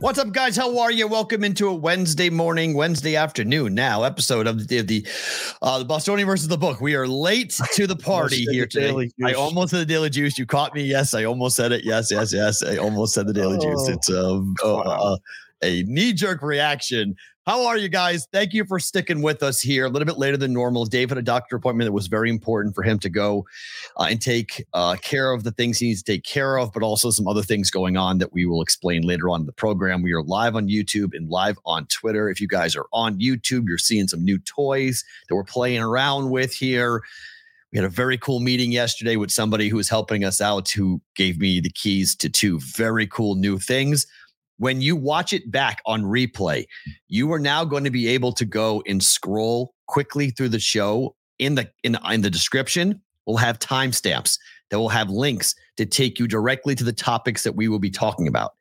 What's up, guys? How are you? Welcome into a Wednesday morning, Wednesday afternoon now episode of the the, uh, the Bostonian versus the book. We are late to the party here today. I almost said the Daily Juice. You caught me. Yes, I almost said it. Yes, yes, yes. I almost said the Daily oh, Juice. It's um, uh, uh, a knee jerk reaction how are you guys? Thank you for sticking with us here. A little bit later than normal. Dave had a doctor appointment that was very important for him to go uh, and take uh, care of the things he needs to take care of, but also some other things going on that we will explain later on in the program. We are live on YouTube and live on Twitter. If you guys are on YouTube, you're seeing some new toys that we're playing around with here. We had a very cool meeting yesterday with somebody who was helping us out who gave me the keys to two very cool new things when you watch it back on replay, you are now going to be able to go and scroll quickly through the show in the in, in the description. We'll have timestamps that will have links to take you directly to the topics that we will be talking about.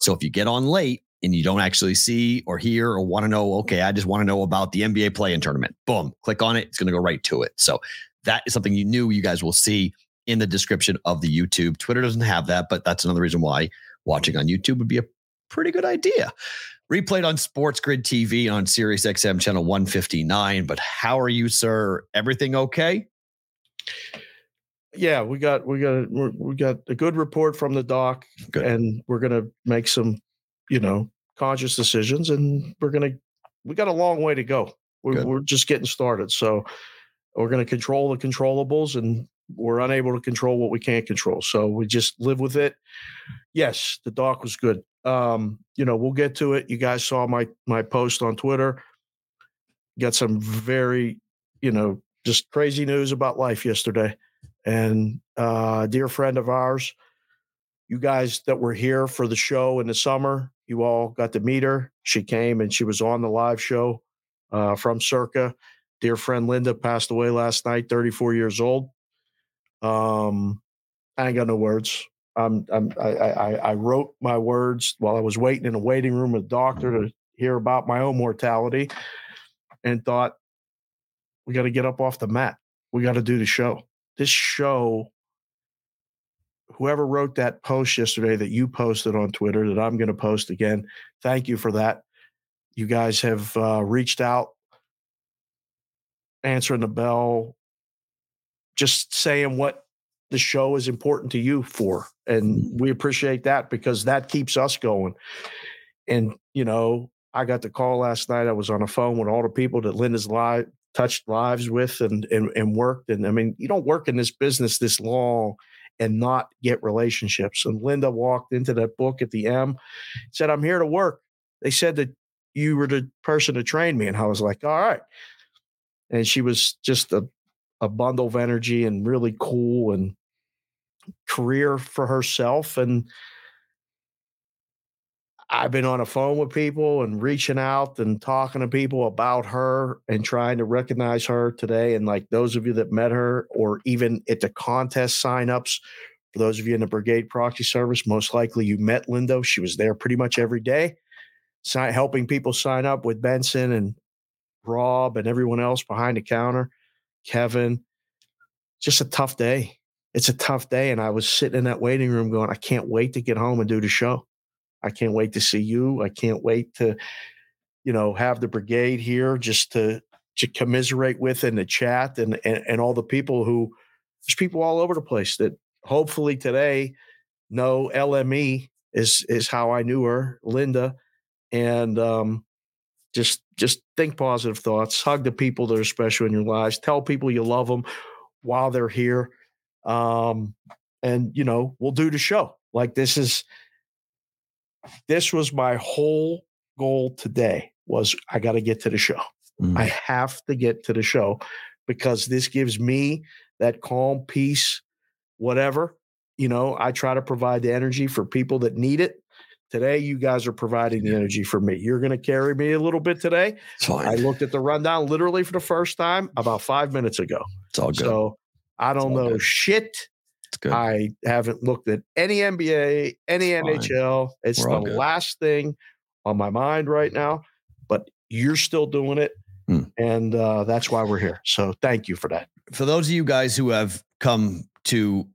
So if you get on late and you don't actually see or hear or want to know, okay, I just want to know about the NBA play-in tournament. Boom, click on it. It's going to go right to it. So that is something you knew you guys will see in the description of the YouTube. Twitter doesn't have that, but that's another reason why watching on YouTube would be a pretty good idea. Replayed on Sports Grid TV on Sirius XM channel 159. But how are you, sir? Everything okay? Yeah, we got we got we got a good report from the doc, good. and we're gonna make some, you know, conscious decisions, and we're gonna we got a long way to go. We're, we're just getting started, so we're gonna control the controllables, and we're unable to control what we can't control. So we just live with it. Yes, the doc was good. Um, you know, we'll get to it. You guys saw my my post on Twitter. Got some very, you know, just crazy news about life yesterday. And uh, dear friend of ours, you guys that were here for the show in the summer, you all got to meet her. She came and she was on the live show uh, from Circa. Dear friend Linda passed away last night, 34 years old. Um, I ain't got no words. I'm, I'm, I, I, I wrote my words while I was waiting in a waiting room with a doctor to hear about my own mortality and thought, we got to get up off the mat. We got to do the show. This show, whoever wrote that post yesterday that you posted on Twitter that I'm going to post again, thank you for that. You guys have uh, reached out, answering the bell, just saying what the show is important to you for. And mm-hmm. we appreciate that because that keeps us going. And, you know, I got the call last night. I was on the phone with all the people that Linda's live touched lives with and, and and worked. And I mean, you don't work in this business this long and not get relationships. And Linda walked into that book at the M, said, I'm here to work. They said that you were the person to train me. And I was like, all right. And she was just a, a bundle of energy and really cool and career for herself and I've been on a phone with people and reaching out and talking to people about her and trying to recognize her today. And like those of you that met her, or even at the contest signups, for those of you in the Brigade Proxy Service, most likely you met Linda. She was there pretty much every day, helping people sign up with Benson and Rob and everyone else behind the counter, Kevin. Just a tough day it's a tough day. And I was sitting in that waiting room going, I can't wait to get home and do the show. I can't wait to see you. I can't wait to, you know, have the brigade here just to to commiserate with in the chat and, and and all the people who there's people all over the place that hopefully today know LME is is how I knew her, Linda, and um, just just think positive thoughts. Hug the people that are special in your lives. Tell people you love them while they're here. Um, and you know, we'll do the show. Like this is this was my whole goal today was I got to get to the show. Mm. I have to get to the show because this gives me that calm peace, whatever. You know, I try to provide the energy for people that need it. Today, you guys are providing the energy for me. You're going to carry me a little bit today. I looked at the rundown literally for the first time about five minutes ago. It's all good. So I don't know good. shit. It's good. I haven't looked at any NBA, any it's NHL. It's We're the last thing on my mind right now, but you're still doing it. Hmm. And uh, that's why we're here. So thank you for that. For those of you guys who have come to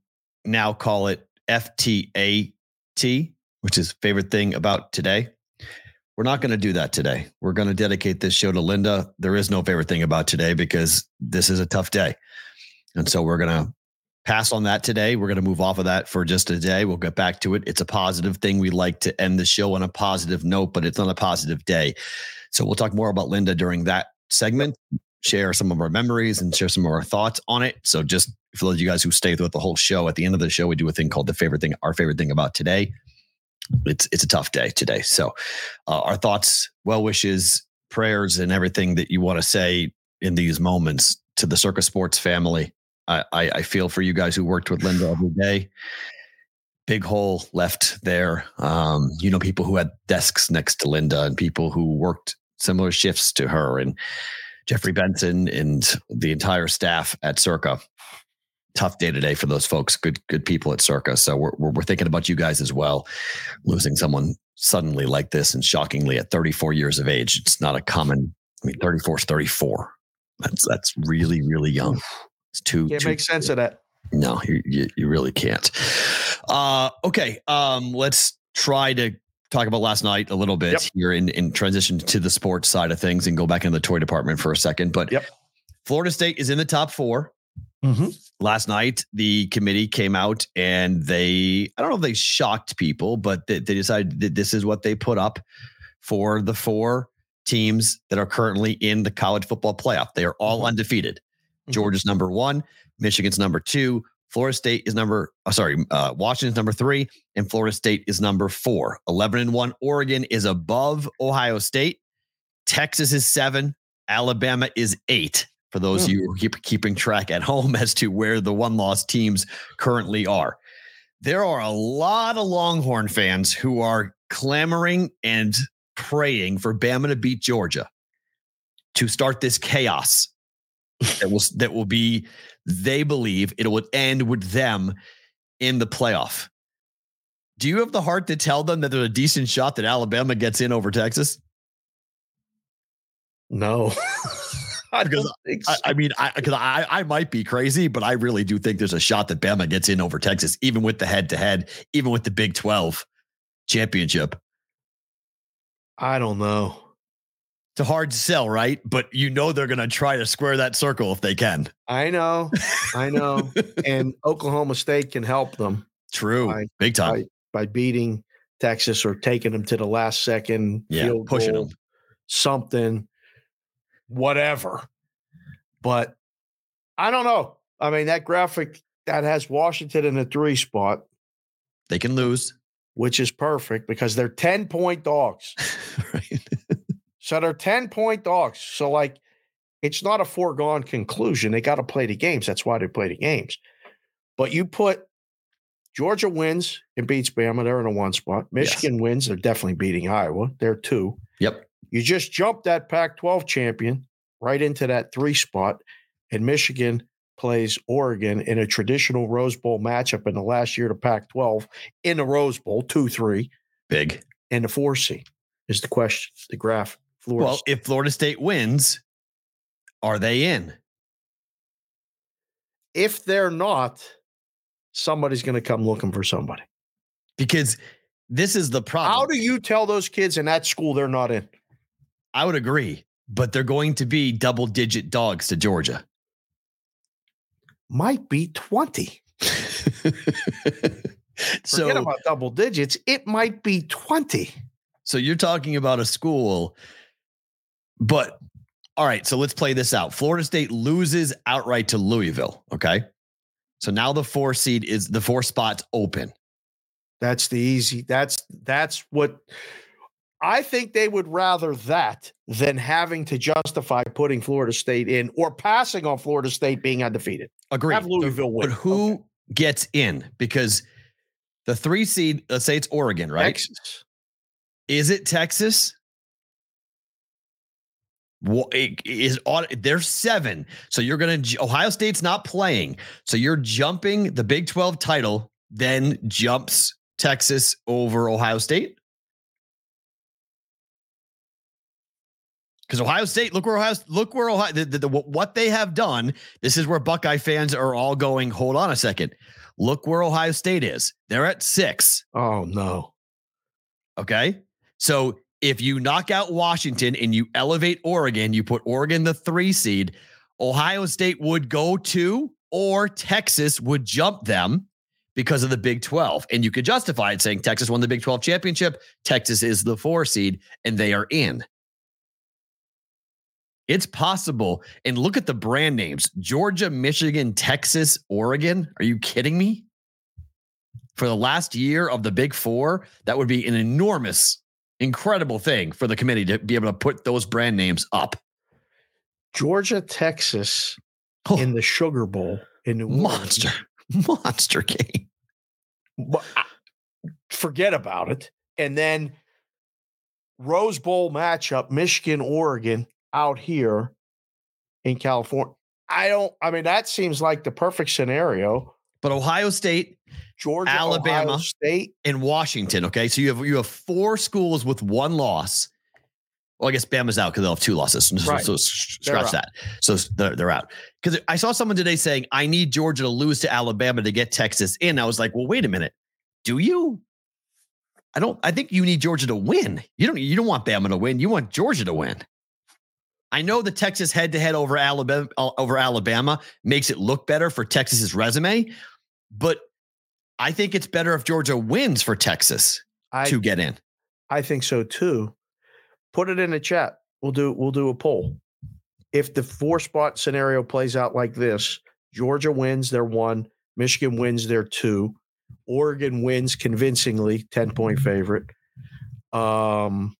now call it FTAT, which is favorite thing about today. We're not going to do that today. We're going to dedicate this show to Linda. There is no favorite thing about today because this is a tough day. And so we're going to pass on that today. We're going to move off of that for just a day. We'll get back to it. It's a positive thing. We like to end the show on a positive note, but it's not a positive day. So we'll talk more about Linda during that segment, share some of our memories and share some of our thoughts on it. So just for those of you guys who stay throughout the whole show, at the end of the show, we do a thing called the favorite thing, our favorite thing about today. It's it's a tough day today. So uh, our thoughts, well wishes, prayers, and everything that you want to say in these moments to the Circa Sports family. I, I, feel for you guys who worked with Linda every day. Big hole left there. Um, you know, people who had desks next to Linda and people who worked similar shifts to her and Jeffrey Benson and the entire staff at Circa. Tough day today for those folks. Good, good people at Circa. So we're, we're, we're thinking about you guys as well. Losing someone suddenly like this and shockingly at 34 years of age. It's not a common. I mean, 34 is 34. That's that's really really young. It's too. Can't too, make sense of that. No, you, you, you really can't. Uh, okay, um, let's try to talk about last night a little bit yep. here in, in transition to the sports side of things and go back into the toy department for a second. But yep. Florida State is in the top 4 mm-hmm. Last night, the committee came out and they, I don't know if they shocked people, but they, they decided that this is what they put up for the four teams that are currently in the college football playoff. They are all mm-hmm. undefeated. Mm-hmm. Georgia's number one, Michigan's number two, Florida State is number, oh, sorry, uh, Washington's number three, and Florida State is number four. 11 and one. Oregon is above Ohio State. Texas is seven. Alabama is eight. For those of you who keep keeping track at home as to where the one loss teams currently are, there are a lot of Longhorn fans who are clamoring and praying for Bama to beat Georgia to start this chaos that will that will be they believe it will end with them in the playoff. Do you have the heart to tell them that there's a decent shot that Alabama gets in over Texas? No. because I, I, mean, I because I, I might be crazy, but I really do think there's a shot that Bama gets in over Texas, even with the head to head, even with the Big 12 championship. I don't know. It's a hard sell, right? But you know they're going to try to square that circle if they can. I know, I know, and Oklahoma State can help them. True, by, big time by, by, beating Texas or taking them to the last second. Yeah, pushing goal, them something, whatever. But I don't know. I mean, that graphic that has Washington in the three spot. They can lose, which is perfect because they're ten point dogs. right. So they're 10 point dogs. So, like, it's not a foregone conclusion. They got to play the games. That's why they play the games. But you put Georgia wins and beats Bama. They're in a one spot. Michigan yes. wins. They're definitely beating Iowa. They're two. Yep. You just jump that Pac 12 champion right into that three spot. And Michigan plays Oregon in a traditional Rose Bowl matchup in the last year to Pac 12 in the Rose Bowl, 2 3. Big. And the four seed is the question, the graph. Florida well, State. if Florida State wins, are they in? If they're not, somebody's going to come looking for somebody. Because this is the problem. How do you tell those kids in that school they're not in? I would agree, but they're going to be double digit dogs to Georgia. Might be 20. so Forget about double digits. It might be 20. So you're talking about a school but all right, so let's play this out. Florida State loses outright to Louisville. Okay. So now the four seed is the four spots open. That's the easy. That's that's what I think they would rather that than having to justify putting Florida State in or passing on Florida State being undefeated. Agree. Have Louisville win. But who okay. gets in? Because the three seed, let's say it's Oregon, right? Texas. Is it Texas? What is on there's seven. So you're gonna Ohio State's not playing. So you're jumping the Big 12 title, then jumps Texas over Ohio State. Because Ohio State, look where Ohio, look where Ohio, the, the, the, what they have done. This is where Buckeye fans are all going. Hold on a second. Look where Ohio State is. They're at six. Oh no. Okay. So if you knock out Washington and you elevate Oregon, you put Oregon the three seed, Ohio State would go to, or Texas would jump them because of the Big 12. And you could justify it saying Texas won the Big 12 championship. Texas is the four seed and they are in. It's possible. And look at the brand names Georgia, Michigan, Texas, Oregon. Are you kidding me? For the last year of the Big Four, that would be an enormous incredible thing for the committee to be able to put those brand names up. Georgia, Texas oh, in the Sugar Bowl in New monster, Orleans. monster game. Forget about it. And then Rose Bowl matchup, Michigan, Oregon out here in California. I don't, I mean, that seems like the perfect scenario. But Ohio State Georgia, Alabama, Ohio State, and Washington. Okay, so you have you have four schools with one loss. Well, I guess Bama's out because they'll have two losses. So, right. so scratch that. So they're, they're out. Because I saw someone today saying, I need Georgia to lose to Alabama to get Texas in. I was like, well, wait a minute. Do you? I don't. I think you need Georgia to win. You don't. You don't want Bama to win. You want Georgia to win. I know the Texas head to head over Alabama uh, over Alabama makes it look better for Texas's resume, but I think it's better if Georgia wins for Texas I, to get in. I think so too. Put it in the chat. We'll do we'll do a poll. If the four spot scenario plays out like this, Georgia wins, they're one. Michigan wins, they're two. Oregon wins convincingly, 10 point favorite. Um,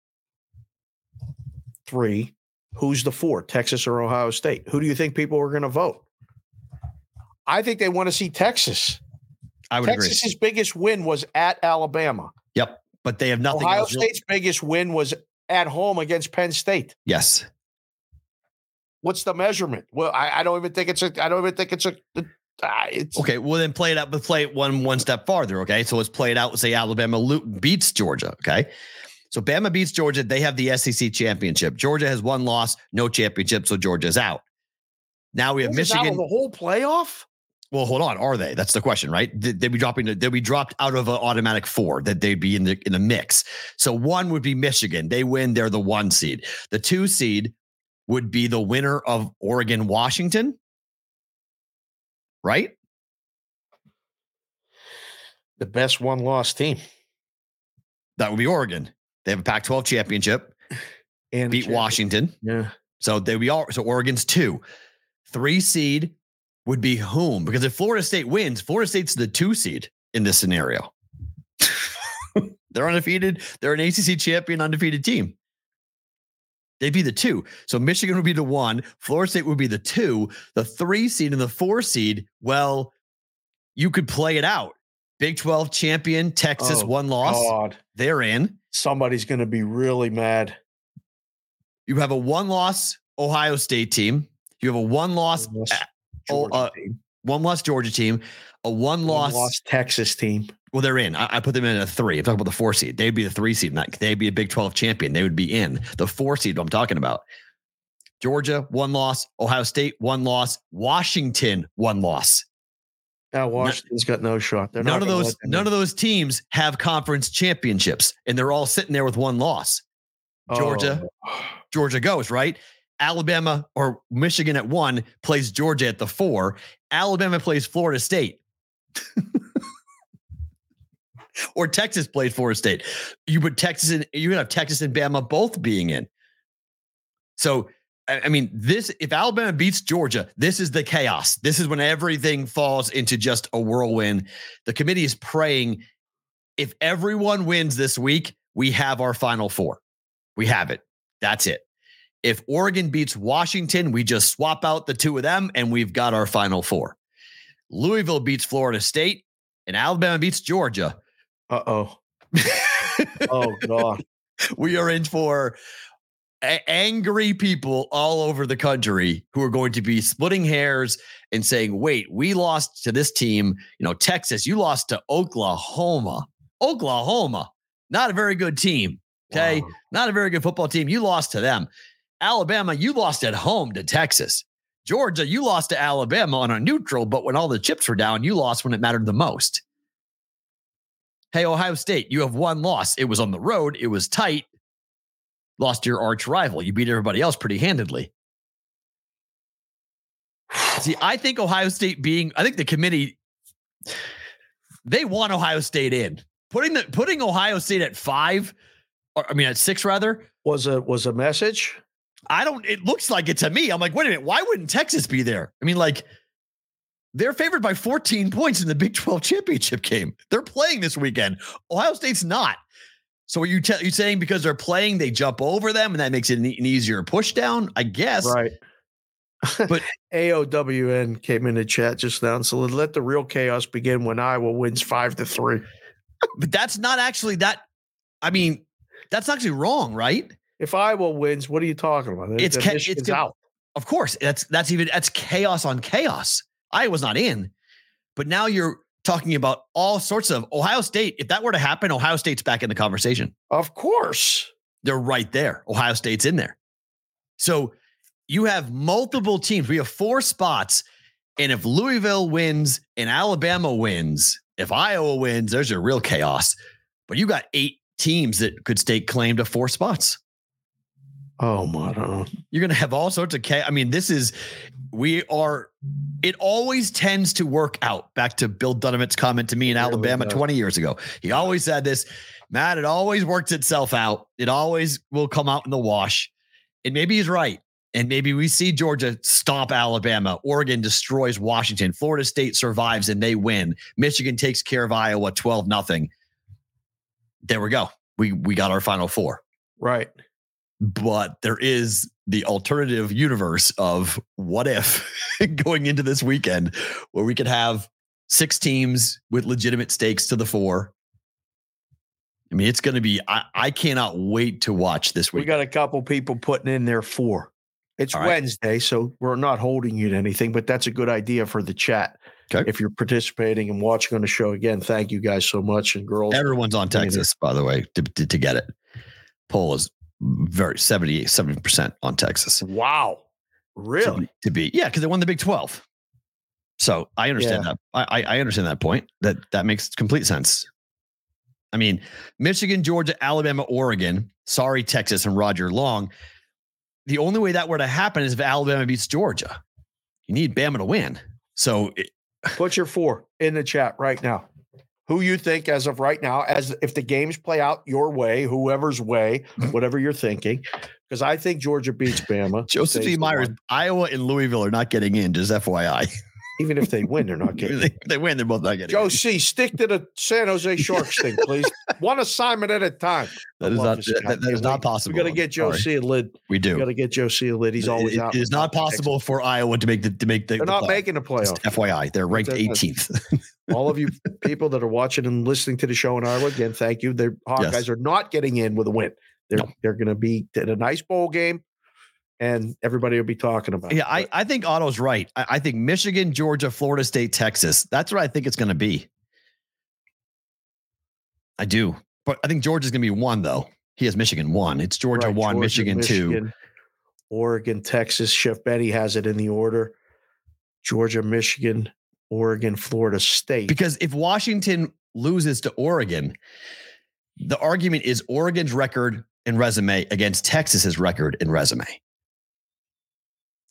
three. Who's the four? Texas or Ohio State? Who do you think people are going to vote? I think they want to see Texas. I would Texas's agree. biggest win was at Alabama. Yep, but they have nothing. Ohio State's biggest win was at home against Penn State. Yes. What's the measurement? Well, I, I don't even think it's a. I don't even think it's a. Uh, it's, okay, well then play it out, but play it one one step farther. Okay, so let's play it out. Say Alabama beats Georgia. Okay, so Bama beats Georgia. They have the SEC championship. Georgia has one loss, no championship, so Georgia's out. Now we have Michigan. the whole playoff. Well, hold on. Are they? That's the question, right? They'd be dropping. They'd be dropped out of an automatic four. That they'd be in the in the mix. So one would be Michigan. They win. They're the one seed. The two seed would be the winner of Oregon Washington. Right. The best one loss team. That would be Oregon. They have a Pac-12 championship and beat Washington. Yeah. So they we all so Oregon's two, three seed would be whom? Because if Florida State wins, Florida State's the two seed in this scenario. They're undefeated. They're an ACC champion, undefeated team. They'd be the two. So Michigan would be the one. Florida State would be the two. The three seed and the four seed. Well, you could play it out. Big 12 champion, Texas, oh, one loss. God. They're in. Somebody's going to be really mad. You have a one loss Ohio State team. You have a one loss oh, uh, one loss Georgia team, a one loss Texas team. Well, they're in. I, I, put them in a three. I'm talking about the four seed. They'd be the three seed. Not, they'd be a Big 12 champion. They would be in the four seed. I'm talking about. Georgia, one loss. Ohio State, one loss. Washington, one loss. Now Washington's got no shot. They're none of those. None of those teams have conference championships, and they're all sitting there with one loss. Georgia, oh. Georgia goes right. Alabama or Michigan at one plays Georgia at the four. Alabama plays Florida State. or Texas plays Florida State. You put Texas and you have Texas and Bama both being in. So I mean, this if Alabama beats Georgia, this is the chaos. This is when everything falls into just a whirlwind. The committee is praying if everyone wins this week, we have our final four. We have it. That's it. If Oregon beats Washington, we just swap out the two of them and we've got our final four. Louisville beats Florida State and Alabama beats Georgia. Uh oh. oh, God. We are in for a- angry people all over the country who are going to be splitting hairs and saying, wait, we lost to this team. You know, Texas, you lost to Oklahoma. Oklahoma, not a very good team. Okay. Wow. Not a very good football team. You lost to them. Alabama, you lost at home to Texas. Georgia, you lost to Alabama on a neutral, but when all the chips were down, you lost when it mattered the most. Hey, Ohio State, you have one loss. It was on the road, it was tight. Lost your arch rival. You beat everybody else pretty handedly. See, I think Ohio State being, I think the committee, they want Ohio State in. Putting the putting Ohio State at five, or I mean at six rather, was a was a message. I don't. It looks like it to me. I'm like, wait a minute. Why wouldn't Texas be there? I mean, like, they're favored by 14 points in the Big 12 championship game. They're playing this weekend. Ohio State's not. So are you te- you saying because they're playing, they jump over them, and that makes it an, an easier push down? I guess. Right. But AOWN came in the chat just now and so let the real chaos begin when Iowa wins five to three. But that's not actually that. I mean, that's actually wrong, right? If Iowa wins, what are you talking about? It's, ca- it's out. Of course, that's that's even that's chaos on chaos. Iowa's not in, but now you're talking about all sorts of Ohio State. If that were to happen, Ohio State's back in the conversation. Of course, they're right there. Ohio State's in there. So you have multiple teams. We have four spots, and if Louisville wins and Alabama wins, if Iowa wins, there's a real chaos. But you got eight teams that could stake claim to four spots. Oh my God. You're going to have all sorts of chaos. I mean, this is, we are, it always tends to work out. Back to Bill Dunavatt's comment to me in Alabama 20 years ago. He always said this, Matt, it always works itself out. It always will come out in the wash. And maybe he's right. And maybe we see Georgia stomp Alabama. Oregon destroys Washington. Florida State survives and they win. Michigan takes care of Iowa 12 nothing. There we go. We we got our final four. Right but there is the alternative universe of what if going into this weekend where we could have six teams with legitimate stakes to the four. I mean, it's going to be, I, I cannot wait to watch this week. We got a couple people putting in their four. It's right. Wednesday, so we're not holding you to anything, but that's a good idea for the chat. Okay. If you're participating and watching on the show again, thank you guys so much. And girls, everyone's on Texas, by the way, to, to, to get it. Poll is very 70, 70% on Texas. Wow. Really? To, to be, yeah, because they won the Big 12. So I understand yeah. that. I, I understand that point. That that makes complete sense. I mean, Michigan, Georgia, Alabama, Oregon. Sorry, Texas and Roger Long. The only way that were to happen is if Alabama beats Georgia. You need Bama to win. So it, put your four in the chat right now who you think as of right now, as if the games play out your way, whoever's way, whatever you're thinking. Because I think Georgia beats Bama. Joseph E. Myers, Iowa and Louisville are not getting in, just FYI. Even if they win, they're not getting. they, they win, they're both not getting. Joe. C, stick to the San Jose Sharks thing, please. One assignment at a time. That is not that, that is not possible. We got to get Joe C a lid. We do. We got to get Joe C a lid. He's always it, out. It is not possible for Iowa to make the to make the. They're the not play. making the playoffs. FYI, they're ranked 18th. All of you people that are watching and listening to the show in Iowa, again, thank you. The Hawkeyes yes. are not getting in with a win. They're no. they're going to be in a nice bowl game and everybody will be talking about. Yeah, I, I think Otto's right. I, I, think Michigan, Georgia, Florida State, Texas. That's what I think it's going to be. I do, but I think Georgia's going to be one though. He has Michigan one. It's Georgia right, one, Georgia, Michigan, Michigan, two, Oregon, Texas. Chef Betty has it in the order: Georgia, Michigan, Oregon, Florida State. Because if Washington loses to Oregon, the argument is Oregon's record and resume against Texas's record and resume.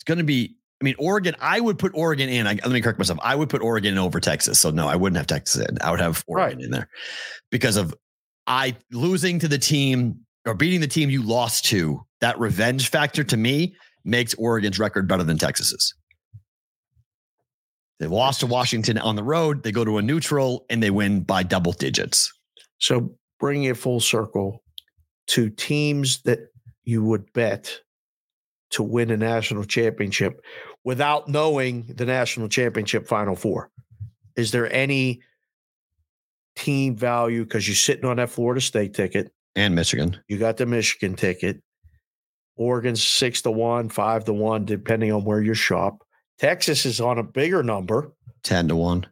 It's going to be, I mean, Oregon, I would put Oregon in. I, let me correct myself. I would put Oregon over Texas. So no, I wouldn't have Texas in. I would have Oregon right. in there because of I losing to the team or beating the team you lost to. That revenge factor to me makes Oregon's record better than Texas's. They lost to Washington on the road. They go to a neutral and they win by double digits. So bringing it full circle to teams that you would bet to win a national championship without knowing the national championship final four. Is there any team value because you're sitting on that Florida State ticket and Michigan? You got the Michigan ticket. Oregon's six to one, five to one, depending on where you shop. Texas is on a bigger number, 10 to one.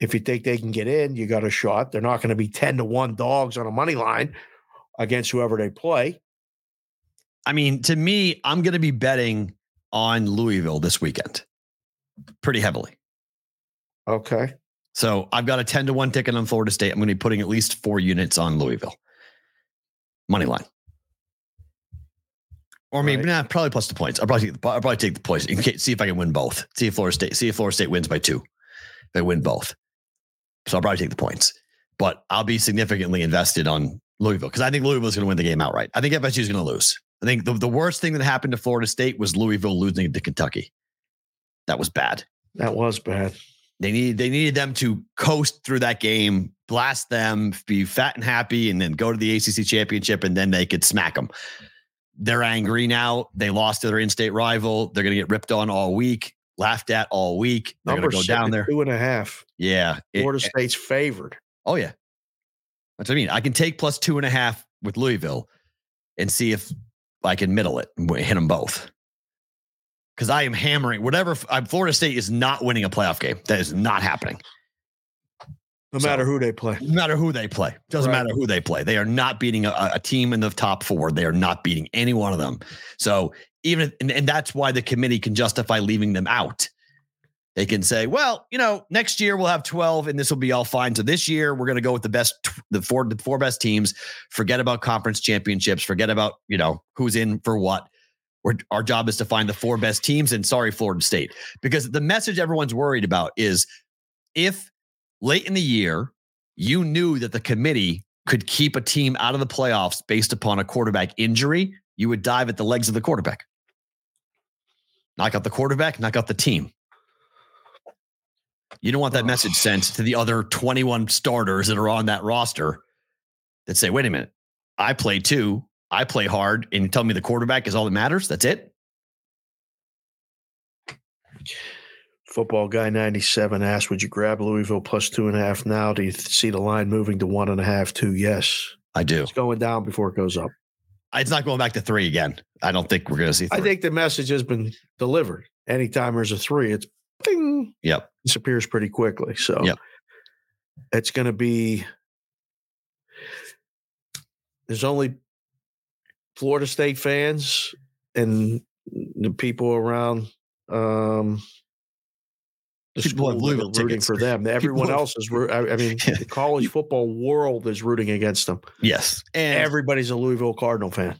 If you think they can get in, you got a shot. They're not going to be 10 to one dogs on a money line against whoever they play. I mean, to me, I'm going to be betting on Louisville this weekend pretty heavily. Okay. So I've got a 10 to 1 ticket on Florida State. I'm going to be putting at least four units on Louisville. Money line. Or maybe right. nah, probably plus the points. I'll probably, take, I'll probably take the points. See if I can win both. See if Florida State, see if Florida State wins by two. They win both. So I'll probably take the points. But I'll be significantly invested on Louisville because I think Louisville's going to win the game outright. I think FSU is going to lose. I think the, the worst thing that happened to Florida State was Louisville losing to Kentucky. That was bad. That was bad. They needed they needed them to coast through that game, blast them, be fat and happy, and then go to the ACC championship, and then they could smack them. They're angry now. They lost to their in-state rival. They're going to get ripped on all week, laughed at all week. They're going to go down there two and a half. Yeah, Florida it, State's favored. Oh yeah, that's what I mean. I can take plus two and a half with Louisville, and see if I can middle it and hit them both because I am hammering whatever. I'm, Florida State is not winning a playoff game. That is not happening. No so, matter who they play. No matter who they play. Doesn't right. matter who they play. They are not beating a, a, team in the top four. They are not beating any one of them. So even and, and that's why the committee can justify leaving them out. They can say, well, you know, next year we'll have 12 and this will be all fine. So this year we're going to go with the best, the four, the four best teams. Forget about conference championships. Forget about, you know, who's in for what we're, our job is to find the four best teams. And sorry, Florida State, because the message everyone's worried about is if late in the year you knew that the committee could keep a team out of the playoffs based upon a quarterback injury, you would dive at the legs of the quarterback. Knock out the quarterback, knock out the team. You don't want that message sent to the other 21 starters that are on that roster that say, wait a minute, I play too. I play hard and tell me the quarterback is all that matters. That's it. Football guy 97 asked, Would you grab Louisville plus two and a half now? Do you see the line moving to one and a half, two? Yes. I do. It's going down before it goes up. It's not going back to three again. I don't think we're going to see three. I think the message has been delivered. Anytime there's a three, it's bing. Yep. Disappears pretty quickly. So yep. it's going to be, there's only Florida State fans and the people around um, the people school Louisville rooting tickets. for them. Everyone people else is. I mean, the college football world is rooting against them. Yes, and everybody's a Louisville Cardinal fan,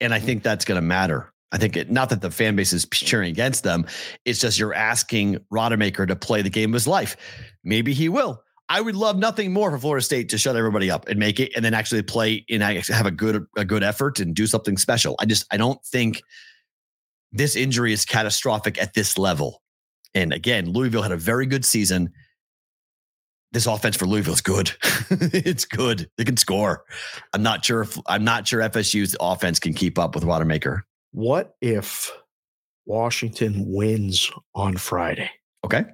and I think that's going to matter. I think it, not that the fan base is cheering against them. It's just you're asking Rodemaker to play the game of his life. Maybe he will. I would love nothing more for Florida State to shut everybody up and make it, and then actually play and have a good a good effort and do something special. I just I don't think this injury is catastrophic at this level. And again, Louisville had a very good season. This offense for Louisville is good. it's good. They can score. I'm not sure if I'm not sure FSU's offense can keep up with Rodemaker. What if Washington wins on Friday? Okay.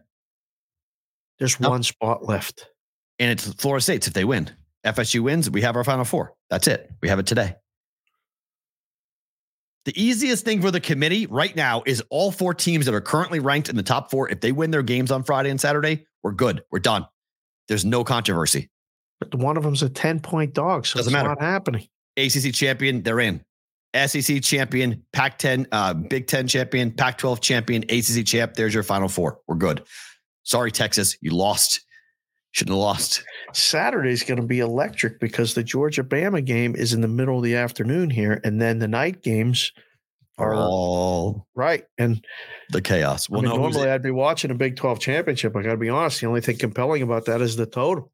There's one spot left. And it's Florida State's if they win. FSU wins, we have our final four. That's it. We have it today. The easiest thing for the committee right now is all four teams that are currently ranked in the top four. If they win their games on Friday and Saturday, we're good. We're done. There's no controversy. But one of them's a 10 point dog. So Doesn't matter. not happening. ACC champion, they're in. SEC champion, Pac 10, uh, Big 10 champion, Pac 12 champion, ACC champ. There's your final four. We're good. Sorry, Texas, you lost. Shouldn't have lost. Saturday's going to be electric because the Georgia Bama game is in the middle of the afternoon here, and then the night games are all right. And the chaos. Well, I mean, no, normally I'd be watching a Big 12 championship. I got to be honest. The only thing compelling about that is the total.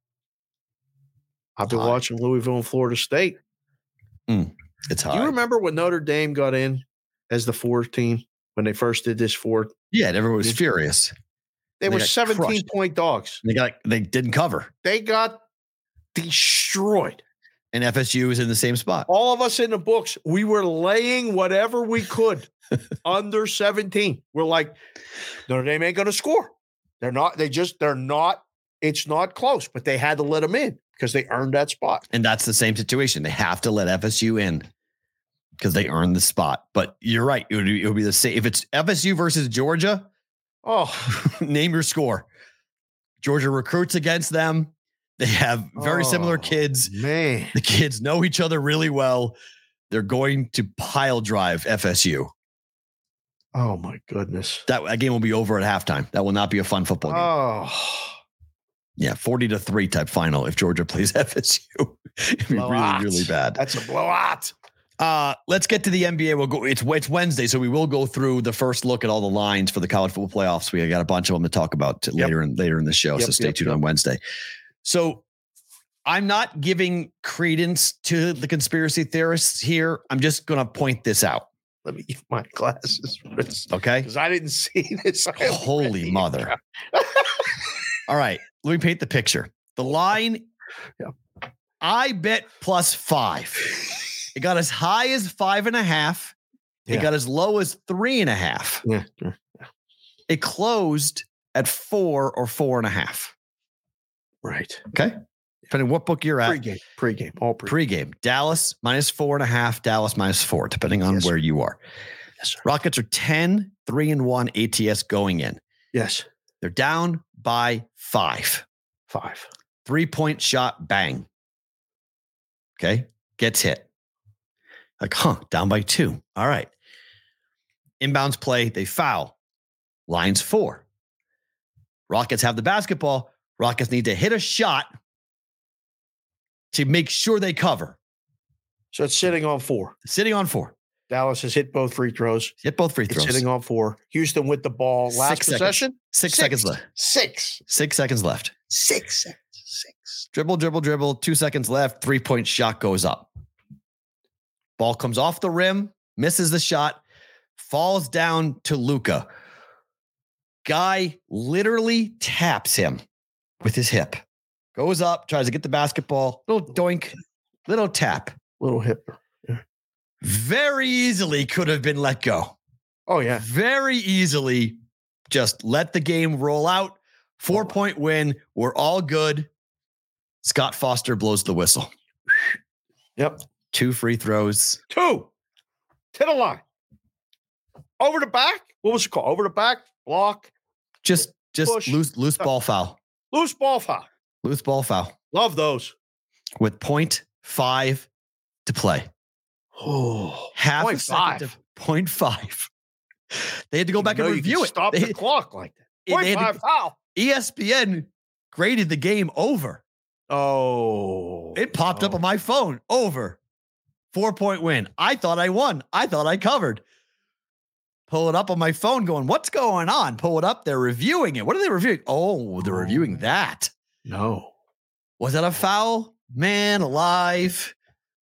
I've been watching Louisville and Florida State. Mm, it's high. Do you remember when Notre Dame got in as the fourth team when they first did this fourth? Yeah, everyone was furious. They, they were 17 crushed. point dogs. They got they didn't cover. They got destroyed. And FSU was in the same spot. All of us in the books, we were laying whatever we could under 17. We're like, Notre Dame ain't going to score. They're not, they just, they're not, it's not close, but they had to let them in because they earned that spot. And that's the same situation. They have to let FSU in because they earned the spot. But you're right. It would, be, it would be the same. If it's FSU versus Georgia, oh, name your score. Georgia recruits against them. They have very oh, similar kids. Man, the kids know each other really well. They're going to pile drive FSU. Oh my goodness. That, that game will be over at halftime. That will not be a fun football game. Oh. Yeah, 40 to 3 type final if Georgia plays FSU. It'd be really, really bad. That's a blowout. Uh, let's get to the NBA. We'll go. It's it's Wednesday, so we will go through the first look at all the lines for the college football playoffs. We got a bunch of them to talk about yep. later in later in the show. Yep, so stay yep, tuned on Wednesday. So I'm not giving credence to the conspiracy theorists here. I'm just going to point this out. Let me get my glasses. Okay. Because I didn't see this. Holy mother. All right. Let me paint the picture. The line, yeah. I bet plus five. It got as high as five and a half. Yeah. It got as low as three and a half. Yeah. It closed at four or four and a half. Right. Okay. Depending what book you're at. Pre-game. Pre-game. All pre-game. Pre-game. Dallas minus four and a half. Dallas minus four, depending on yes, where you are. Yes, sir. Rockets are 10, 3 and 1 ATS going in. Yes. They're down by five. Five. Three point shot, bang. Okay. Gets hit. Like, huh, down by two. All right. Inbounds play, they foul. Lines four. Rockets have the basketball. Rockets need to hit a shot to make sure they cover. So it's sitting on four. Sitting on four. Dallas has hit both free throws. Hit both free throws. It's sitting on four. Houston with the ball. Last Six possession. Seconds. Six, Six seconds left. Six. Six seconds left. Six seconds. Six. Dribble, dribble, dribble. Two seconds left. Three point shot goes up. Ball comes off the rim, misses the shot, falls down to Luka. Guy literally taps him with his hip. Goes up, tries to get the basketball, little doink, little tap. Little hip. Very easily could have been let go. Oh, yeah. Very easily just let the game roll out. Four point win. We're all good. Scott Foster blows the whistle. Yep. Two free throws. Two. To the line. Over the back. What was it called? Over the back. Block. Just just push. loose loose ball foul. Loose ball foul. Loose ball foul. Love those. With point five to play. Oh, half point a five. To, point five. They had to go back and review it. Stop they, the clock like that. Point five to, foul. ESPN graded the game over. Oh, it popped oh. up on my phone. Over. Four point win. I thought I won. I thought I covered. Pull it up on my phone, going, What's going on? Pull it up. They're reviewing it. What are they reviewing? Oh, they're oh, reviewing oh. that. No. Was that a foul? Man alive.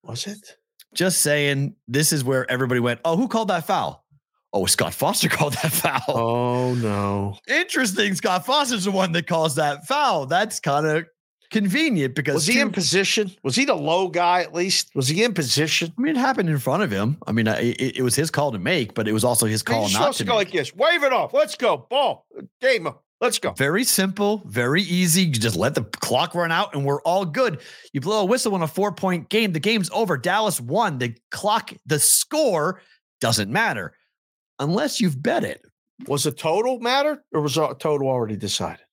Was it? Just saying, this is where everybody went, Oh, who called that foul? Oh, Scott Foster called that foul. Oh, no. Interesting. Scott Foster's the one that calls that foul. That's kind of convenient because was he two, in position? Was he the low guy at least? Was he in position? I mean, it happened in front of him. I mean, it, it was his call to make, but it was also his call not to, to go make. like this. Wave it off. Let's go. Ball. Game. Let's go. Very simple, very easy. You just let the clock run out and we're all good. You blow a whistle in a four point game. The game's over. Dallas won. The clock, the score doesn't matter unless you've bet it. Was the total matter or was a total already decided?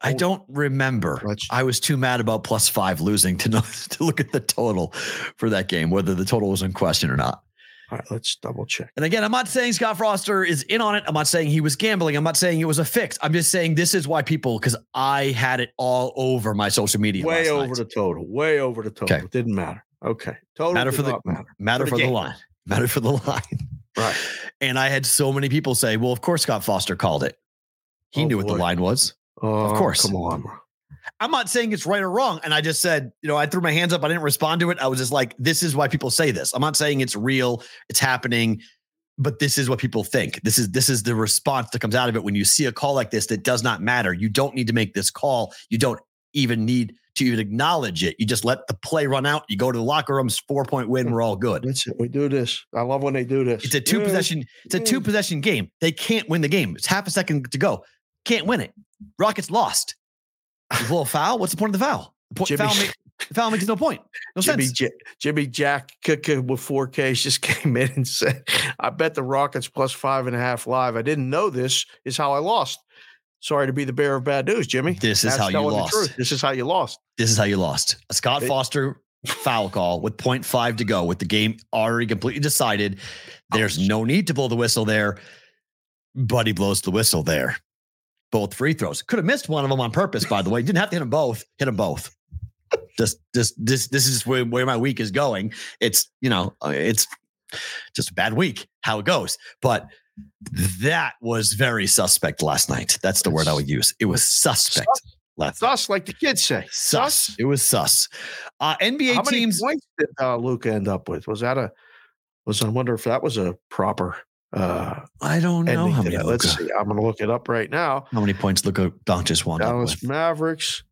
I oh. don't remember. I was too mad about plus five losing to know to look at the total for that game, whether the total was in question or not. All right, let's double check. And again, I'm not saying Scott Foster is in on it. I'm not saying he was gambling. I'm not saying it was a fix. I'm just saying this is why people, because I had it all over my social media. Way over night. the total. Way over the total. Okay. It didn't matter. Okay. Total matter for the matter. Matter for, the, for the line. Matter for the line. Right. And I had so many people say, well, of course Scott Foster called it. He oh, knew boy. what the line was. Oh, of course. Come on. I'm not saying it's right or wrong. And I just said, you know, I threw my hands up. I didn't respond to it. I was just like, this is why people say this. I'm not saying it's real, it's happening, but this is what people think. This is this is the response that comes out of it when you see a call like this that does not matter. You don't need to make this call. You don't even need to even acknowledge it. You just let the play run out. You go to the locker rooms, four point win. We're all good. That's it. We do this. I love when they do this. It's a two possession. It's a two possession game. They can't win the game. It's half a second to go. Can't win it. Rockets lost. A little foul. What's the point of the foul? The point, Jimmy- foul, make, the foul makes no point. No Jimmy, sense. J- Jimmy Jack with 4Ks just came in and said, I bet the Rockets plus five and a half live. I didn't know this is how I lost. Sorry to be the bearer of bad news, Jimmy. This is That's how you lost. This is how you lost. This is how you lost. A Scott It- Foster foul call with 0.5 to go, with the game already completely decided. There's no need to blow the whistle there, but he blows the whistle there. Both free throws. Could have missed one of them on purpose, by the way. Didn't have to hit them both. Hit them both. Just, just this, this is where, where my week is going. It's, you know, uh, it's just a bad week, how it goes. But that was very suspect last night. That's the word I would use. It was suspect last. Sus, like the kids say. Sus. It was sus. Uh, NBA How many teams. points did uh, Luka end up with? Was that a? Was I wonder if that was a proper uh I don't know how many. Let's see. I'm going to look it up right now. how many points Luka Doncic up Dallas? Mavericks,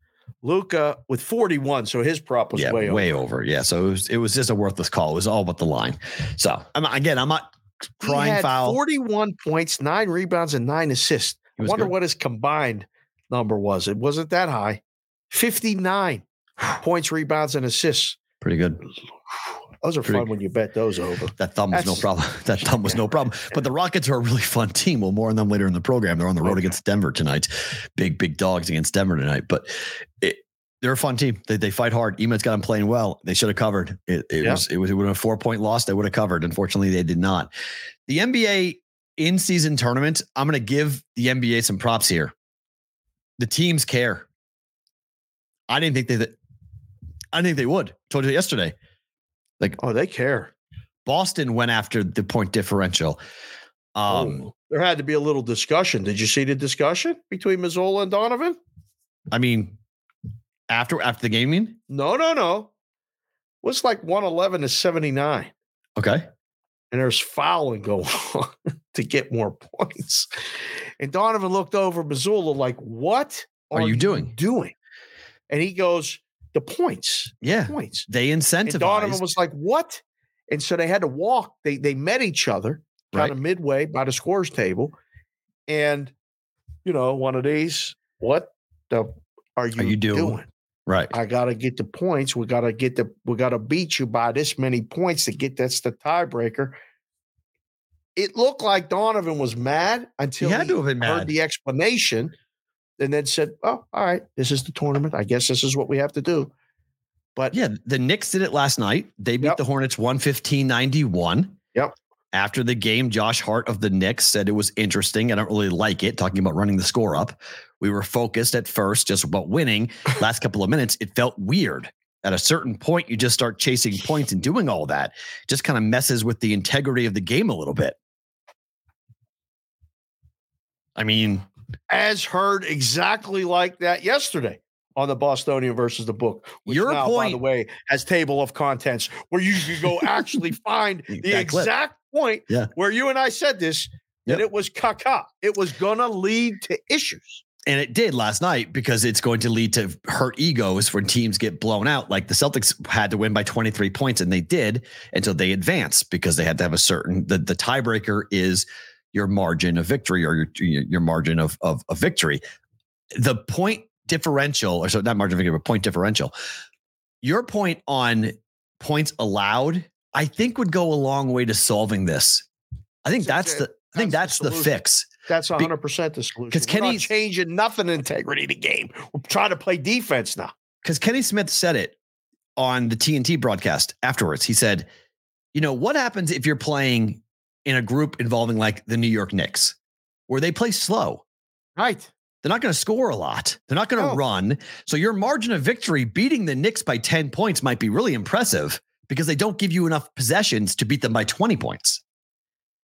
Luka with 41. So his prop was yeah, way, way, over. over. Yeah, so it was it was just a worthless call. It was all but the line. So I'm again, I'm not He crying had foul. 41 points, nine rebounds, and nine assists. I wonder good. what his combined number was. It wasn't that high. 59 points, rebounds, and assists. Pretty good. Those are fun when you bet those over. That thumb was no problem. That thumb was no problem. But the Rockets are a really fun team. We'll more on them later in the program. They're on the road Okay. against Denver tonight. Big, big dogs against Denver tonight. But it, they're a fun team. They, they fight hard. Ime's got them playing well. They should have covered. It, it Yeah. was it was it would have a four point loss. They would have covered. Unfortunately, they did not. The NBA in season tournament. I'm going to give the NBA some props here. The teams care. I didn't think they. I didn't think they would. Told you yesterday. Like, oh, they care. Boston went after the point differential. Um, Oh, there had to be a little discussion. Did you see the discussion between Mazzulla and Donovan? I mean, after after the game, mean? No, no, no. It was like 111 to 79. Okay. and there's fouling going on to get more points. And Donovan looked over Mazzulla like, "What Are you doing?" Doing?" And he goes, "The points, Yeah. points." They And Donovan was like, "What?" And so they had to walk. They they met each other kind Right. of midway by the scores table, and you know, one of these, what the are you, you doing? doing? Right. I gotta get the points. We gotta get the we gotta beat you by this many points to get that's the tiebreaker. It looked like Donovan was mad until He had to have been heard the explanation and then said, Oh, all right, this is the tournament. I guess this is what we have to do. But Yeah. The Knicks did it last night. They beat Yep. the Hornets 115 91. Yep. After the game, Josh Hart of the Knicks said it was interesting. I don't really like it, talking about running the score up. We were focused at first just about winning. Last couple of minutes, it felt weird. At a certain point, you just start chasing points and doing all that. Just kind of messes with the integrity of the game a little bit. I mean, as heard exactly like that yesterday on the Bostonian versus the book. Which Your now, by the way, has table of contents where you can go actually find the That clip. exact point Yeah. where you and I said this that Yep. it was caca. It was gonna lead to issues. And it did last night because it's going to lead to hurt egos when teams get blown out. Like the Celtics had to win by 23 points, and they did until they advanced because they had to have a certain the, the tiebreaker is your margin of victory or your your, margin of, of of victory. The point differential, or so not margin of victory, but point differential. Your point on points allowed, I think, would go a long way to solving this. I think That's that's the I think That's that's the the fix. That's Be- hundred percent the solution. 'cause We're not Kenny's- changing nothing integrity of the game. We're trying to play defense now. because Kenny Smith said it on the TNT broadcast afterwards. He said, you know, what happens if you're playing in a group involving like the New York Knicks, where they play slow? Right. They're not going to score a lot. They're not going to No. run. So your margin of victory beating the Knicks by 10 points might be really impressive because they don't give you enough possessions to beat them by 20 points.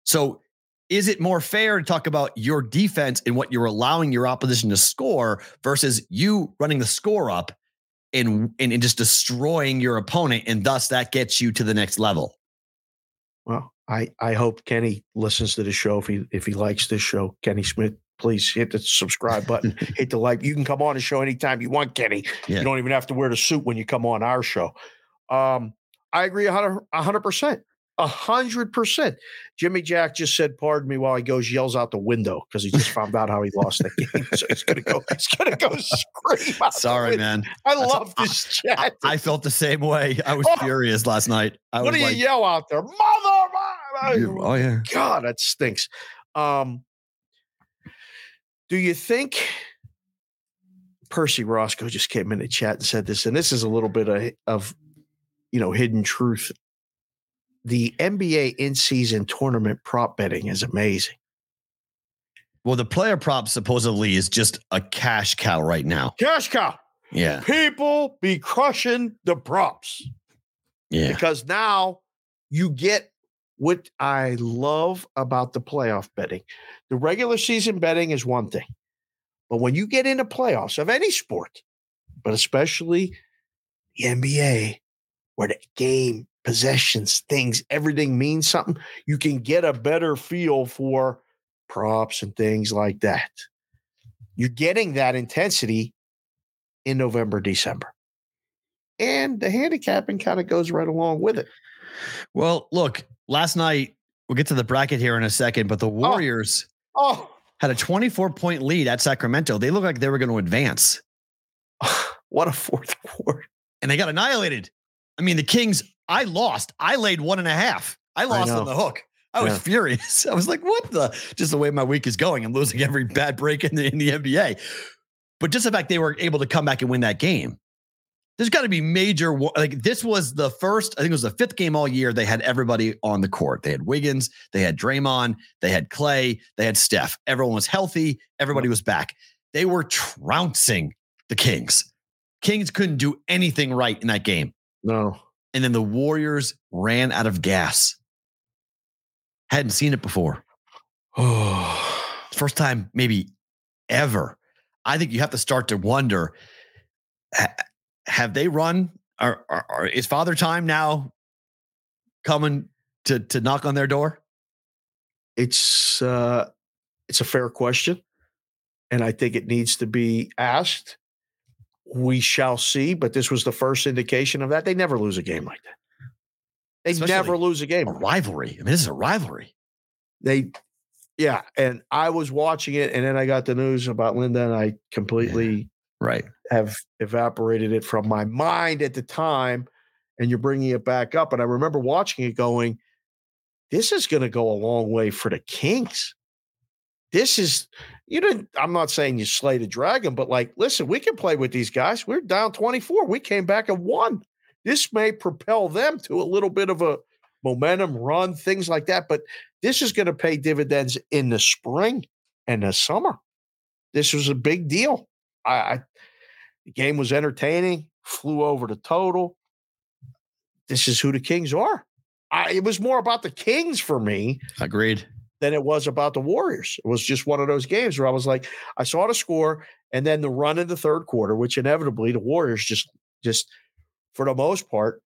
So is it more fair to talk about your defense and what you're allowing your opposition to score versus you running the score up and, and, and just destroying your opponent and thus that gets you to the next level? Well, I I hope Kenny listens to the show if he if he likes this show. Kenny Smith please hit the subscribe button, hit the like. You can come on the show anytime you want, Kenny. Yeah. You don't even have to wear the suit when you come on our show. Um, I agree 100 percent. A hundred percent. Jimmy Jack just said, "Pardon me," while he goes yells out the window because he just found out how he lost the game. So he's gonna go. He's gonna go scream. Sorry, man. I That's love a, this chat. I, I, felt the same way. I was oh, furious last night. I what do you like, yell out there, mother? Oh yeah. God, that stinks. Um, do you think Percy Roscoe just came in the chat and said this, and this is a little bit of, of you know hidden truth the NBA in season tournament prop betting is amazing. Well, the player prop supposedly is just a cash cow right now. Cash cow. Yeah. People be crushing the props. Yeah. Because now you get what I love about the playoff betting. The regular season betting is one thing. But when you get into playoffs of any sport, but especially the NBA, where the game possessions, things, everything means something, you can get a better feel for props and things like that. You're getting that intensity in November, December. And the handicapping kind of goes right along with it. Well, look, last night, we'll get to the bracket here in a second, but the oh. Warriors oh, oh. had a 24 point lead at Sacramento. They looked like they were going to advance. what a fourth quarter. And they got annihilated. I mean, the Kings I lost. I laid one and a half. I lost I on the hook. I was yeah. furious. I was like, what the? Just the way my week is going. I'm losing every bad break in the, in the NBA. But just the fact they were able to come back and win that game, there's got to be major. Like this was the first, I think it was the fifth game all year. They had everybody on the court. They had Wiggins, they had Draymond, they had Clay, they had Steph. Everyone was healthy. Everybody was back. They were trouncing the Kings. Kings couldn't do anything right in that game. No. And then the Warriors ran out of gas. Hadn't seen it before. Oh, first time maybe ever. I think you have to start to wonder have they run? Are, is Father Time now coming to to knock on their door? It's uh, it's a fair question, and I think it needs to be asked we shall see. But this was the first indication of that. They never lose a game like that. They Especially never lose a game. A rivalry. I mean, this is a rivalry. They, yeah. And I was watching it, and then I got the news about Linda, and I completely yeah, right have evaporated it from my mind at the time. And you're bringing it back up, and I remember watching it, going, "This is going to go a long way for the Kings." This is you didn't i'm not saying you slay the dragon but like listen we can play with these guys. We're down 24 we came back and won. This may propel them to a little bit of a momentum run things like that but this is going to pay dividends in the spring and the summer. This was a big deal. I, I the game was entertaining flew over the total. This is who the kings are. I, it was more about the kings for me agreed than it was about the Warriors. It was just one of those games where I was like, I saw the score and then the run in the third quarter, which inevitably the Warriors just just for the most part,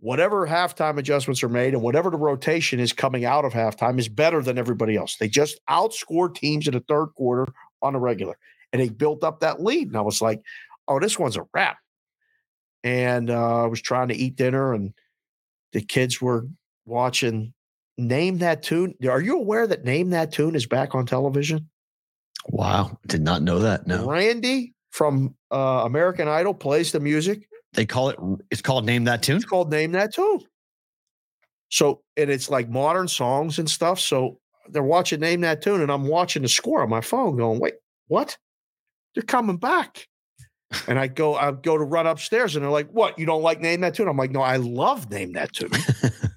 whatever halftime adjustments are made and whatever the rotation is coming out of halftime is better than everybody else. They just outscored teams in the third quarter on a regular and they built up that lead. And I was like, oh, this one's a wrap. And uh, I was trying to eat dinner and the kids were watching Name That Tune. Are you aware that Name That Tune is back on television? Wow. Did not know that. No. Randy from uh, American Idol plays the music. They call it, it's called Name That Tune? It's called Name That Tune. So, and it's like modern songs and stuff. So they're watching Name That Tune, and I'm watching the score on my phone going, wait, what? They're coming back. and I go, I go to run upstairs, and they're like, "What? You don't like Name That Tune?" I'm like, "No, I love Name That Tune."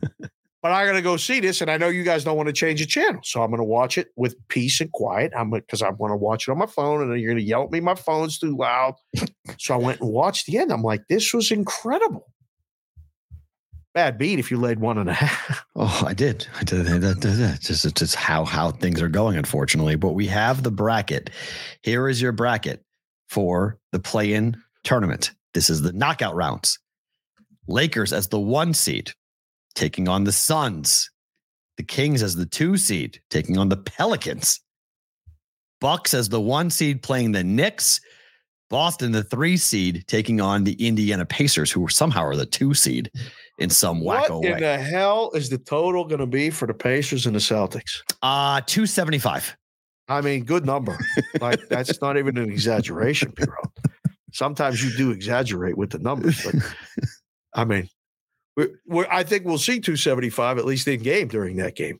but I got to go see this, and I know you guys don't want to change the channel, so I'm going to watch it with peace and quiet. I'm because I want to watch it on my phone, and then you're going to yell at me. My phone's too loud, so I went and watched the end. I'm like, this was incredible. Bad beat if you laid one and a half. Oh, I did. I did. That, that, just, just how how things are going, unfortunately. But we have the bracket. Here is your bracket for the play-in tournament. This is the knockout rounds. Lakers as the one seed taking on the Suns. The Kings as the two seed, taking on the Pelicans. Bucks as the one seed playing the Knicks. Boston, the three seed, taking on the Indiana Pacers, who somehow are the two seed in some what wacko in the hell is the total going to be for the Pacers and the Celtics? Uh 275. I mean, good number. like that's not even an exaggeration, Piro. Sometimes you do exaggerate with the numbers, but I mean, we're, we're, I think we'll see 275 at least in game during that game.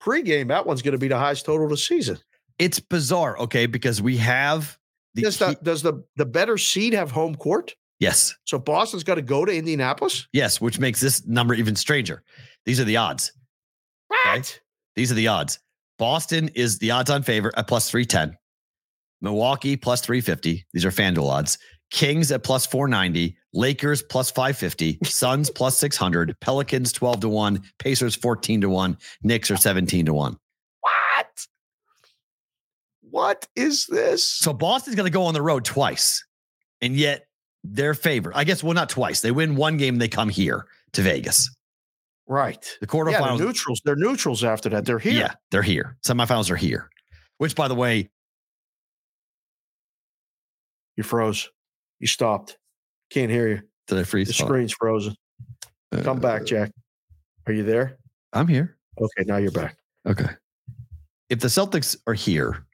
Pre-game, that one's going to be the highest total of the season. It's bizarre, okay, because we have the Does the does the the better seed have home court? yes, So Boston's got to go to Indianapolis. yes, which makes this number even stranger. These are the odds. What? These are the odds. Boston is the odds on favorite at plus 310. Milwaukee plus 350. These are FanDuel odds. Kings at plus 490. Lakers plus 550. Suns plus 600. Pelicans 12 to 1. Pacers 14 to 1. Knicks are 17 to 1. What? What is this? So Boston's going to go on the road twice. And yet they're favored. I guess, well, not twice. They win one game, they come here to Vegas. right. The Yeah, they're quarterfinals. neutrals. They're neutrals after that. They're here. Yeah, they're here. Semifinals are here. Which, by the way, You froze. You stopped. Can't hear you. did I freeze? The on. screen's frozen. Come back, Uh, Jack. Are you there? I'm here. Okay, now you're back. Okay. If the Celtics are here,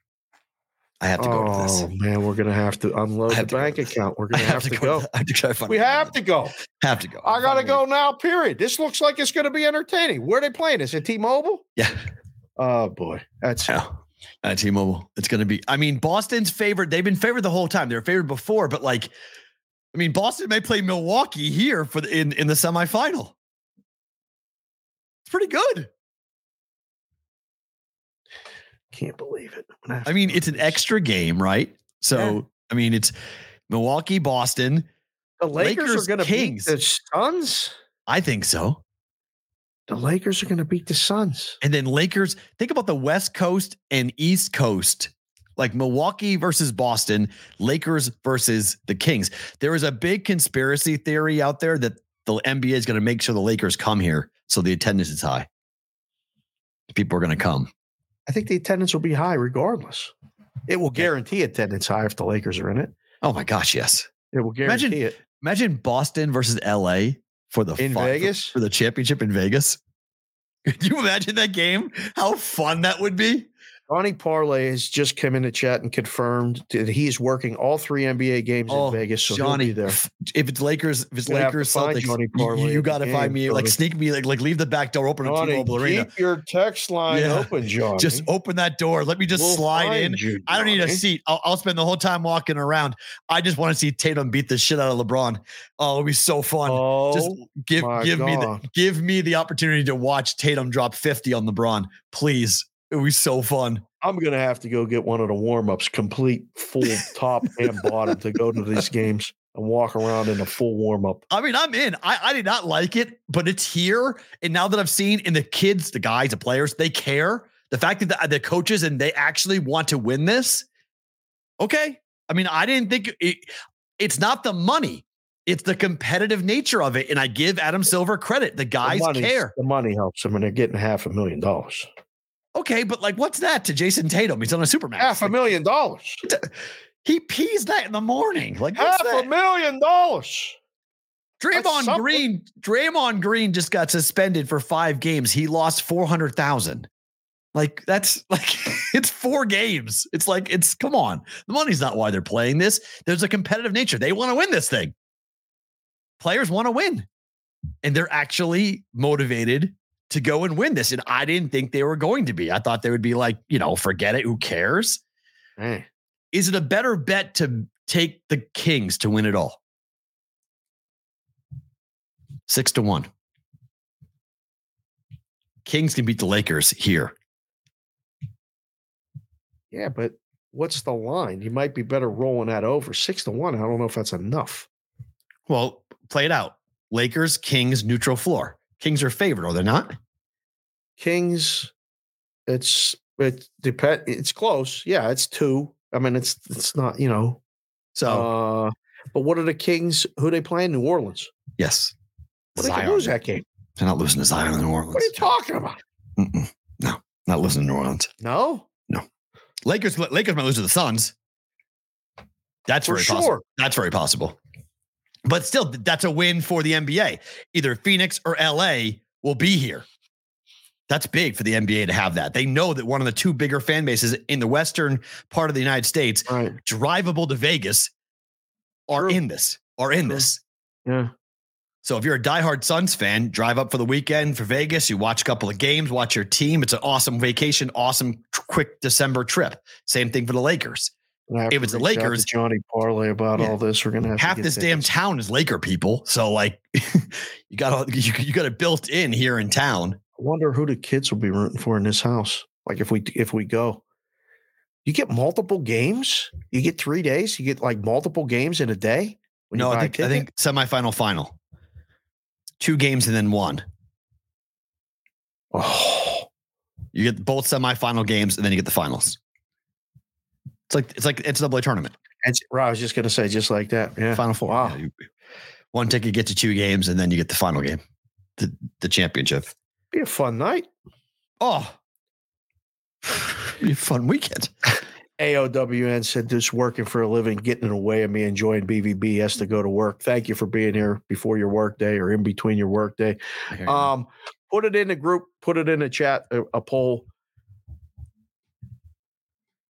I have to go to this. Oh man, we're gonna have to unload I the to bank account. We're gonna have, to go. I have to try We have to go. Have to go. I gotta go now. Period. This looks like it's gonna be entertaining. Where are they playing? Is it T-Mobile? Yeah. Oh boy, that's Yeah. At T-Mobile, it's going to be. I mean, Boston's favored. They've been favored the whole time. They're favored before, but like, I mean, Boston may play Milwaukee here for the, in in the semifinal. It's pretty good. can't believe it. I'm gonna have I to mean, it's an extra game, right? So, Yeah. I mean, it's Milwaukee, Boston. The Lakers, Lakers, are gonna Kings. beat the Suns. I think so. The Lakers are gonna beat the Suns. And then Lakers, think about the West Coast and East Coast, like Milwaukee versus Boston, Lakers versus the Kings. There is a big conspiracy theory out there that the NBA is going to make sure the Lakers come here so the attendance is high. People are going to come. I think the attendance will be high regardless. It will guarantee attendance high if the Lakers are in it. Oh my gosh, yes. It will Imagine- guarantee it. Imagine Boston versus LA for the In for- Vegas? for the championship in Vegas. Could you imagine that game? How fun that would be? Johnny Parlay has just come in the chat and confirmed that he is working all three NBA games Oh, in Vegas. So Johnny, he'll be there. if it's Lakers, if it's to Lakers, Celtics, Johnny you- Parlay you, the got to find me, like sneak me, like like leave the back door open at T-Mobile Arena. keep your text line Yeah. open, Johnny. Just open that door. Let me just We'll slide in. you, I don't need a seat. I'll, I'll spend the whole time walking around. I just want to see Tatum beat the shit out of LeBron. Oh, it'll be so fun. Oh, just give give me the give me the opportunity to watch Tatum drop 50 on LeBron. Please. It was so fun. I'm gonna have to go get one of the warm ups, complete full top and bottom, to go to these games and walk around in a full warm up. I mean, I'm in. I, I did not like it, but it's here. And now that I've seen in the kids, the guys, the players, they care. The fact that the, the coaches and they actually want to win this. Okay. I mean, I didn't think it, it's not the money. It's the competitive nature of it. And I give Adam Silver credit. The guys the care. The money helps them, and they're getting half a million dollars. Okay, but like, what's that to Jayson Tatum? He's on a supermax. Half a million dollars. He pees that in the morning. Like, Half that? a million dollars. Draymond. Green, Draymond Green just got suspended for five games. He lost four hundred thousand. Like that's like it's four games. It's like it's come on. The money's not why they're playing this. There's a competitive nature. They want to win this thing. Players want to win, and they're actually motivated to go and win this. And I didn't think they were going to be. I thought they would be like, you know, forget it. Who cares? Is it a better bet to take the Kings to win it all? Six to one. Kings can beat the Lakers here. yeah, but what's the line? You might be better rolling that over six to one. I don't know if that's enough. Well, play it out. Lakers, Kings, neutral floor. Kings are favored, are they not? Kings, it's it depend. It's close. Yeah, it's two. I mean, it's it's not you know. So Uh, but what are the Kings? Who they playing? New Orleans. yes, Well, they Zion. lose that game. They're not losing to Zion in New Orleans. What are you talking about? Mm-mm. No, not losing to New Orleans. No, No. Lakers, Lakers might lose to the Suns. That's For very sure. possible. That's very possible. But still, that's a win for the NBA. Either Phoenix or LA will be here. That's big for the NBA to have that. They know that one of the two bigger fan bases in the western part of the United States, Right. drivable to Vegas, are True. in this. Are in True. this. Yeah. So if you're a diehard Suns fan, drive up for the weekend for Vegas. You watch a couple of games, watch your team. It's an awesome vacation, awesome quick December trip. Same thing for the Lakers. If it's the Lakers- Johnny Parlay about Yeah. all this. We're gonna have Half this damn town is Laker people. So like, you got you, you got it built in here in town. I wonder who the kids will be rooting for in this house. Like if we if we go, you get multiple games. You get three days. You get like multiple games in a day. when No, I think I think semifinal final. Two games and then one. Oh, You get both semifinal games and then you get the finals. It's like it's like it's a double tournament. it's, right, I was just gonna say just like that. Yeah. Final four. Wow. Yeah, you- one ticket gets you two games and then you get the final game, the the championship. Be a fun night. Oh, be a fun weekend. AOWN said this working for a living, getting in the way of me enjoying BVB has to go to work. Thank you for being here before your work day or in between your work day. Um, put it in the group, put it in the chat, a, a poll.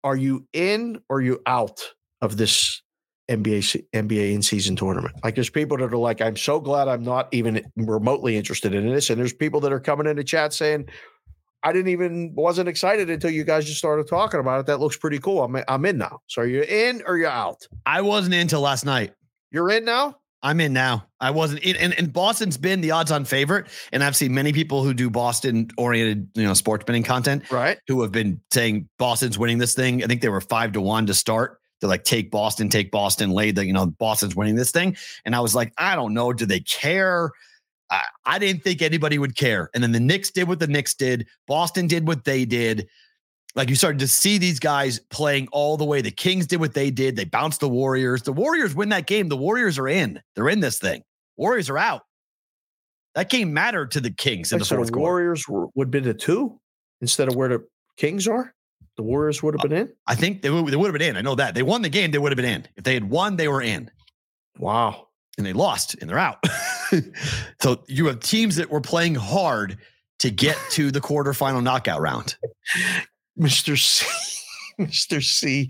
Are you in or you out of this NBA NBA in season tournament? Like there's people that are like, I'm so glad I'm not even remotely interested in this. And there's people that are coming in the chat saying, I didn't even wasn't excited until you guys just started talking about it. That looks pretty cool. I'm I'm in now. So are you in or you're out? I wasn't in until last night. You're in now? I'm in now. I wasn't in, and, and Boston's been the odds on favorite. And I've seen many people who do Boston oriented, you know, sports betting content Right. who have been saying Boston's winning this thing. I think they were five to one to start. They're like, take Boston, take Boston, laid the, you know, Boston's winning this thing. And I was like, I don't know. Do they care? I, I didn't think anybody would care. And then the Knicks did what the Knicks did. Boston did what they did. Like you started to see these guys playing all the way. The Kings did what they did. They bounced the Warriors. The Warriors win that game. The Warriors are in. They're in this thing. Warriors are out. That game mattered to the Kings in Like, the so fourth the quarter. Warriors were, would have been a two instead of where the Kings are. The Warriors would have uh, been in. I think they would, they would have been in. I know that. They won the game, they would have been in. If they had won, they were in. Wow. And they lost and they're out. so you have teams that were playing hard to get to the quarterfinal knockout round. Mr. C, Mr. C,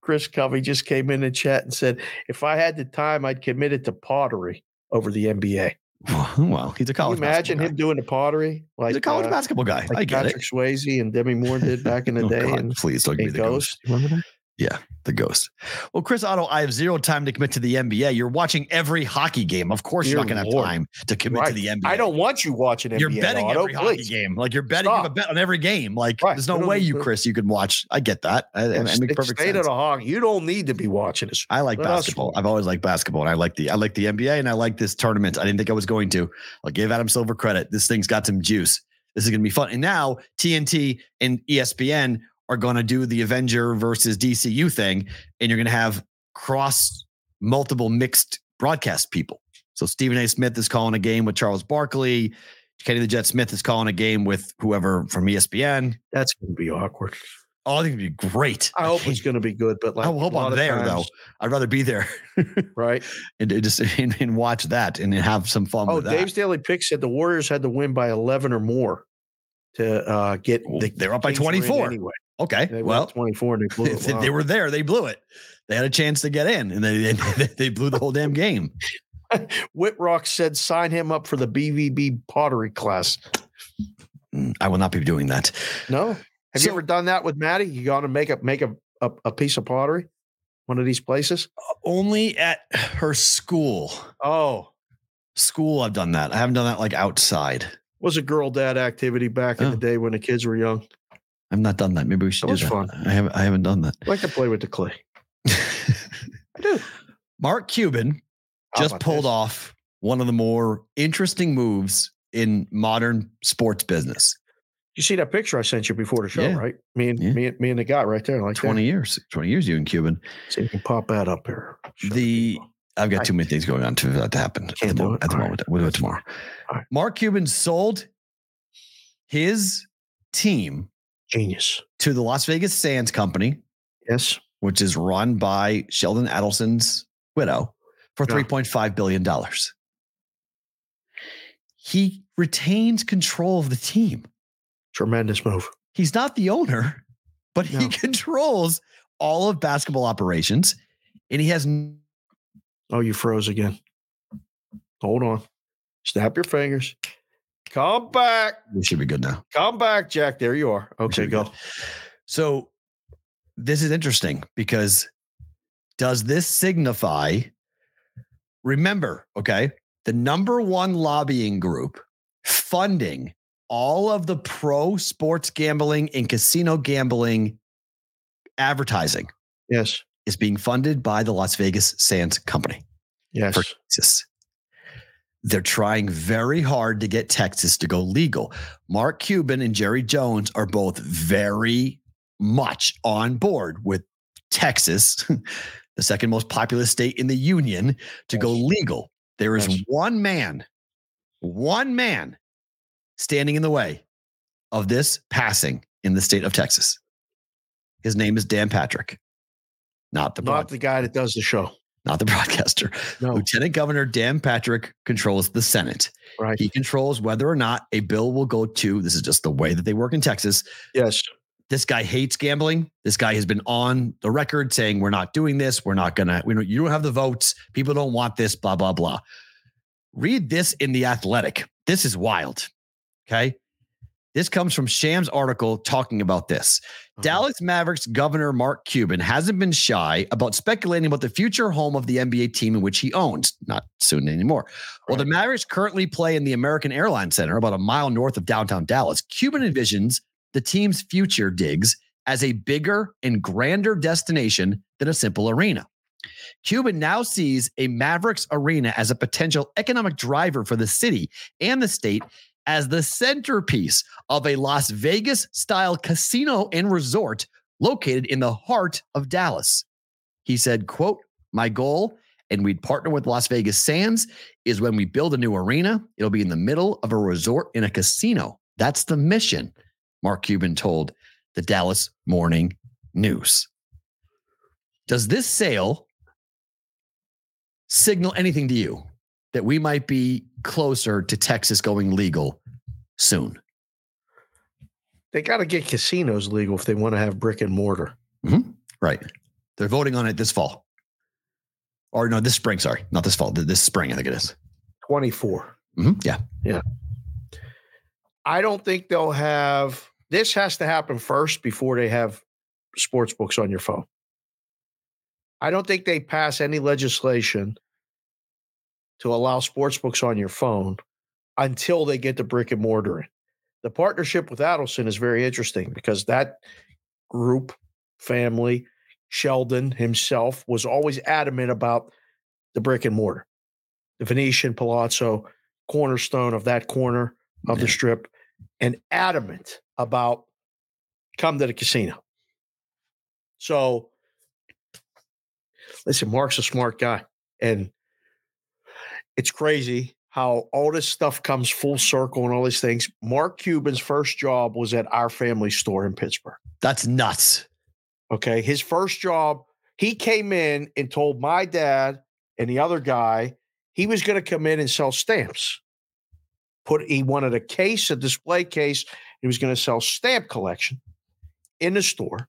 Chris Covey just came in the chat and said, if I had the time, I'd commit it to pottery over the NBA. Well, he's a Can you college imagine basketball him doing the pottery like He's a college uh, basketball guy. like I get Patrick Swayze and Demi Moore did back in the Oh, day God, and please don't give me the ghost. Ghost. That? The ghost. Well, Chris Otto, I have zero time to commit to the NBA. You're watching every hockey game. Of course, you're not going to have time to commit to the NBA. I don't want you watching NBA. You're betting Otto, every hockey game. Like you're betting. You have a bet on every game. Like Right. there's no way you, Chris, you can watch. I get that. I, I, Yeah, make st- perfect state sense. of the hockey. You don't need to be watching this. I like Let basketball. I've always liked basketball, and I like the I like the NBA, and I like this tournament. I didn't think I was going to. I'll give Adam Silver credit. This thing's got some juice. This is going to be fun. And now TNT and ESPN are going to do the Avenger versus DCU thing, and you're going to have cross multiple mixed broadcast people. So Stephen A. Smith is calling a game with Charles Barkley. Kenny the Jet Smith is calling a game with whoever from ESPN. That's going to be awkward. Oh, I think it'd be great. I hope it's going to be good, but like I hope I'm there times- though. I'd rather be there. Right? and, and just and, and watch that and have some fun Oh, with that. Dave's Daily Pick said the Warriors had to win by 11 or more to uh, get the. they're up by Kings were in 24. anyway. okay, They well, well, 24 and they blew it. they, Wow. they were there. They blew it. They had a chance to get in, and they they, they blew the whole damn game. Whitrock said sign him up for the BVB pottery class. Mm, I will not be doing that. No, have So- you ever done that with Maddie? You got to make a make a, a a piece of pottery, one of these places? Only at her school. Oh, School, I've done that. I haven't done that like outside. Was a girl dad activity back in Oh. the day when the kids were young. I've not done that. Maybe we should That was that. fun. I haven't. I haven't done that. I like to play with the clay. I do. Mark Cuban How just pulled this? off one of the more interesting moves in modern sports business. You see that picture I sent you before the show, Yeah. right? Me and Yeah. me and me and the guy right there, like 20 years. 20 years you and Cuban. That. See you can pop that up here. Show The people. I've got too many things going on for that uh, to happen. At the, Can't moment, at the moment. We'll do it tomorrow. Mark Cuban sold his team genius. to the Las Vegas Sands Company. Yes. Which is run by Sheldon Adelson's widow for Yeah. $3.5 billion. He retains control of the team. Tremendous move. He's not the owner, but he controls all of basketball operations. And he has n- Oh, you froze again. Hold on. Snap your fingers. Come back. we should be good now. Come back, Jack. There you are. Okay, go. good. So this is interesting because does this signify? Remember, okay, the number one lobbying group funding all of the pro sports gambling and casino gambling advertising Yes. is being funded by the Las Vegas Sands Company Yes. for Texas. They're trying very hard to get Texas to go legal. Mark Cuban and Jerry Jones are both very much on board with Texas, the second most populous state in the union, to go legal. There is one man, one man standing in the way of this passing in the state of Texas. His name is Dan Patrick, not the Not broad, the guy that does the show. Not the broadcaster. No. Lieutenant Governor Dan Patrick controls the Senate. Right. He controls whether or not a bill will go to. This is just the way that they work in Texas. Yes. This guy hates gambling. This guy has been on the record saying we're not doing this. We're not gonna. We don't, you don't have the votes. People don't want this. Blah blah blah. Read this in the Athletic. This is wild. Okay. This comes from Shams' article talking about this. Uh-huh. Dallas Mavericks governor Mark Cuban hasn't been shy about speculating about the future home of the NBA team in which he owns. Not soon anymore. While the Mavericks currently play in the American Airlines Center, about a mile north of downtown Dallas, Cuban envisions the team's future digs as a bigger and grander destination than a simple arena. Cuban now sees a Mavericks arena as a potential economic driver for the city and the state as the centerpiece of a Las Vegas style casino and resort located in the heart of Dallas. He said, quote, my goal, and we'd partner with Las Vegas Sands, is when we build a new arena, it'll be in the middle of a resort in a casino. That's the mission, Mark Cuban told the Dallas Morning News. Does this sale signal anything to you that we might be closer to Texas going legal soon? They got to get casinos legal if they want to have brick and mortar. Right. They're voting on it this fall. Or no, this spring, sorry. Not this fall. This spring, I think it is. 24. Mhm, Yeah. Yeah. I don't think they'll have this has to happen first before they have sports books on your phone. I don't think they pass any legislation to allow sports books on your phone until they get the brick and mortar. The partnership with Adelson is very interesting because that group, family, Sheldon himself was always adamant about the brick and mortar, the Venetian Palazzo, cornerstone of that corner of the strip, and adamant about come to the casino. So, listen, Mark's a smart guy, and it's crazy how all this stuff comes full circle and all these things. Mark Cuban's first job was at our family store in Pittsburgh. That's nuts. Okay. His first job, he came in and told my dad and the other guy he was going to come in and sell stamps. Put he wanted a case, a display case. He was going to sell stamp collection in the store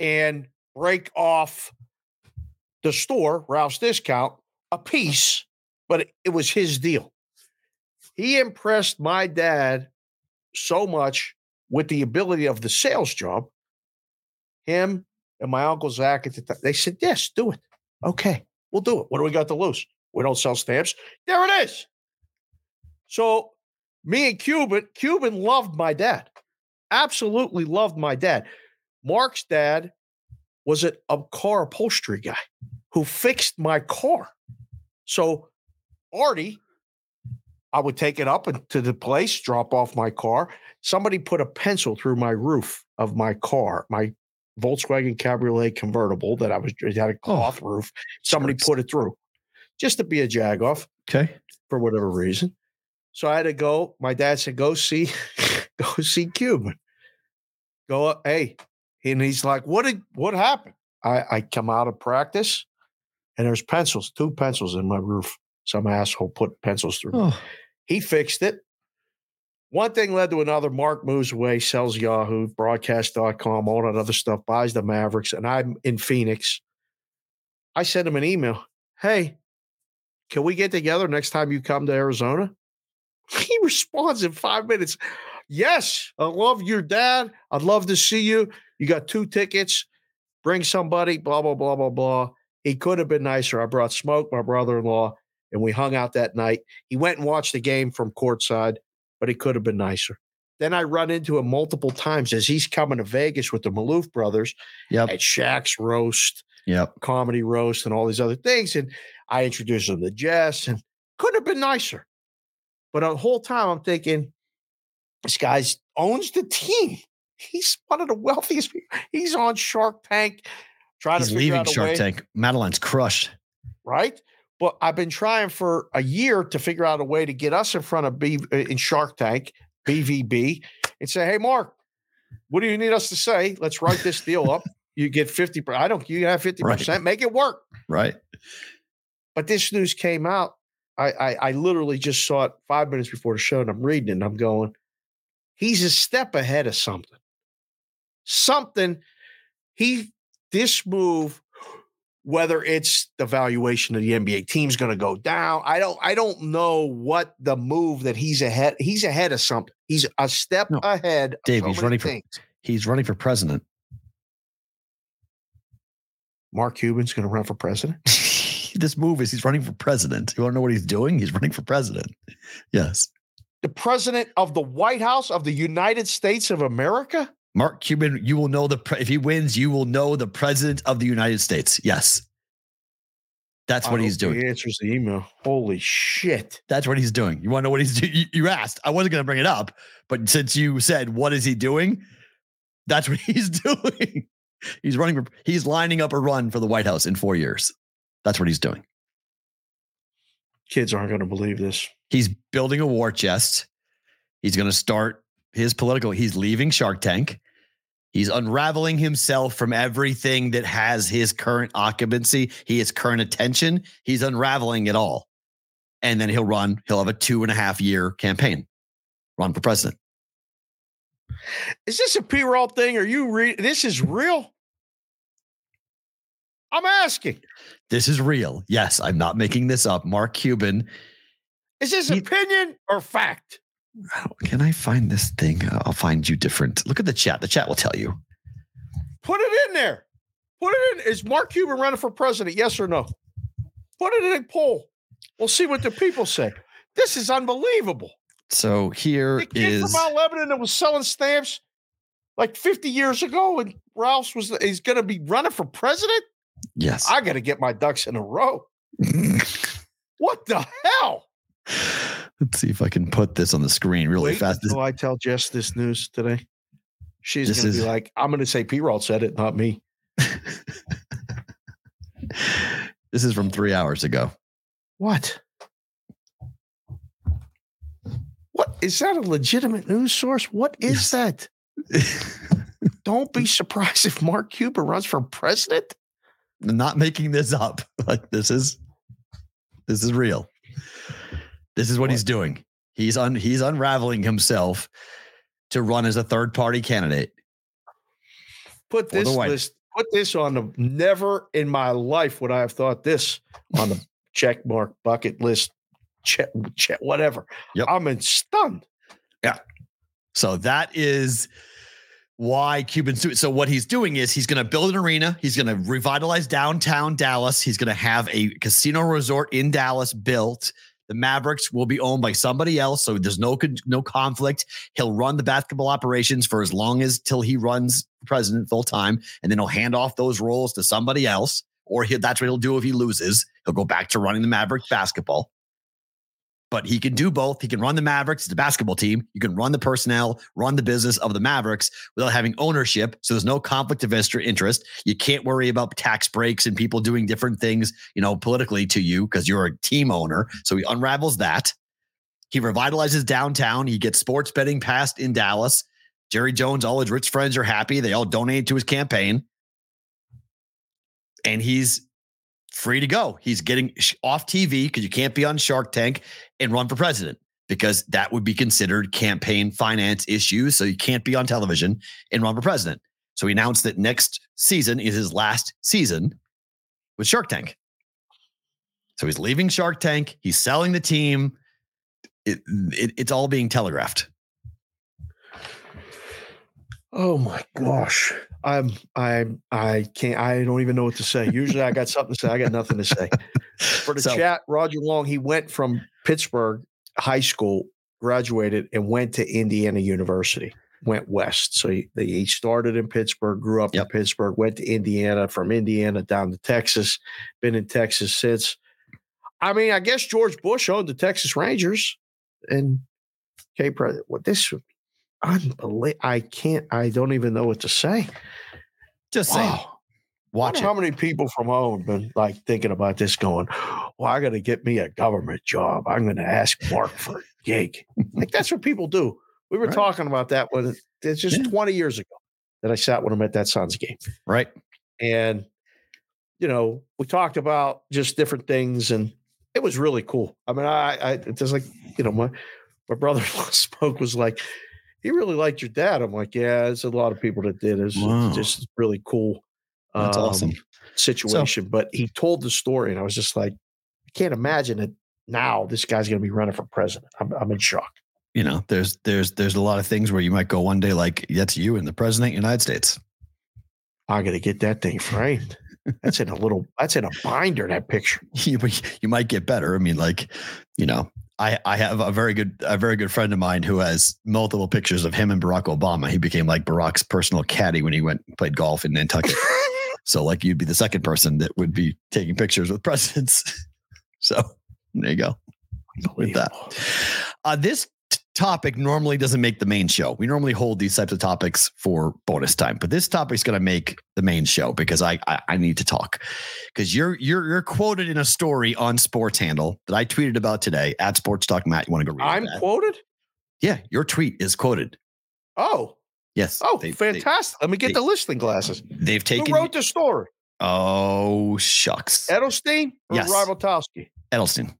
and break off the store, Ralph's discount, a piece, but it, it was his deal. He impressed my dad so much with the ability of the sales job him and my uncle Zach at the time, they said, Yes, do it. Okay, we'll do it. What do we got to lose? We don't sell stamps. There it is. So me and Cuban, Cuban loved my dad. Absolutely loved my dad. Mark's dad was a, a car upholstery guy who fixed my car. So Artie, I would take it up and- to the place, drop off my car. Somebody put a pencil through my roof of my car, my Volkswagen Cabriolet convertible that I was it had a oh, cloth roof. Somebody put it through just to be a jagoff Okay. for whatever reason. So I had to go. My dad said, "Go see, go see Cuban. Go up, hey, and he's like, "What did what happened?" I I come out of practice, and there's pencils, two pencils in my roof. Some asshole put pencils through. Oh. He fixed it. One thing led to another. Mark moves away, sells Yahoo, broadcast.com, all that other stuff, buys the Mavericks, and I'm in Phoenix. I sent him an email. Hey, can we get together next time you come to Arizona? He responds in five minutes. Yes, I love your dad. I'd love to see you. You got two tickets. Bring somebody, blah, blah, blah, blah, blah. He could have been nicer. I brought Smoke, my brother in law, and we hung out that night. He went and watched the game from courtside, but he could have been nicer. Then I run into him multiple times as he's coming to Vegas with the Maloof brothers yep. at Shaq's roast, yep. comedy roast, and all these other things. And I introduced him to Jess, and couldn't have been nicer. But the whole time I'm thinking, this guy owns the team. He's one of the wealthiest people. He's on Shark Tank. Trying He's to leaving Shark. Tank. Madeline's crushed. Right? But I've been trying for a year to figure out a way to get us in front of B uh, in Shark Tank, BVB, and say, hey, Mark, what do you need us to say? Let's write this deal up. You get 50 I don't you have 50%. Right. Make it work. Right. But this news came out. I, I I literally just saw it five minutes before the show, and I'm reading it and I'm going, he's a step ahead of something. Something he this move whether it's the valuation of the NBA team's going to go down. I don't I don't know what the move that he's ahead he's ahead of something. He's a step no, ahead. Dave, so he's running things. for he's running for president. Mark Cuban's going to run for president. this move is he's running for president. You want to know what he's doing? He's running for president. Yes. The president of the White House of the United States of America? Mark Cuban, you will know the pre- if he wins, you will know the president of the United States. Yes. That's what he's doing. He answers the email. Holy shit. That's what he's doing. You want to know what he's doing? You asked. I wasn't going to bring it up, but since you said, what is he doing? That's what he's doing. he's running for, he's lining up a run for the White House in four years. That's what he's doing. Kids aren't going to believe this. He's building a war chest. He's going to start his political. He's leaving Shark Tank. He's unraveling himself from everything that has his current occupancy, he has current attention. He's unraveling it all. And then he'll run, he'll have a two and a half year campaign, run for president. Is this a P roll thing? Are you re- this is real? I'm asking. This is real. Yes, I'm not making this up. Mark Cuban. Is this he, opinion or fact? Can I find this thing? Uh, I'll find you different. Look at the chat. The chat will tell you. Put it in there. Put it in. Is Mark Cuban running for president? Yes or no? Put it in a poll. We'll see what the people say. This is unbelievable. So here the kid is from Mount Lebanon that was selling stamps like 50 years ago, and Ralph's was he's going to be running for president. Yes. I got to get my ducks in a row. what the hell? Let's see if I can put this on the screen really Wait fast. Until I tell Jess this news today. She's going to is... be like, I'm going to say P Roll said it, not me. this is from three hours ago. What? What is that a legitimate news source? What is that? Don't be surprised if Mark Cuban runs for president I'm not making this up. Like this is this is real. This is what, what? he's doing. He's un he's unraveling himself to run as a third party candidate. Put this list, put this on the never in my life would I have thought this on the check mark bucket list, check, check whatever. Yep. I'm in stunned. Yeah. So that is why Cuban suit. So what he's doing is he's going to build an arena. He's going to revitalize downtown Dallas. He's going to have a casino resort in Dallas built. The Mavericks will be owned by somebody else, so there's no no conflict. He'll run the basketball operations for as long as till he runs president full time, and then he'll hand off those roles to somebody else. Or he, that's what he'll do if he loses. He'll go back to running the Mavericks basketball but he can do both. He can run the Mavericks, the basketball team. You can run the personnel, run the business of the Mavericks without having ownership. So there's no conflict of interest. You can't worry about tax breaks and people doing different things, you know, politically to you because you're a team owner. So he unravels that. He revitalizes downtown. He gets sports betting passed in Dallas. Jerry Jones, all his rich friends are happy. They all donated to his campaign. And he's free to go. He's getting off TV because you can't be on Shark Tank and run for president because that would be considered campaign finance issues. So you can't be on television and run for president. So he announced that next season is his last season with Shark Tank. So he's leaving Shark Tank. He's selling the team. It, it, it's all being telegraphed. Oh my gosh. I'm I'm I can't I don't even know what to say. Usually I got something to say. I got nothing to say. For the so, chat, Roger Long, he went from Pittsburgh High School, graduated, and went to Indiana University. Went west. So he, he started in Pittsburgh, grew up yep. in Pittsburgh, went to Indiana, from Indiana down to Texas, been in Texas since. I mean, I guess George Bush owned the Texas Rangers and okay, President, what this unbelievable. I can't, I don't even know what to say. Just wow. Watch how many people from home have been like thinking about this, going, "Well, I got to get me a government job. I'm going to ask Mark for a gig." like that's what people do. We were right. talking about that when it's just yeah. 20 years ago that I sat with him at that Suns game. Right. And you know, we talked about just different things, and it was really cool. I mean, I, I it's like you know, my my brother spoke was like, he really liked your dad. I'm like, yeah, there's a lot of people that did. It's wow. just really cool. That's um, awesome situation. So, but he told the story, and I was just like, I can't imagine it now. This guy's going to be running for president. I'm, I'm in shock. You know, there's there's there's a lot of things where you might go one day like that's you and the president of the United States. I got to get that thing framed. That's in a little. That's in a binder. That picture. you, you might get better. I mean, like, you know, I, I have a very good a very good friend of mine who has multiple pictures of him and Barack Obama. He became like Barack's personal caddy when he went played golf in Nantucket. so like you'd be the second person that would be taking pictures with presidents. so there you go. With that, uh, this topic normally doesn't make the main show. We normally hold these types of topics for bonus time, but this topic is going to make the main show because I, I, I need to talk because you're you're you're quoted in a story on Sports Handle that I tweeted about today at Sports Talk Matt. You want to go read? I'm quoted. Yeah, your tweet is quoted. Oh, yes. Oh, they, fantastic! They, Let me get they, the listening glasses. They've taken. Who wrote the story? Oh shucks. Edelstein or yes. Edelstein.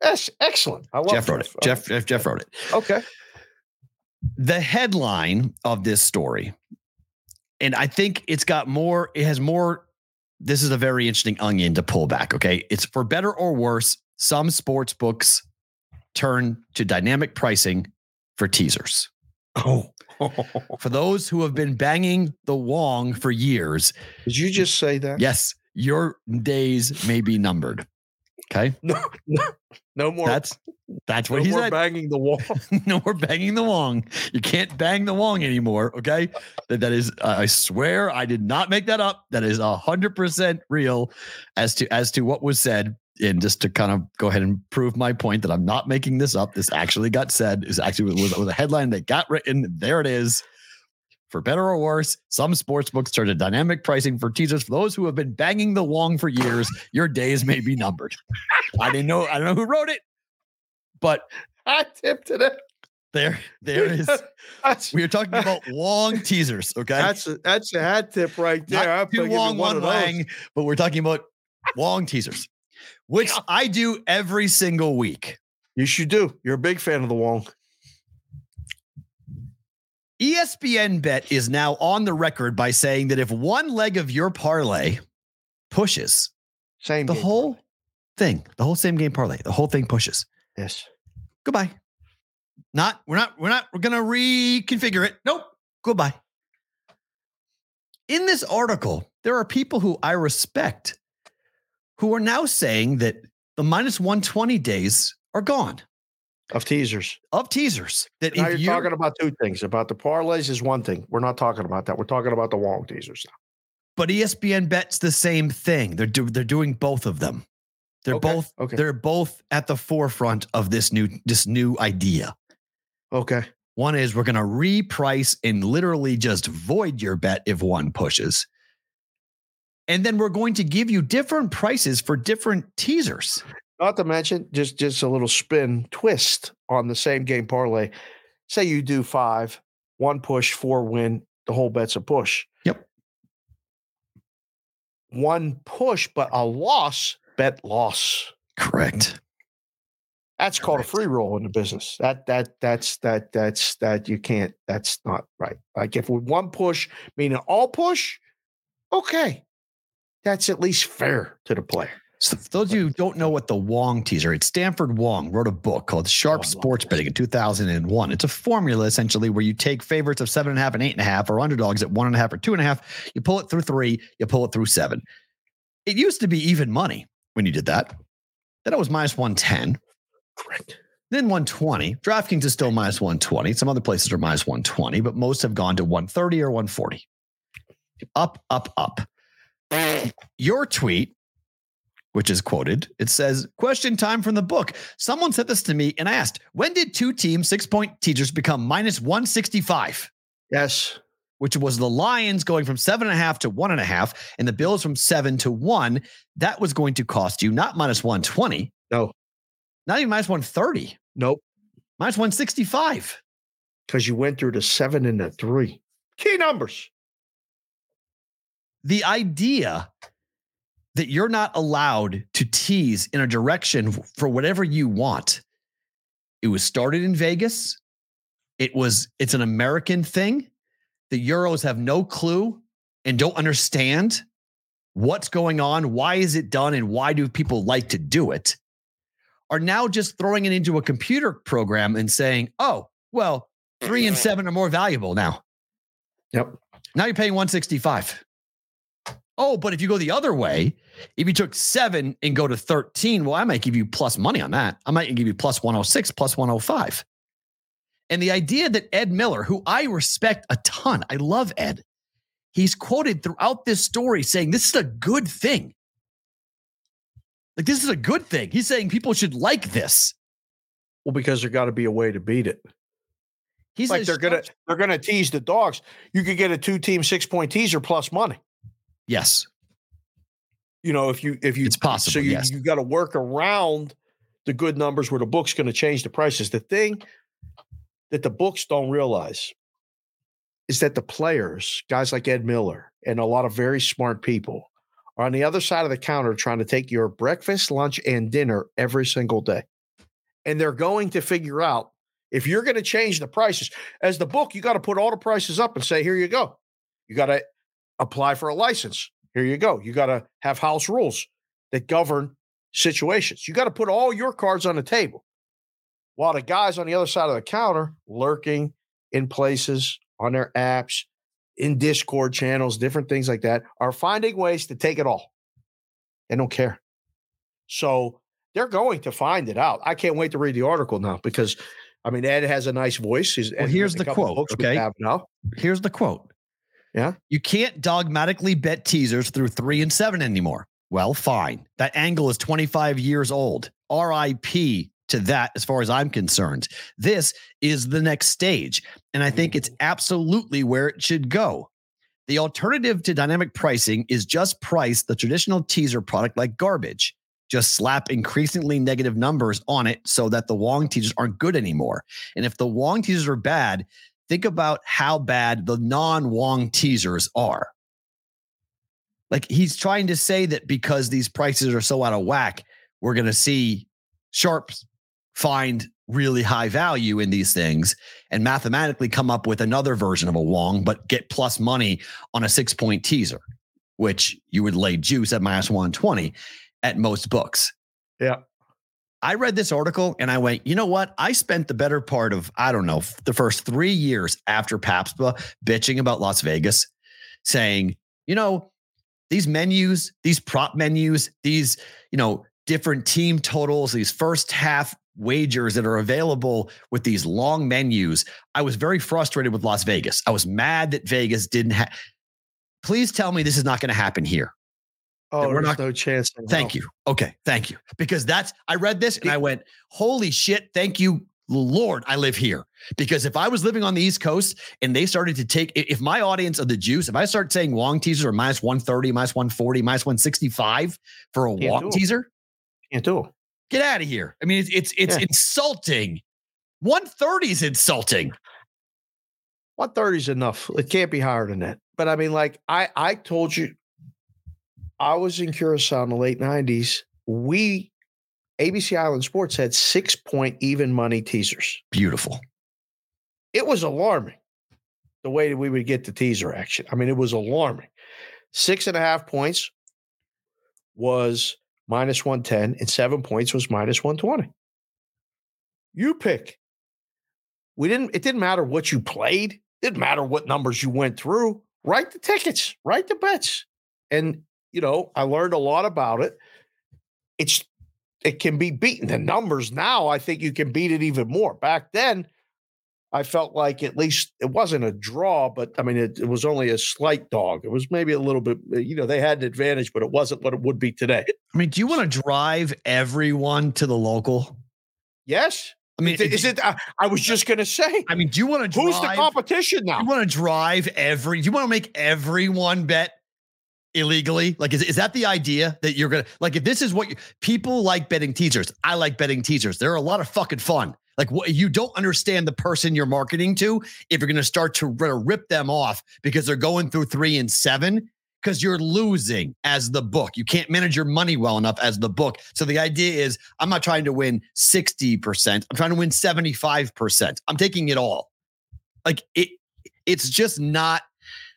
That's excellent. I love Jeff wrote it. Jeff, Jeff, Jeff wrote it. Okay. The headline of this story, and I think it's got more, it has more. This is a very interesting onion to pull back. Okay. It's for better or worse, some sports books turn to dynamic pricing for teasers. Oh. for those who have been banging the Wong for years. Did you just say that? Yes. Your days may be numbered. Okay. No, no, no more. That's that's what no he more. Banging the wong. no more banging the wong. You can't bang the wong anymore. Okay. That that is. Uh, I swear, I did not make that up. That is a hundred percent real, as to as to what was said. And just to kind of go ahead and prove my point that I'm not making this up. This actually got said. Is actually was, was a headline that got written. There it is. For better or worse, some sports books started dynamic pricing for teasers. For those who have been banging the Wong for years, your days may be numbered. I didn't know. I don't know who wrote it, but I tipped it. There, there is. we are talking about long teasers. Okay, that's a, that's a hat tip right there. Not I'm too long, one, one wang, but we're talking about long teasers, which I do every single week. You should do. You're a big fan of the Wong. ESPN Bet is now on the record by saying that if one leg of your parlay pushes, same the whole parlay. thing, the whole same game parlay, the whole thing pushes. Yes. Goodbye. Not we're not we're not we're gonna reconfigure it. Nope. Goodbye. In this article, there are people who I respect who are now saying that the minus 120 days are gone. Of teasers. Of teasers. That now you're, you're, talking about two things. About the parlays is one thing. We're not talking about that. We're talking about the long teasers now. But espn bets the same thing. They're do, they're doing both of them. They're okay. both okay. they're both at the forefront of this new this new idea. Okay. One is we're going to reprice and literally just void your bet if one pushes and then we're going to give you different prices for different teasers not to mention, just just a little spin twist on the same game parlay. Say you do five, one push, four win, the whole bet's a push. Yep. One push, but a loss, bet loss. Correct. That's called a free roll in the business. That that that's that that's that you can't. That's not right. Like if with one push, meaning all push, okay, that's at least fair to the player. So for those of you who don't know what the Wong teaser, it's Stanford Wong wrote a book called Sharp Sports Betting in 2001. It's a formula essentially where you take favorites of seven and a half and eight and a half or underdogs at one and a half or two and a half. You pull it through three, you pull it through seven. It used to be even money when you did that. Then it was minus 110. Correct. Then 120. DraftKings is still minus 120. Some other places are minus 120, but most have gone to 130 or 140. Up, up, up. Your tweet which is quoted. It says, Question time from the book. Someone sent this to me and I asked, When did two team six point teasers become minus 165? Yes. Which was the Lions going from seven and a half to one and a half, and the Bills from seven to one. That was going to cost you not minus 120. No. Not even minus 130. Nope. Minus 165. Because you went through the seven and the three. Key numbers. The idea that you're not allowed to tease in a direction for whatever you want. It was started in Vegas. It was it's an American thing. The Euros have no clue and don't understand what's going on, why is it done and why do people like to do it? Are now just throwing it into a computer program and saying, "Oh, well, 3 and 7 are more valuable now." Yep. Now you're paying 165. Oh, but if you go the other way, if you took seven and go to 13, well, I might give you plus money on that. I might give you plus 106, plus 105. And the idea that Ed Miller, who I respect a ton, I love Ed, he's quoted throughout this story saying this is a good thing. Like, this is a good thing. He's saying people should like this. Well, because there got to be a way to beat it. He's like they're gonna they're gonna tease the dogs. You could get a two team six point teaser plus money. Yes. You know, if you if you it's possible. So you yes. you got to work around the good numbers where the book's going to change the prices. The thing that the books don't realize is that the players, guys like Ed Miller and a lot of very smart people, are on the other side of the counter trying to take your breakfast, lunch, and dinner every single day. And they're going to figure out if you're going to change the prices. As the book, you got to put all the prices up and say, here you go. You got to apply for a license. Here you go. You got to have house rules that govern situations. You got to put all your cards on the table. While the guys on the other side of the counter lurking in places on their apps, in Discord channels, different things like that, are finding ways to take it all. They don't care. So they're going to find it out. I can't wait to read the article now because I mean Ed has a nice voice. He's well, here's the quote. Okay. Here's the quote. Yeah. You can't dogmatically bet teasers through three and seven anymore. Well, fine. That angle is 25 years old. RIP to that, as far as I'm concerned. This is the next stage. And I think it's absolutely where it should go. The alternative to dynamic pricing is just price the traditional teaser product like garbage. Just slap increasingly negative numbers on it so that the Wong teasers aren't good anymore. And if the Wong teasers are bad, think about how bad the non Wong teasers are. Like he's trying to say that because these prices are so out of whack, we're going to see sharps find really high value in these things and mathematically come up with another version of a Wong, but get plus money on a six point teaser, which you would lay juice at minus 120 at most books. Yeah. I read this article and I went, you know what? I spent the better part of, I don't know, the first three years after PASPA bitching about Las Vegas, saying, you know, these menus, these prop menus, these, you know, different team totals, these first half wagers that are available with these long menus. I was very frustrated with Las Vegas. I was mad that Vegas didn't have. Please tell me this is not going to happen here. Oh, we're not no chance. Thank you. Okay, thank you. Because that's I read this and I went, "Holy shit! Thank you, Lord, I live here." Because if I was living on the East Coast and they started to take, if my audience of the juice, if I start saying Wong teasers are minus one thirty, minus one forty, minus one sixty five for a Can't Wong teaser, can't do it. Get out of here. I mean, it's it's, it's yeah. insulting. One thirty is insulting. 130 is enough. It can't be higher than that. But I mean, like I I told you, I was in Curacao in the late 90s. We ABC Island Sports had six point even money teasers. Beautiful. It was alarming the way that we would get the teaser action. I mean, it was alarming. Six and a half points was minus 110, and seven points was minus 120. You pick. We didn't, it didn't matter what you played, it didn't matter what numbers you went through. Write the tickets, write the bets. And, you know, I learned a lot about it. It's it can be beaten. The numbers now, I think you can beat it even more. Back then, I felt like at least it wasn't a draw, but I mean, it, it, was only a slight dog. It was maybe a little bit, uh, you know, they had an advantage, but it wasn't what it would be today. I mean, do you want to drive everyone to the local? Yes. I mean, is it? I, I was just going to say. I mean, do you want to? Drive, who's the competition now? You want to drive every? Do you want to make everyone bet illegally? Like, is, is that the idea that you're gonna like? If this is what you, people like betting teasers, I like betting teasers. They're a lot of fucking fun. Like what you don't understand the person you're marketing to if you're going to start to rip them off because they're going through three and seven because you're losing as the book. You can't manage your money well enough as the book. So the idea is I'm not trying to win 60%. I'm trying to win 75%. I'm taking it all. Like it it's just not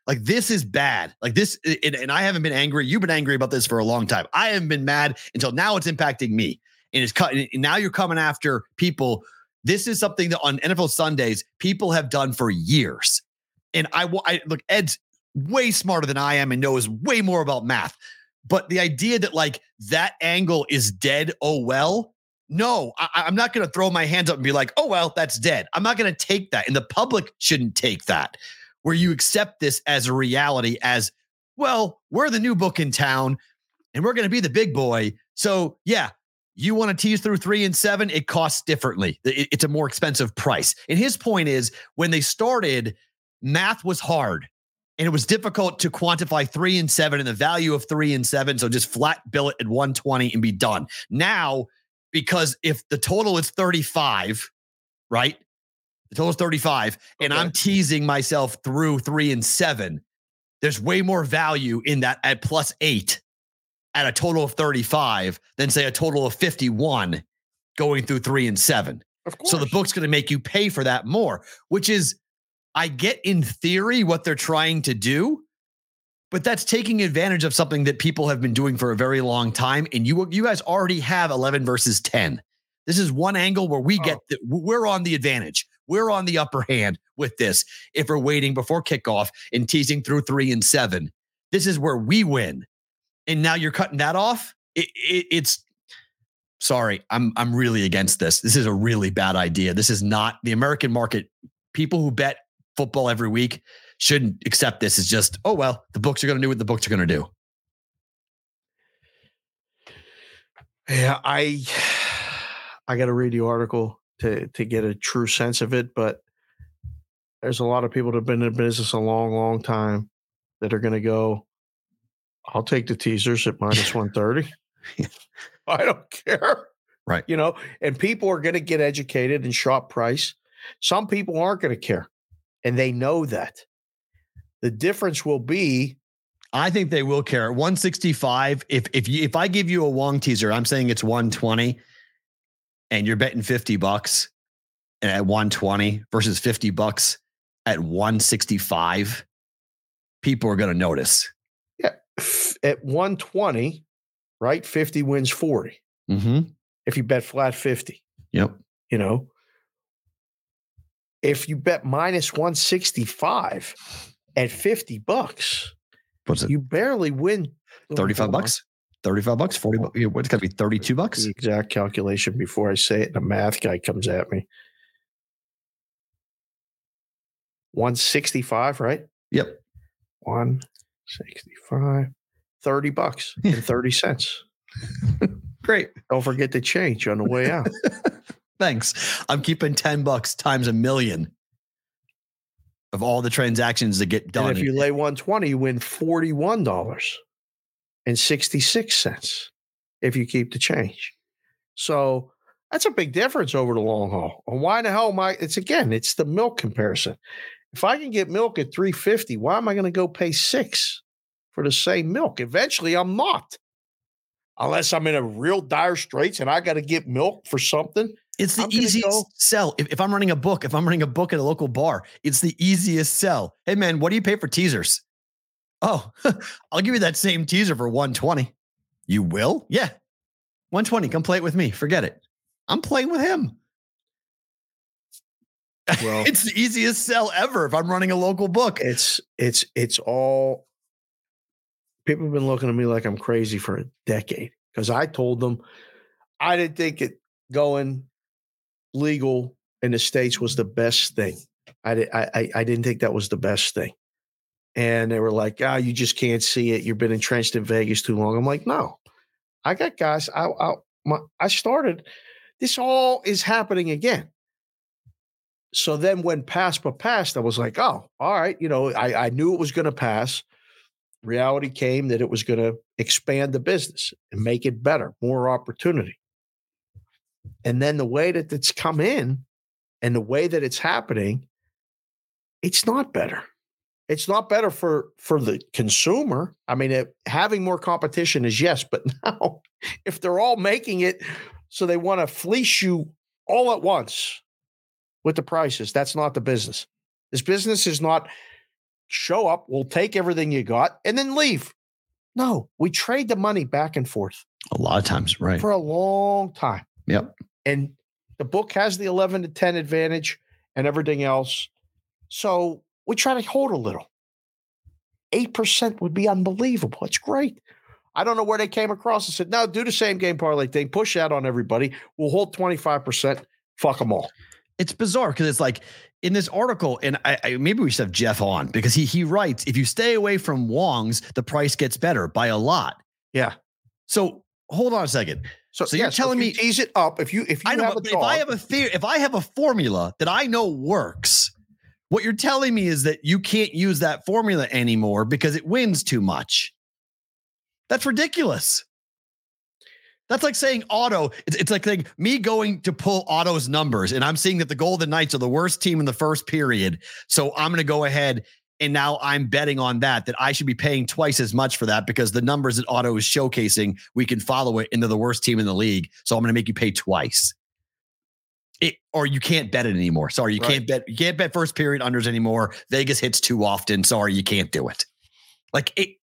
like this is bad. Like this and, and I haven't been angry. You've been angry about this for a long time. I haven't been mad until now it's impacting me. And it's cut and now you're coming after people this is something that on NFL Sundays people have done for years. And I, I look, Ed's way smarter than I am and knows way more about math. But the idea that like that angle is dead, oh well, no, I, am not going to throw my hands up and be like, oh well, that's dead. I'm not going to take that, and the public shouldn't take that. Where you accept this as a reality, as well, we're the new book in town, and we're going to be the big boy. So yeah, you want to tease through three and seven, it costs differently. It's a more expensive price. And his point is when they started, math was hard and it was difficult to quantify three and seven and the value of three and seven. So just flat bill it at 120 and be done. Now, because if the total is 35, right? The total is 35, okay. and I'm teasing myself through three and seven. There's way more value in that at plus eight at a total of 35 than say a total of 51 going through three and seven. So the book's going to make you pay for that more, which is, I get in theory what they're trying to do, but that's taking advantage of something that people have been doing for a very long time. And you, you guys already have 11 versus 10. This is one angle where we get, oh. the, we're on the advantage. We're on the upper hand with this. If we're waiting before kickoff and teasing through three and seven, this is where we win and now you're cutting that off. It, it, it's sorry, I'm I'm really against this. This is a really bad idea. This is not the American market. People who bet football every week shouldn't accept this as just oh well, the books are going to do what the books are going to do. Yeah, I I got to read the article to to get a true sense of it, but there's a lot of people that have been in business a long, long time that are going to go. I'll take the teasers at minus 130. I don't care. Right. You know, and people are going to get educated and shop price. Some people aren't going to care. And they know that. The difference will be I think they will care. 165. If if you if I give you a Wong teaser, I'm saying it's 120 and you're betting 50 bucks at 120 versus 50 bucks at 165, people are going to notice Yeah. at 120, right? 50 wins 40. Mm-hmm. If you bet flat 50. Yep. You know, if you bet minus 165 at 50 bucks, what's it? You barely win 35 bucks. 35 bucks, 40 bucks. What's got to be 32 bucks? The exact calculation before I say it. The math guy comes at me. 165, right? Yep. 165, 30 bucks and 30 cents. Great. Don't forget to change on the way out. Thanks. I'm keeping 10 bucks times a million of all the transactions that get done. And if you lay 120, you win $41 and 66 cents if you keep the change. So that's a big difference over the long haul. And why the hell am I? It's again, it's the milk comparison. If I can get milk at 350, why am I going to go pay six for the same milk? Eventually, I'm not. Unless I'm in a real dire straits and I got to get milk for something. It's the easiest go. sell. If, if I'm running a book, if I'm running a book at a local bar, it's the easiest sell. Hey man, what do you pay for teasers? Oh, I'll give you that same teaser for 120. You will? Yeah. 120. Come play it with me. Forget it. I'm playing with him. Well, it's the easiest sell ever if I'm running a local book. It's it's it's all people have been looking at me like I'm crazy for a decade because I told them I didn't think it going legal in the states was the best thing. I I I didn't think that was the best thing. And they were like, "Ah, oh, you just can't see it. You've been entrenched in Vegas too long." I'm like, "No, I got guys. I I my, I started. This all is happening again so then when PASPA passed, I was like, oh, all right. You know, I, I knew it was going to pass. Reality came that it was going to expand the business and make it better, more opportunity. And then the way that it's come in and the way that it's happening, it's not better. It's not better for for the consumer. I mean, it, having more competition is yes, but now if they're all making it so they want to fleece you all at once, with the prices. That's not the business. This business is not show up, we'll take everything you got and then leave. No, we trade the money back and forth. A lot of times, right. For a long time. Yep. And the book has the 11 to 10 advantage and everything else. So we try to hold a little. 8% would be unbelievable. It's great. I don't know where they came across and said, no, do the same game parlay thing, push that on everybody. We'll hold 25%, fuck them all it's bizarre because it's like in this article, and I, I, maybe we should have Jeff on because he he writes if you stay away from Wong's, the price gets better by a lot. Yeah. So hold on a second. So, so you're telling so you me tease it up if you if you I know, but if I have a theory, if I have a formula that I know works, what you're telling me is that you can't use that formula anymore because it wins too much. That's ridiculous. That's like saying auto. It's, it's like saying me going to pull auto's numbers, and I'm seeing that the Golden Knights are the worst team in the first period. So I'm going to go ahead and now I'm betting on that that I should be paying twice as much for that because the numbers that Auto is showcasing, we can follow it into the worst team in the league. So I'm going to make you pay twice. It, or you can't bet it anymore. Sorry, you right. can't bet. You can't bet first period unders anymore. Vegas hits too often. Sorry, you can't do it. Like it.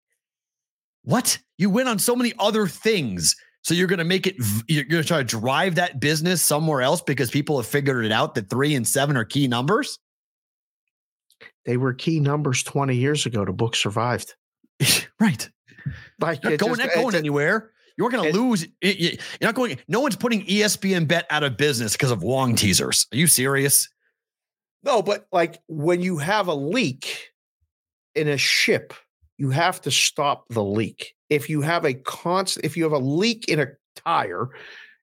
What you win on so many other things so you're going to make it, you're going to try to drive that business somewhere else because people have figured it out that three and seven are key numbers? They were key numbers 20 years ago. The book survived. right. Like you're going, just, not going anywhere. You are going to lose. You're not going. No one's putting ESPN Bet out of business because of Wong teasers. Are you serious? No, but like when you have a leak in a ship, you have to stop the leak if you have a constant, if you have a leak in a tire,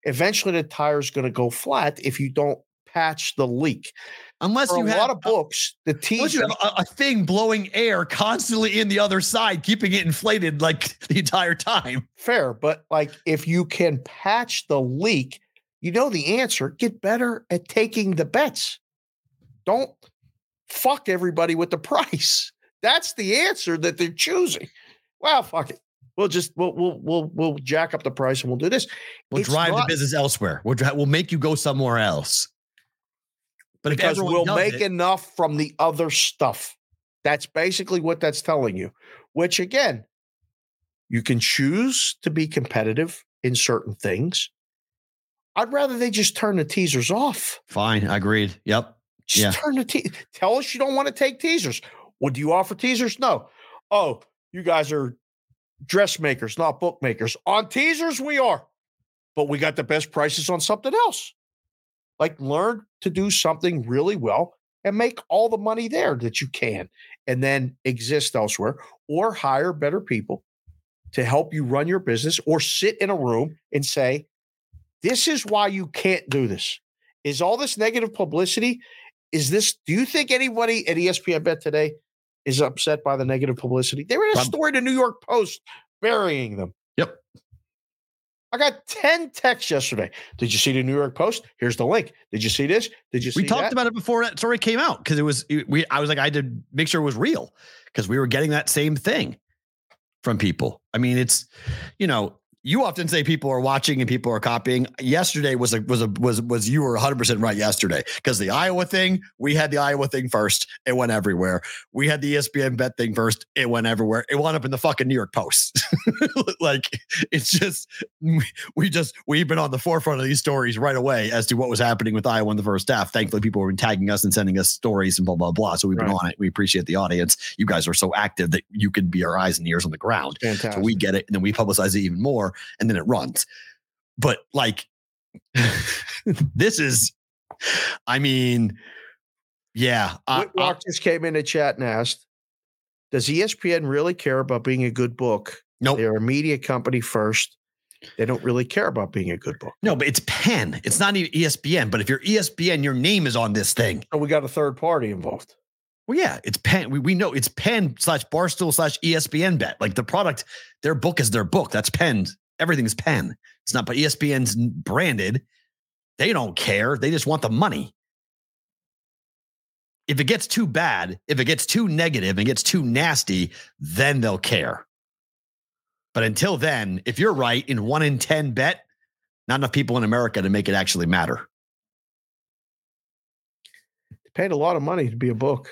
eventually the tire is going to go flat if you don't patch the leak. Unless For you a have lot of books, the you have a, a, thing blowing air constantly in the other side, keeping it inflated like the entire time. Fair, but like if you can patch the leak, you know the answer. Get better at taking the bets. Don't fuck everybody with the price. That's the answer that they're choosing. Well, fuck it. We'll just we'll we'll we'll we'll jack up the price and we'll do this. We'll it's drive not, the business elsewhere. We'll we'll make you go somewhere else. But because we'll make it, enough from the other stuff. That's basically what that's telling you. Which again, you can choose to be competitive in certain things. I'd rather they just turn the teasers off. Fine, I agreed. Yep. Just yeah. turn the te- tell us you don't want to take teasers. Would you offer teasers? No. Oh, you guys are dressmakers, not bookmakers. On teasers, we are, but we got the best prices on something else. Like learn to do something really well and make all the money there that you can, and then exist elsewhere or hire better people to help you run your business or sit in a room and say, This is why you can't do this. Is all this negative publicity? Is this, do you think anybody at ESPN Bet today is upset by the negative publicity. They were in a story to New York Post burying them. Yep. I got 10 texts yesterday. Did you see the New York Post? Here's the link. Did you see this? Did you see We talked that? about it before that story came out because it was we I was like I had to make sure it was real because we were getting that same thing from people. I mean, it's you know, you often say people are watching and people are copying. Yesterday was a was a was was you were 100% right yesterday because the Iowa thing, we had the Iowa thing first. It went everywhere. We had the ESPN bet thing first. It went everywhere. It wound up in the fucking New York Post. like it's just we, we just we've been on the forefront of these stories right away as to what was happening with Iowa in the first half. Thankfully, people were tagging us and sending us stories and blah blah blah. So we've been Right. on it. We appreciate the audience. You guys are so active that you can be our eyes and ears on the ground. Fantastic. So we get it, and then we publicize it even more, and then it runs. But like, this is, I mean, yeah, I, Whitlock just came in the chat and asked, does ESPN really care about being a good book? nope, They're a media company first. They don't really care about being a good book. no, but it's Penn. It's not even ESPN. But if you're ESPN, your name is on this thing. So we got a third party involved. Well, yeah, it's Penn. We, we know it's Penn slash Barstool slash ESPN bet. Like the product, their book is their book. That's Penn. Everything's Penn. It's not, but ESPN's branded. They don't care. They just want the money. If it gets too bad, if it gets too negative and gets too nasty, then they'll care. But until then, if you're right in one in 10 bet, not enough people in America to make it actually matter. They paid a lot of money to be a book.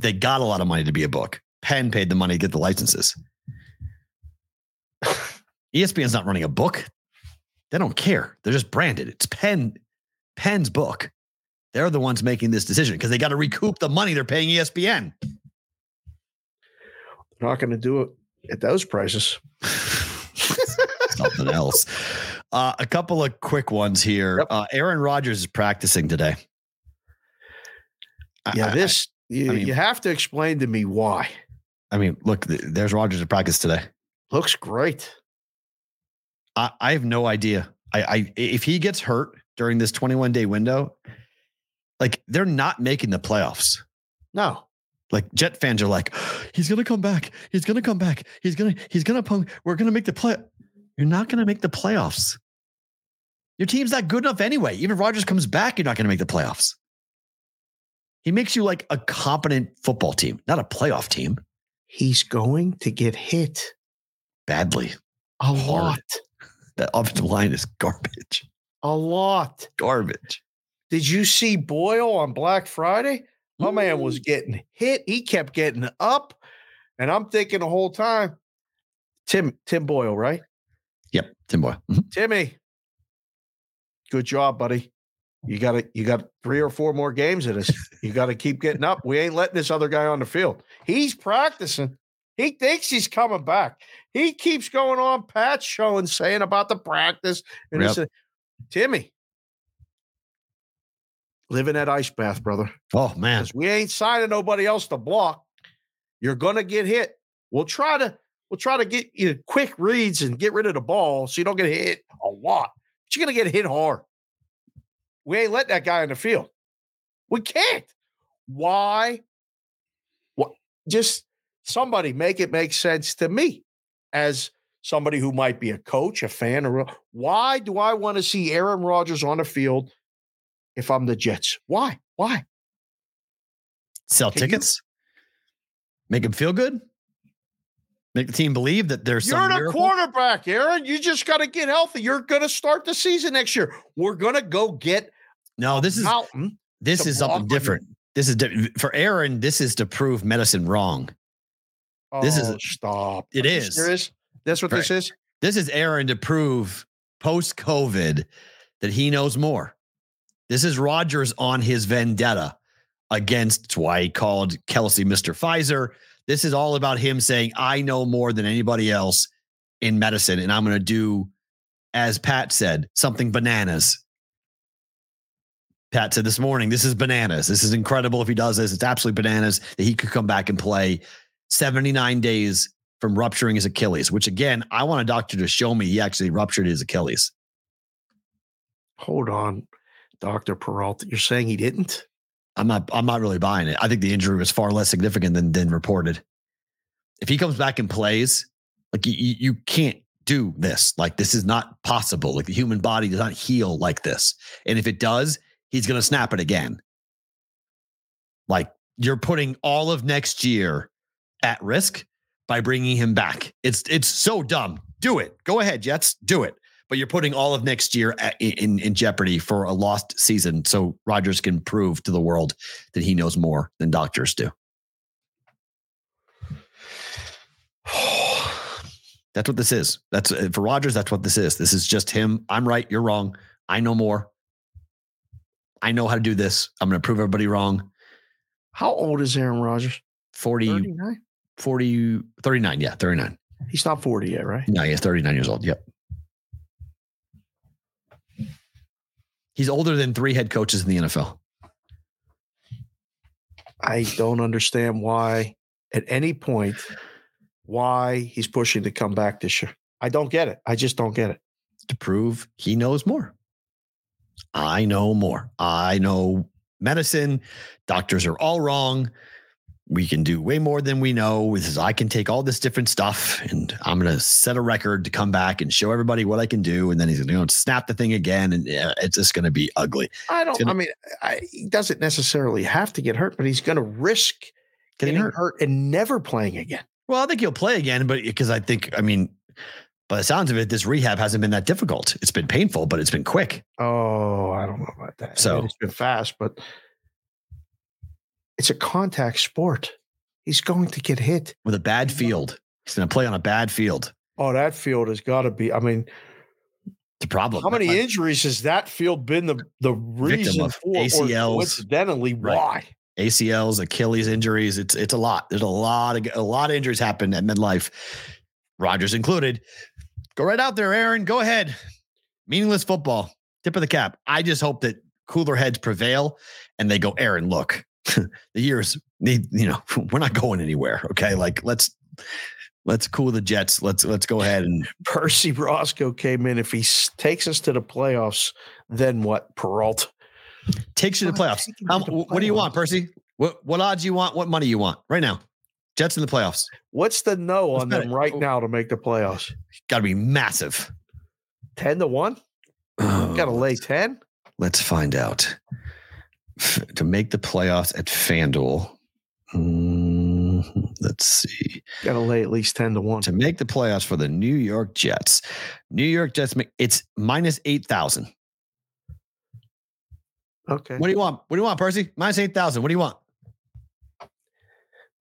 They got a lot of money to be a book. Penn paid the money to get the licenses. ESPN's not running a book. They don't care. They're just branded. It's Penn, Penn's book. They're the ones making this decision because they got to recoup the money they're paying ESPN. They're not going to do it at those prices. Something else. Uh, a couple of quick ones here. Yep. Uh, Aaron Rodgers is practicing today. Yeah, I- this you, I mean- you have to explain to me why. I mean, look, there's Rodgers at practice today. Looks great. I, I have no idea. I, I if he gets hurt during this 21 day window, like they're not making the playoffs. No, Like Jet fans are like, he's gonna come back. He's gonna come back. He's gonna he's gonna punk. We're gonna make the play. You're not gonna make the playoffs. Your team's not good enough anyway. Even if Rodgers comes back, you're not gonna make the playoffs. He makes you like a competent football team, not a playoff team. he's going to get hit Badly. a Hard. lot. That offensive line is garbage. A lot. Garbage. Did you see Boyle on Black Friday? My man was getting hit. He kept getting up. And I'm thinking the whole time, Tim, Tim Boyle, right? Yep, Tim Boyle. Mhm. Timmy, good job, buddy. You got to you got three or four more games of this. You got to keep getting up. We ain't letting this other guy on the field. He's practicing. He thinks he's coming back. He keeps going on Pat's show and saying about the practice. And Yep. said, Timmy, live in that ice bath, brother. Oh man. we ain't signing nobody else to block. You're gonna get hit. We'll try to we'll try to get you quick reads and get rid of the ball so you don't get hit a lot. But you're gonna get hit hard. We ain't let that guy in the field. We can't. Why? What? Just somebody make it make sense to me as somebody who might be a coach, a fan, or a- why do I want to see Aaron Rodgers on the field if I'm the Jets? Why? Why? Sell Can you- tickets. Make them feel good. Make the team believe that there's You're some the miracle. quarterback, Aaron. You just got to get healthy. You're going to start the season next year. We're going to go get No, this is this is something different. This is di- for Aaron. This is to prove medicine wrong. This is- Oh, stop. It you serious? That's what this is. This is Aaron to prove post COVID that he knows more. This is Rodgers on his vendetta against it's why he called Kelce Mr. Pfizer. This is all about him saying, I know more than anybody else in medicine, and I'm going to do, as Pat said, something bananas. Pat said this morning, this is bananas. This is incredible if he does this. It's absolutely bananas that he could come back and play 79 days from rupturing his Achilles, which again, I want a doctor to show me he actually ruptured his Achilles. Hold on, Dr. Peralta. You're saying he didn't? I'm not I'm not really buying it. I think the injury was far less significant than than reported. If he comes back and plays, like you, you can't do this. Like this is not possible. Like the human body does not heal like this. And if it does, he's going to snap it again. Like you're putting all of next year at risk by bringing him back. It's it's so dumb. Do it. Go ahead, Jets. Do it. But you're putting all of next year at, in in jeopardy for a lost season, so Rodgers can prove to the world that he knows more than doctors do. That's what this is. That's uh, for Rodgers. That's what this is. This is just him. I'm right. You're wrong. I know more. I know how to do this. I'm going to prove everybody wrong. How old is Aaron Rodgers? 40, 39? 40, 39. Yeah, 39. He's not 40 yet, right? No, he's 39 years old. Yep. He's older than three head coaches in the NFL. I don't understand why at any point why he's pushing to come back this year. I don't get it. I just don't get it. To prove he knows more. I know more. I know medicine. Doctors are all wrong. We can do way more than we know. This is I can take all this different stuff and I'm going to set a record to come back and show everybody what I can do. And then he's going to snap the thing again, and uh, it's just going to be ugly. I don't. Gonna, I mean, I, he doesn't necessarily have to get hurt, but he's going to risk getting, getting hurt. hurt and never playing again. Well, I think he'll play again, but uh, because I think, I mean, by the sounds of it, this rehab hasn't been that difficult. It's been painful, but it's been quick. Oh, I don't know about that. So I mean, it's been fast, but it's a contact sport. He's going to get hit with a bad field. He's going to play on a bad field. Oh, that field has got to be. I mean, the problem. How many injuries has that field been the the reason for? ACLs, coincidentally, right. why? ACLs, Achilles injuries. It's it's a lot. There's a lot of a lot of injuries happen at midlife, Rodgers included. Go right out there, Aaron. Go ahead. Meaningless football. Tip of the cap. I just hope that cooler heads prevail and they go, Aaron, look, the years need, you know, we're not going anywhere. Okay. Like let's let's cool the Jets. Let's let's go ahead and Percy Roscoe came in. If he takes us to the playoffs, then what? Peralta takes you to the playoffs. How, what do you want, Percy? What what odds you want? What money you want right now? Jets in the playoffs. What's the no Let's on them it. right oh. now to make the playoffs? Got to be massive. Ten to one. Oh, Got to lay ten. Let's find out. F- to make the playoffs at FanDuel. Mm, let's see. Got to lay at least ten to one to make the playoffs for the New York Jets. New York Jets. It's minus eight thousand. Okay. What do you want? What do you want, Percy? Minus eight thousand. What do you want?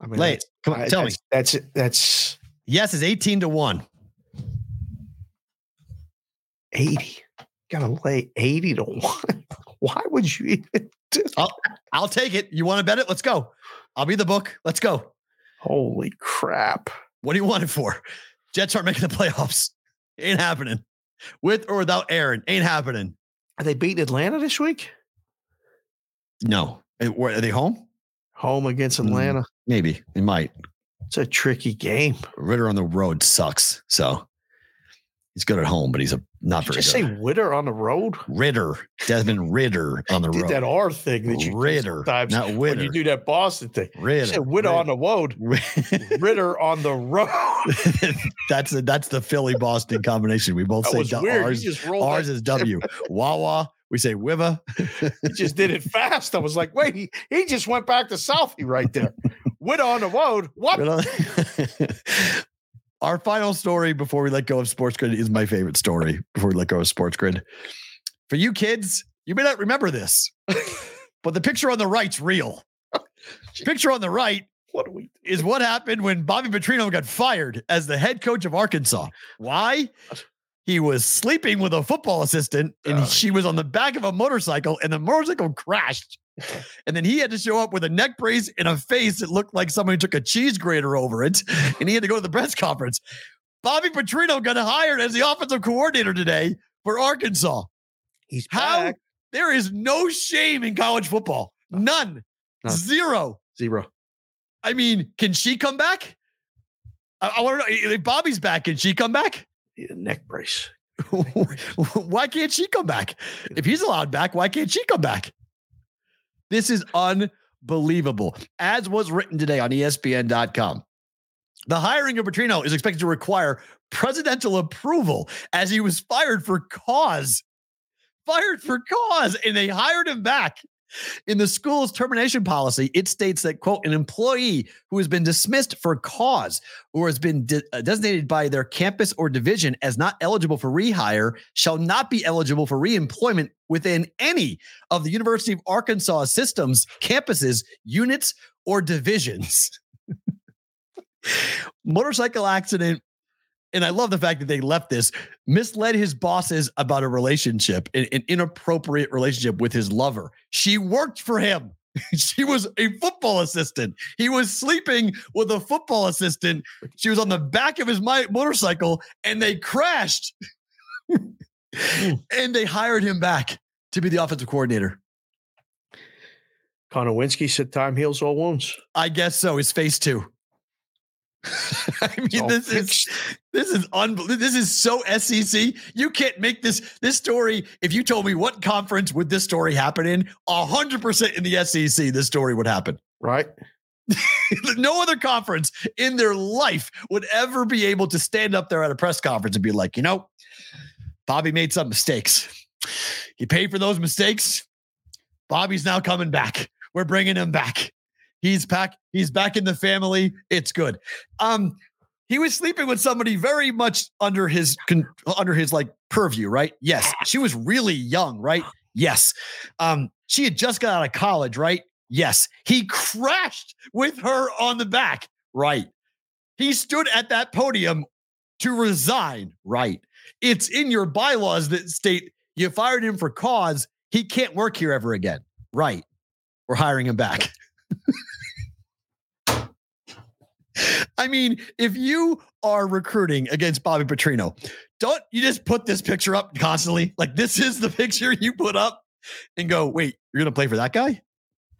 I mean, Late. Come on, I, tell that's, me. That's that's yes is eighteen to one. Eighty. Gotta lay eighty to one. Why would you even do I'll, I'll take it. You want to bet it? Let's go. I'll be the book. Let's go. Holy crap. What do you want it for? Jets aren't making the playoffs. Ain't happening. With or without Aaron. Ain't happening. Are they beating Atlanta this week? No. Are they home? Home against mm, Atlanta. Mm, maybe they might. It's a tricky game. Ridder on the road sucks. So he's good at home, but he's a not Did very you good. say Ridder on the road? Ritter. Desmond Ridder on the did road. Did that R thing that you Ritter. Sometimes not Witter. When you do that Boston thing. Ritter. You said Ritter on the road. Ritter on the road. that's a, that's the Philly Boston combination. We both that say weird. R's. R's is W. Wawa we say Wiva. he just did it fast. I was like, wait, he, he just went back to Southie right there. Went on the road. What? Our final story before we let go of Sports Grid is my favorite story before we let go of Sports Grid. For you kids, you may not remember this, but the picture on the right's real. picture on the right what we is what happened when Bobby Petrino got fired as the head coach of Arkansas. Why? he was sleeping with a football assistant and oh. she was on the back of a motorcycle and the motorcycle crashed. and then he had to show up with a neck brace and a face that looked like somebody took a cheese grater over it. And he had to go to the press conference. Bobby Petrino got hired as the offensive coordinator today for Arkansas. He's how back. there is no shame in college football. None. None. Zero. Zero. I mean, can she come back? I, I want to know if Bobby's back, can she come back? neck brace. why can't she come back? If he's allowed back, why can't she come back? This is unbelievable. As was written today on ESPN.com. The hiring of Petrino is expected to require presidential approval as he was fired for cause. Fired for cause, and they hired him back. In the school's termination policy, it states that, quote, an employee who has been dismissed for cause or has been de- uh, designated by their campus or division as not eligible for rehire shall not be eligible for reemployment within any of the University of Arkansas systems, campuses, units, or divisions. Motorcycle accident and I love the fact that they left this, misled his bosses about a relationship, an, an inappropriate relationship with his lover. She worked for him. she was a football assistant. He was sleeping with a football assistant. She was on the back of his motorcycle and they crashed. and they hired him back to be the offensive coordinator. Konowinski said time heals all wounds. I guess so. His face too. I mean, this is this is unbelievable. This is so SEC. You can't make this this story. If you told me what conference would this story happen in, hundred percent in the SEC, this story would happen. Right. no other conference in their life would ever be able to stand up there at a press conference and be like, you know, Bobby made some mistakes. He paid for those mistakes. Bobby's now coming back. We're bringing him back. He's back. He's back in the family. It's good. Um, he was sleeping with somebody very much under his under his like purview, right? Yes. She was really young, right? Yes. Um, she had just got out of college, right? Yes. He crashed with her on the back, right? He stood at that podium to resign, right? It's in your bylaws that state you fired him for cause. He can't work here ever again, right? We're hiring him back. I mean, if you are recruiting against Bobby Petrino, don't you just put this picture up constantly? Like this is the picture you put up and go, wait, you're gonna play for that guy?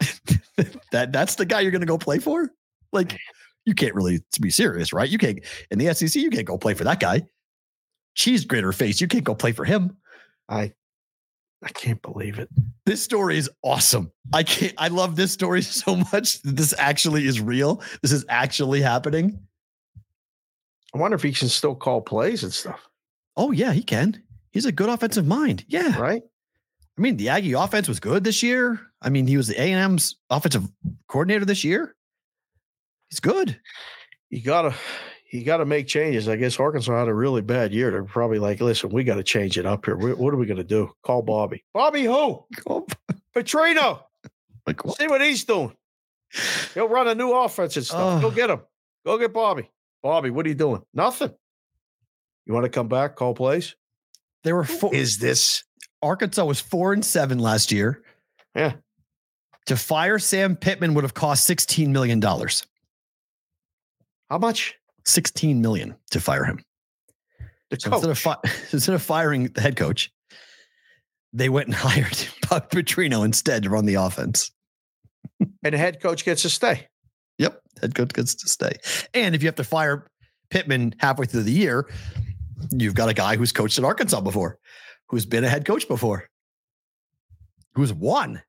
that that's the guy you're gonna go play for? Like you can't really be serious, right? You can't in the SEC, you can't go play for that guy. Cheese grater face, you can't go play for him. I I can't believe it. This story is awesome. I can't I love this story so much this actually is real. This is actually happening. I wonder if he can still call plays and stuff. Oh yeah, he can. He's a good offensive mind. Yeah. Right. I mean, the Aggie offense was good this year. I mean, he was the A&M's offensive coordinator this year. He's good. You gotta you got to make changes. I guess Arkansas had a really bad year. They're probably like, listen, we got to change it up here. What are we going to do? Call Bobby. Bobby who? Petrino. Like what? See what he's doing. He'll run a new offense and stuff. Go get him. Go get Bobby. Bobby, what are you doing? Nothing. You want to come back? Call plays. There were four. Is this Arkansas was four and seven last year? Yeah. To fire Sam Pittman would have cost sixteen million dollars. How much? 16 million to fire him. So instead, of fi- instead of firing the head coach, they went and hired Bob Petrino instead to run the offense. and the head coach gets to stay. Yep, head coach gets to stay. And if you have to fire Pittman halfway through the year, you've got a guy who's coached at Arkansas before, who's been a head coach before, who's won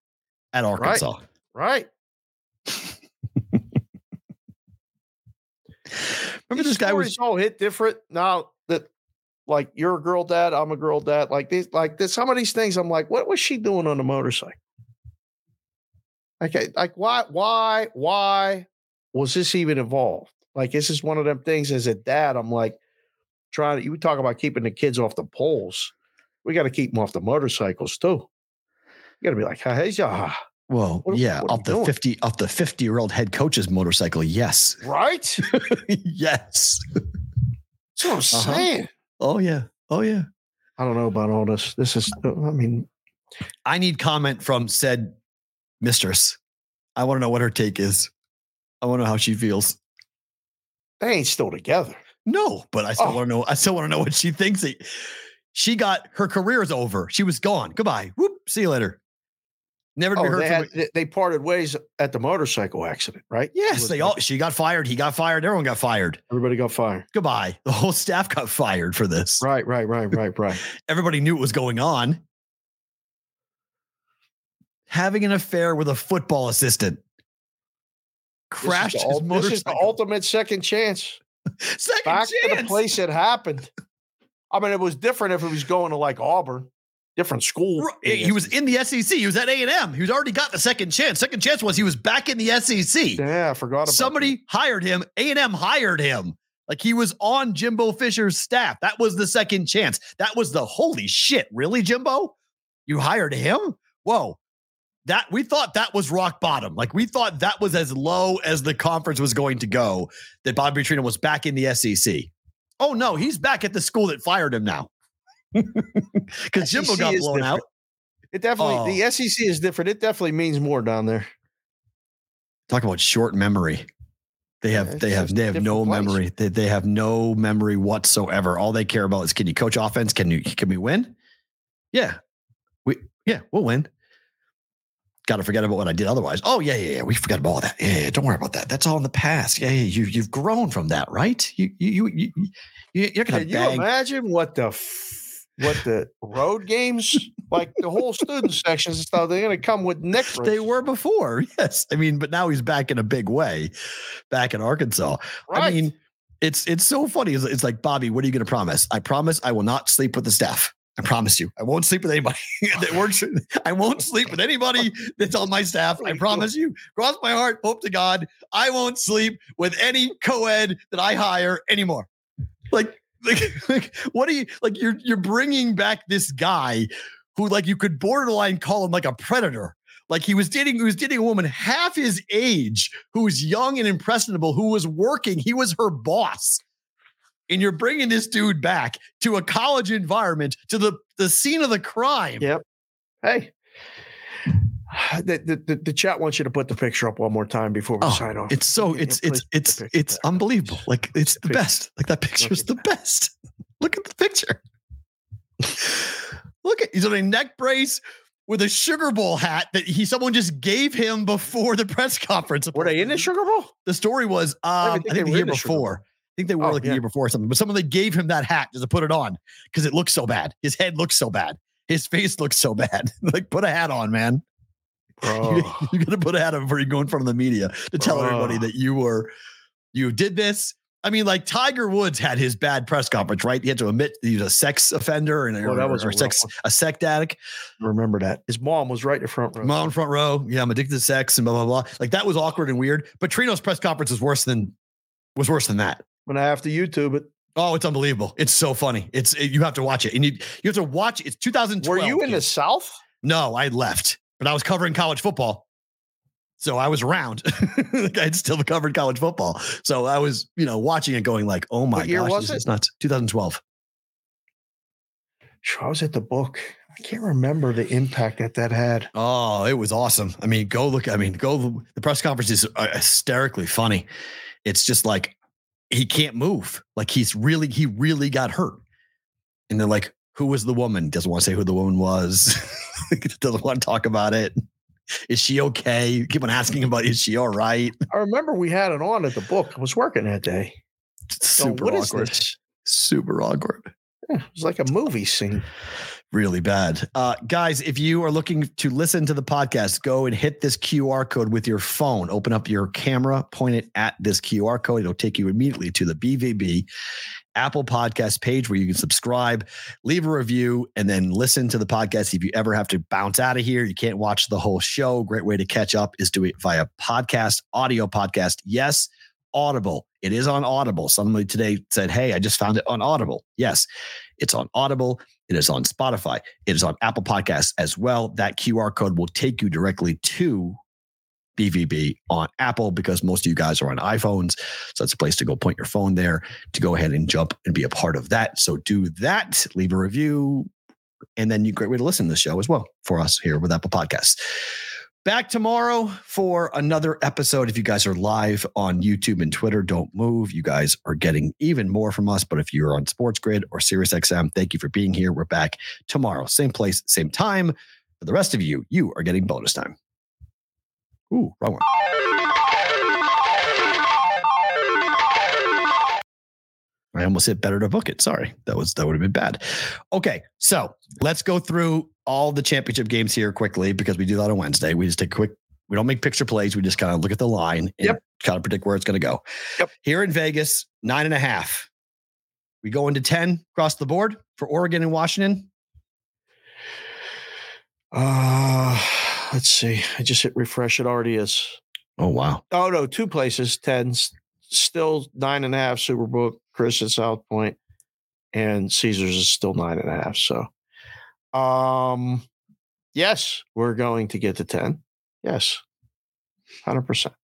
at Arkansas. Right. right. Remember this guy was all hit different now that like you're a girl dad, I'm a girl dad. Like these, like this, some of these things, I'm like, what was she doing on the motorcycle? Okay, like why, why, why was this even involved? Like this is one of them things as a dad, I'm like trying to you talk about keeping the kids off the poles. We got to keep them off the motorcycles too. You got to be like, hey, yeah. Well, what, yeah, what off the doing? 50 off the 50 year old head coach's motorcycle. Yes. Right? yes. That's what I'm uh-huh. saying. Oh yeah. Oh yeah. I don't know about all this. This is I mean I need comment from said mistress. I want to know what her take is. I want to know how she feels. They ain't still together. No, but I still oh. want to know. I still want to know what she thinks. She got her career is over. She was gone. Goodbye. Whoop. See you later. Never to oh, be heard. They, had, they parted ways at the motorcycle accident, right? Yes, they all. She got fired. He got fired. Everyone got fired. Everybody got fired. Goodbye. The whole staff got fired for this. Right, right, right, right, right. Everybody knew what was going on. Having an affair with a football assistant. Crashed this is the, this is the ultimate second chance. Second Back chance. to the place it happened. I mean, it was different if it was going to like Auburn, different school. He was in the SEC. He was at A and M. He was already got the second chance. Second chance was he was back in the SEC. Yeah, I forgot about Somebody that. hired him. A and M hired him. Like he was on Jimbo Fisher's staff. That was the second chance. That was the holy shit. Really, Jimbo? You hired him? Whoa. That we thought that was rock bottom. Like we thought that was as low as the conference was going to go. That Bobby Petrino was back in the SEC. Oh no, he's back at the school that fired him now. Because Jimbo got blown out. It definitely Oh. the SEC is different. It definitely means more down there. Talk about short memory. They have Yeah, they have they have no place. memory. They, they have no memory whatsoever. All they care about is can you coach offense? Can you can we win? Yeah. We yeah, we'll win. Got to forget about what I did otherwise. Oh yeah, yeah, yeah. We forgot about all that. Yeah, yeah, don't worry about that. That's all in the past. Yeah, yeah. You you've grown from that, right? You you you, you you're gonna Can you imagine what the f- what the road games like the whole student sections and stuff? They're gonna come with neck. They were before, yes. I mean, but now he's back in a big way, back in Arkansas. I mean, it's it's so funny. It's, it's like Bobby, what are you going to promise? I promise I will not sleep with the staff. I promise you, I won't sleep with anybody that works. I won't sleep with anybody that's on my staff. I promise you. Cross my heart. Hope to God, I won't sleep with any co-ed that I hire anymore. Like, like, like, what are you like? You're you're bringing back this guy who, like, you could borderline call him like a predator. Like he was dating, he was dating a woman half his age who was young and impressionable, who was working. He was her boss. And you're bringing this dude back to a college environment, to the, the scene of the crime. Yep. Hey. The, the, the, the chat wants you to put the picture up one more time before we Oh, sign off. It's so it's it's it's it's back. unbelievable. Like it's the best. Like that picture is the best. Look at the picture. Look at he's on a neck brace with a sugar bowl hat that he someone just gave him before the press conference. Were they in the Sugar Bowl? The story was, um, I think the year in the Sugar Bowl. before. I think they were Oh, like the yeah. year before or something. But someone they gave him that hat just to put it on because it looks so bad. His head looks so bad. His face looks so bad. like, put a hat on, man. You, Bro. Oh. you got to put on before you go in front of the media to tell everybody Oh. that you were, you did this. I mean, like Tiger Woods had his bad press conference, right? He had to admit he was a sex offender and Well, that was a sex one. a sex addict. Remember that. His mom was right in the front row. Mom in front row. Yeah, I'm addicted to sex and blah blah blah. Like that was awkward and weird. But Trino's press conference was worse than was worse than that. When I have to YouTube it. Oh, it's unbelievable. It's so funny. It's it- you have to watch it. And you you have to watch it. it's 2012. Were you in the. South? No, I left, but I was covering college football. So I was around. I'd still covered college football. So I was, you know, watching it going like, oh my What year gosh, was this it? is nuts. 2012. Sure, I was at the book. I can't remember the impact that that had. Oh, it was awesome. I mean, go look. I mean, go. The press conference is uh, hysterically funny. It's just like he can't move. Like he's really, he really got hurt. And they're like, "Who was the woman?" Doesn't want to say who the woman was. Doesn't want to talk about it. Is she okay? Keep on asking about, is she all right? I remember we had it on at the book. I was working that day. So Super is awkward. Super awkward. Yeah, it was like a movie scene. really bad. Uh, guys, if you are looking to listen to the podcast, go and hit this QR code with your phone. Open up your camera, point it at this QR code. It'll take you immediately to the BVB Apple Podcast page where you can subscribe, leave a review, and then listen to the podcast. If you ever have to bounce out of here, you can't watch the whole show. Great way to catch up is do it via podcast, audio podcast. Yes, Audible. It is on Audible. Somebody today said, Hey, I just found it on Audible. Yes, it's on Audible. It is on Spotify. It is on Apple Podcasts as well. That QR code will take you directly to BVB on Apple because most of you guys are on iPhones. So that's a place to go point your phone there to go ahead and jump and be a part of that. So do that, leave a review, and then you great way to listen to the show as well for us here with Apple Podcasts. Back tomorrow for another episode. If you guys are live on YouTube and Twitter, don't move. You guys are getting even more from us. But if you're on Sports Grid or SiriusXM, thank you for being here. We're back tomorrow, same place, same time. For the rest of you, you are getting bonus time. Ooh, wrong one. I almost hit better to book it. Sorry. That was that would have been bad. Okay, so let's go through all the championship games here quickly because we do that on Wednesday. We just take quick We don't make picture plays. We just kind of look at the line and Yep. kind of predict where it's going to go. Yep. Here in Vegas, nine and a half. We go into 10 across the board for Oregon and Washington. Uh let's see. I just hit refresh. It already is. Oh, wow. Oh no, two places, tens, still nine and a half. Superbook, Chris at South Point, and Caesars is still nine and a half. So, um, yes, we're going to get to ten. Yes, hundred percent.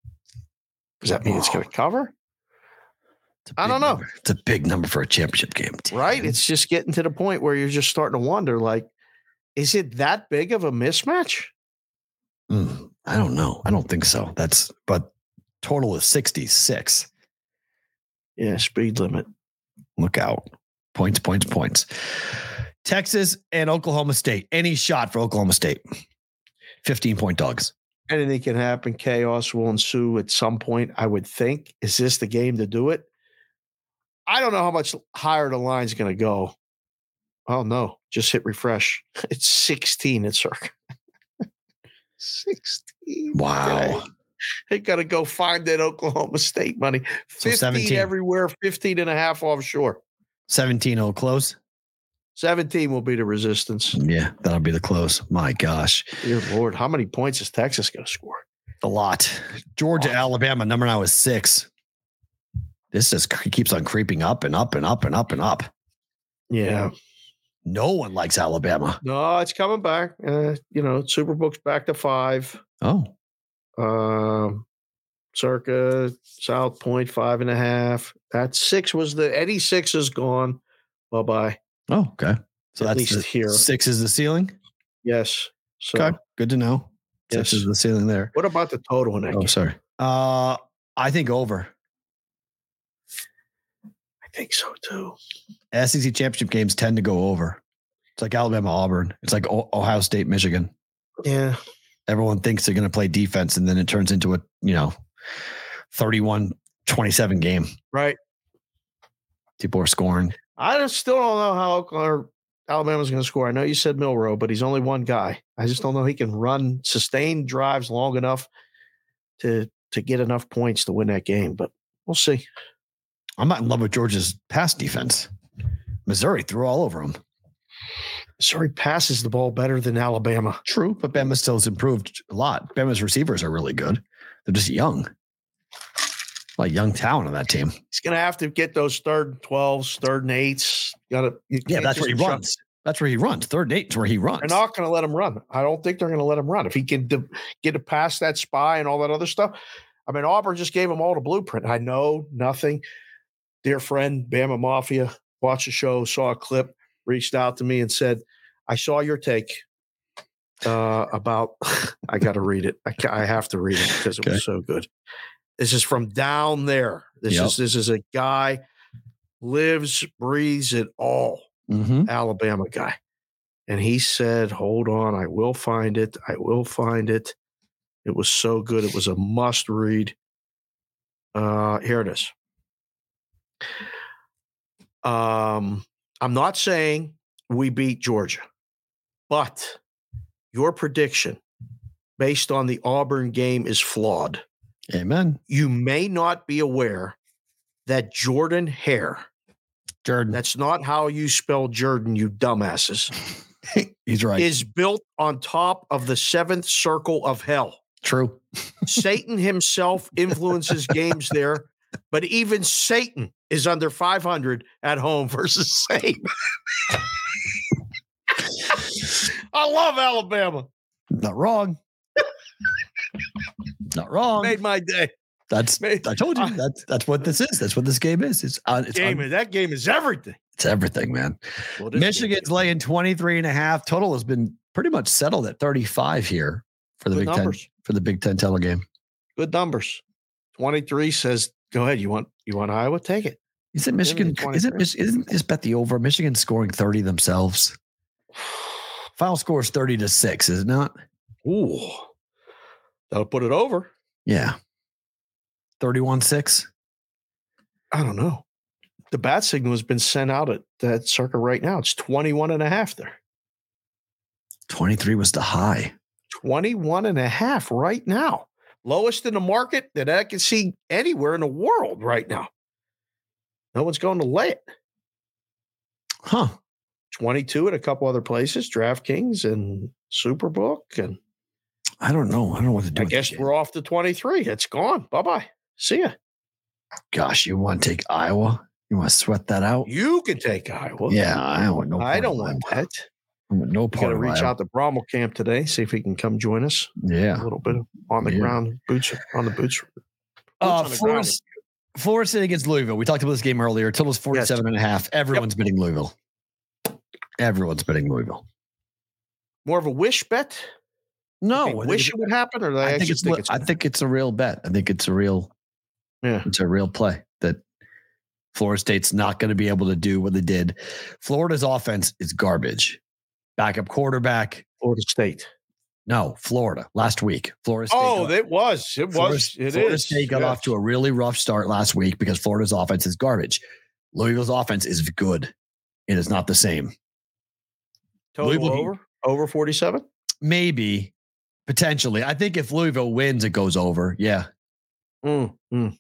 Does that mean it's going to cover? I don't know. number. It's a big number for a championship game. Right? It's just getting to the point where you're just starting to wonder, like, is it that big of a mismatch? Mm, I don't know. I don't think so. That's, but total is 66. Yeah, speed limit. Look out. Points, points, points. Texas and Oklahoma State. Any shot for Oklahoma State. 15 point dogs. anything can happen. Chaos will ensue at some point, I would think. Is this the game to do it? I don't know how much higher the line's going to go. Oh, no. Just hit refresh. It's 16 at circa. 16. Wow. They got to go find that Oklahoma State money. So 15 17. everywhere, 15 and a half offshore. 17 will close. 17 will be the resistance. Yeah, that'll be the close. My gosh. Dear Lord, how many points is Texas going to score? A lot. Georgia, Alabama, number now is six. This just keeps on creeping up and up and up and up and up. Yeah. No one likes Alabama. No, it's coming back. Uh, you know, Superbook's back to five. Oh, Um, circa South Point five and a half. That six was the Eddie six is gone. Bye bye. oh, okay. So At that's least the, here. Six is the ceiling. Yes. So Okay, good to know. Six Yes. is the ceiling there. what about the total in that Oh, game? sorry. Uh, I think over. I think so too. SEC championship games tend to go over. It's like Alabama, Auburn. It's like Ohio State, Michigan. Yeah. Everyone thinks they're going to play defense, and then it turns into a you know 31 27 game. Right. People are scoring. I just still don't know how Oklahoma, Alabama's going to score. I know you said Milroe, but he's only one guy. I just don't know he can run sustained drives long enough to to get enough points to win that game. But we'll see. I'm not in love with Georgia's pass defense. Missouri threw all over them. Missouri passes the ball better than Alabama. True, but Bama still has improved a lot. Bama's receivers are really good. They're just young. Like young talent on that team. He's going to have to get those third and 12s, third and eights. Got to. Yeah, that's where he runs. That's where he runs. Third and eight is where he runs. They're not going to let him run. I don't think they're going to let him run. If he can de- get it past that spy and all that other stuff. I mean, Auburn just gave him all the blueprint. I know nothing. Dear friend, Bama Mafia, watched the show, saw a clip, reached out to me and said, I saw your take uh, about, I got to read it. I, I have to read it because it Okay. was so good. This is from down there. This Yep. is this is a guy lives, breathes it all. Mhm. Alabama guy. And he said, Hold on, I will find it. I will find it. It was so good. It was a must read. Uh, here it is. Um, I'm not saying we beat Georgia, but your prediction based on the Auburn game is flawed. Amen. You may not be aware that Jordan Hare, Jordan. that's not how you spell Jordan, you dumbasses. He's right. is built on top of the seventh circle of hell. True. Satan himself influences games there, but even Satan is under 500 at home versus same. I love Alabama. Not wrong. Not wrong. Made my day. That's made- I told you I- that's that's what this is. That's what this game is. It's uh, it's, Game is that game is everything. it's everything, man. Well, Michigan's laying 23 and a half. Total has been pretty much settled at 35 here for the Good Big numbers. 10 for the Big 10 title game. good numbers. 23 says, go ahead. You want you want Iowa? Take it. Isn't me Michigan isn't 23. Mich- isn't this bet the over? Michigan scoring 30 themselves. Final score is 30 to 6, is it not? Ooh. That'll put it over. Yeah. 31 6. I don't know. The bat signal has been sent out at that circa right now. It's 21 and a half there. 23 was the high. 21 and a half right now. Lowest in the market that I can see anywhere in the world right now. No one's going to lay it. Huh. 22 at a couple other places, DraftKings and Superbook. And I don't know. I don't know what to do. I guess we're off to 23. It's gone. Bye bye. See ya. Gosh, you want to take Iowa? You want to sweat that out? You can take Iowa. Yeah, I don't No, I don't want that. No part. Got to reach out to Brommel camp today, see if he can come join us. Yeah, a little bit on the yeah. ground, boots on the boots. boots uh, on the Florida, Florida State against Louisville. We talked about this game earlier. Total's 47 yes. and a half. Everyone's yep. betting Louisville. Everyone's betting Louisville. More of a wish bet? No, wish it would happen, or I think it's. Think it's I think it's a real bet. I think it's a real. Yeah, it's a real play that Florida State's not going to be able to do what they did. Florida's offense is garbage. Backup quarterback. Florida State. No, Florida. Last week, Florida State. Oh, got, it was. It Florida, was. It Florida is. State got yes. off to a really rough start last week because Florida's offense is garbage. Louisville's offense is good. It is not the same. Total Louisville, over over forty seven. Maybe potentially. I think if Louisville wins, it goes over. Yeah. Mm, mm.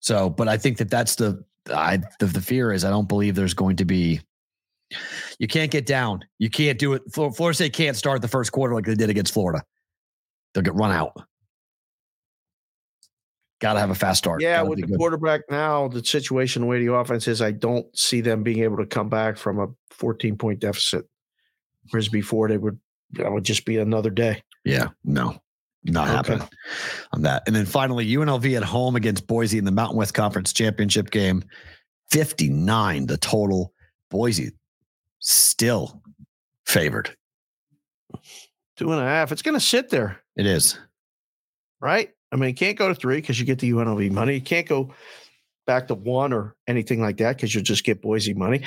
So, but I think that that's the I the, the fear is I don't believe there's going to be. You can't get down. You can't do it. Florida State can't start the first quarter like they did against Florida. They'll get run out. Got to have a fast start. Yeah, with the good. quarterback now, the situation the way the offense is, I don't see them being able to come back from a 14 point deficit. Whereas before they would, that would just be another day. Yeah, no, not okay. happening on that. And then finally, UNLV at home against Boise in the Mountain West Conference Championship game. 59 the total. Boise still favored. Two and a half. It's going to sit there. It is. Right? I mean, you can't go to three because you get the UNLV money. You can't go back to one or anything like that because you'll just get Boise money.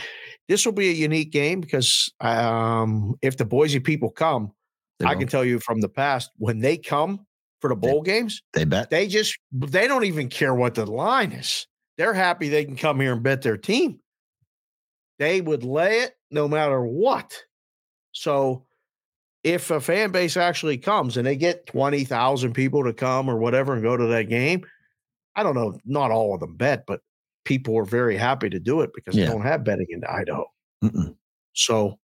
This will be a unique game because um, if the Boise people come, they I can tell you from the past when they come for the bowl they, games, they bet they just they don't even care what the line is. They're happy they can come here and bet their team. They would lay it no matter what. So if a fan base actually comes and they get 20,000 people to come or whatever and go to that game, I don't know, not all of them bet, but people are very happy to do it because yeah. they don't have betting in Idaho. Mm-mm. So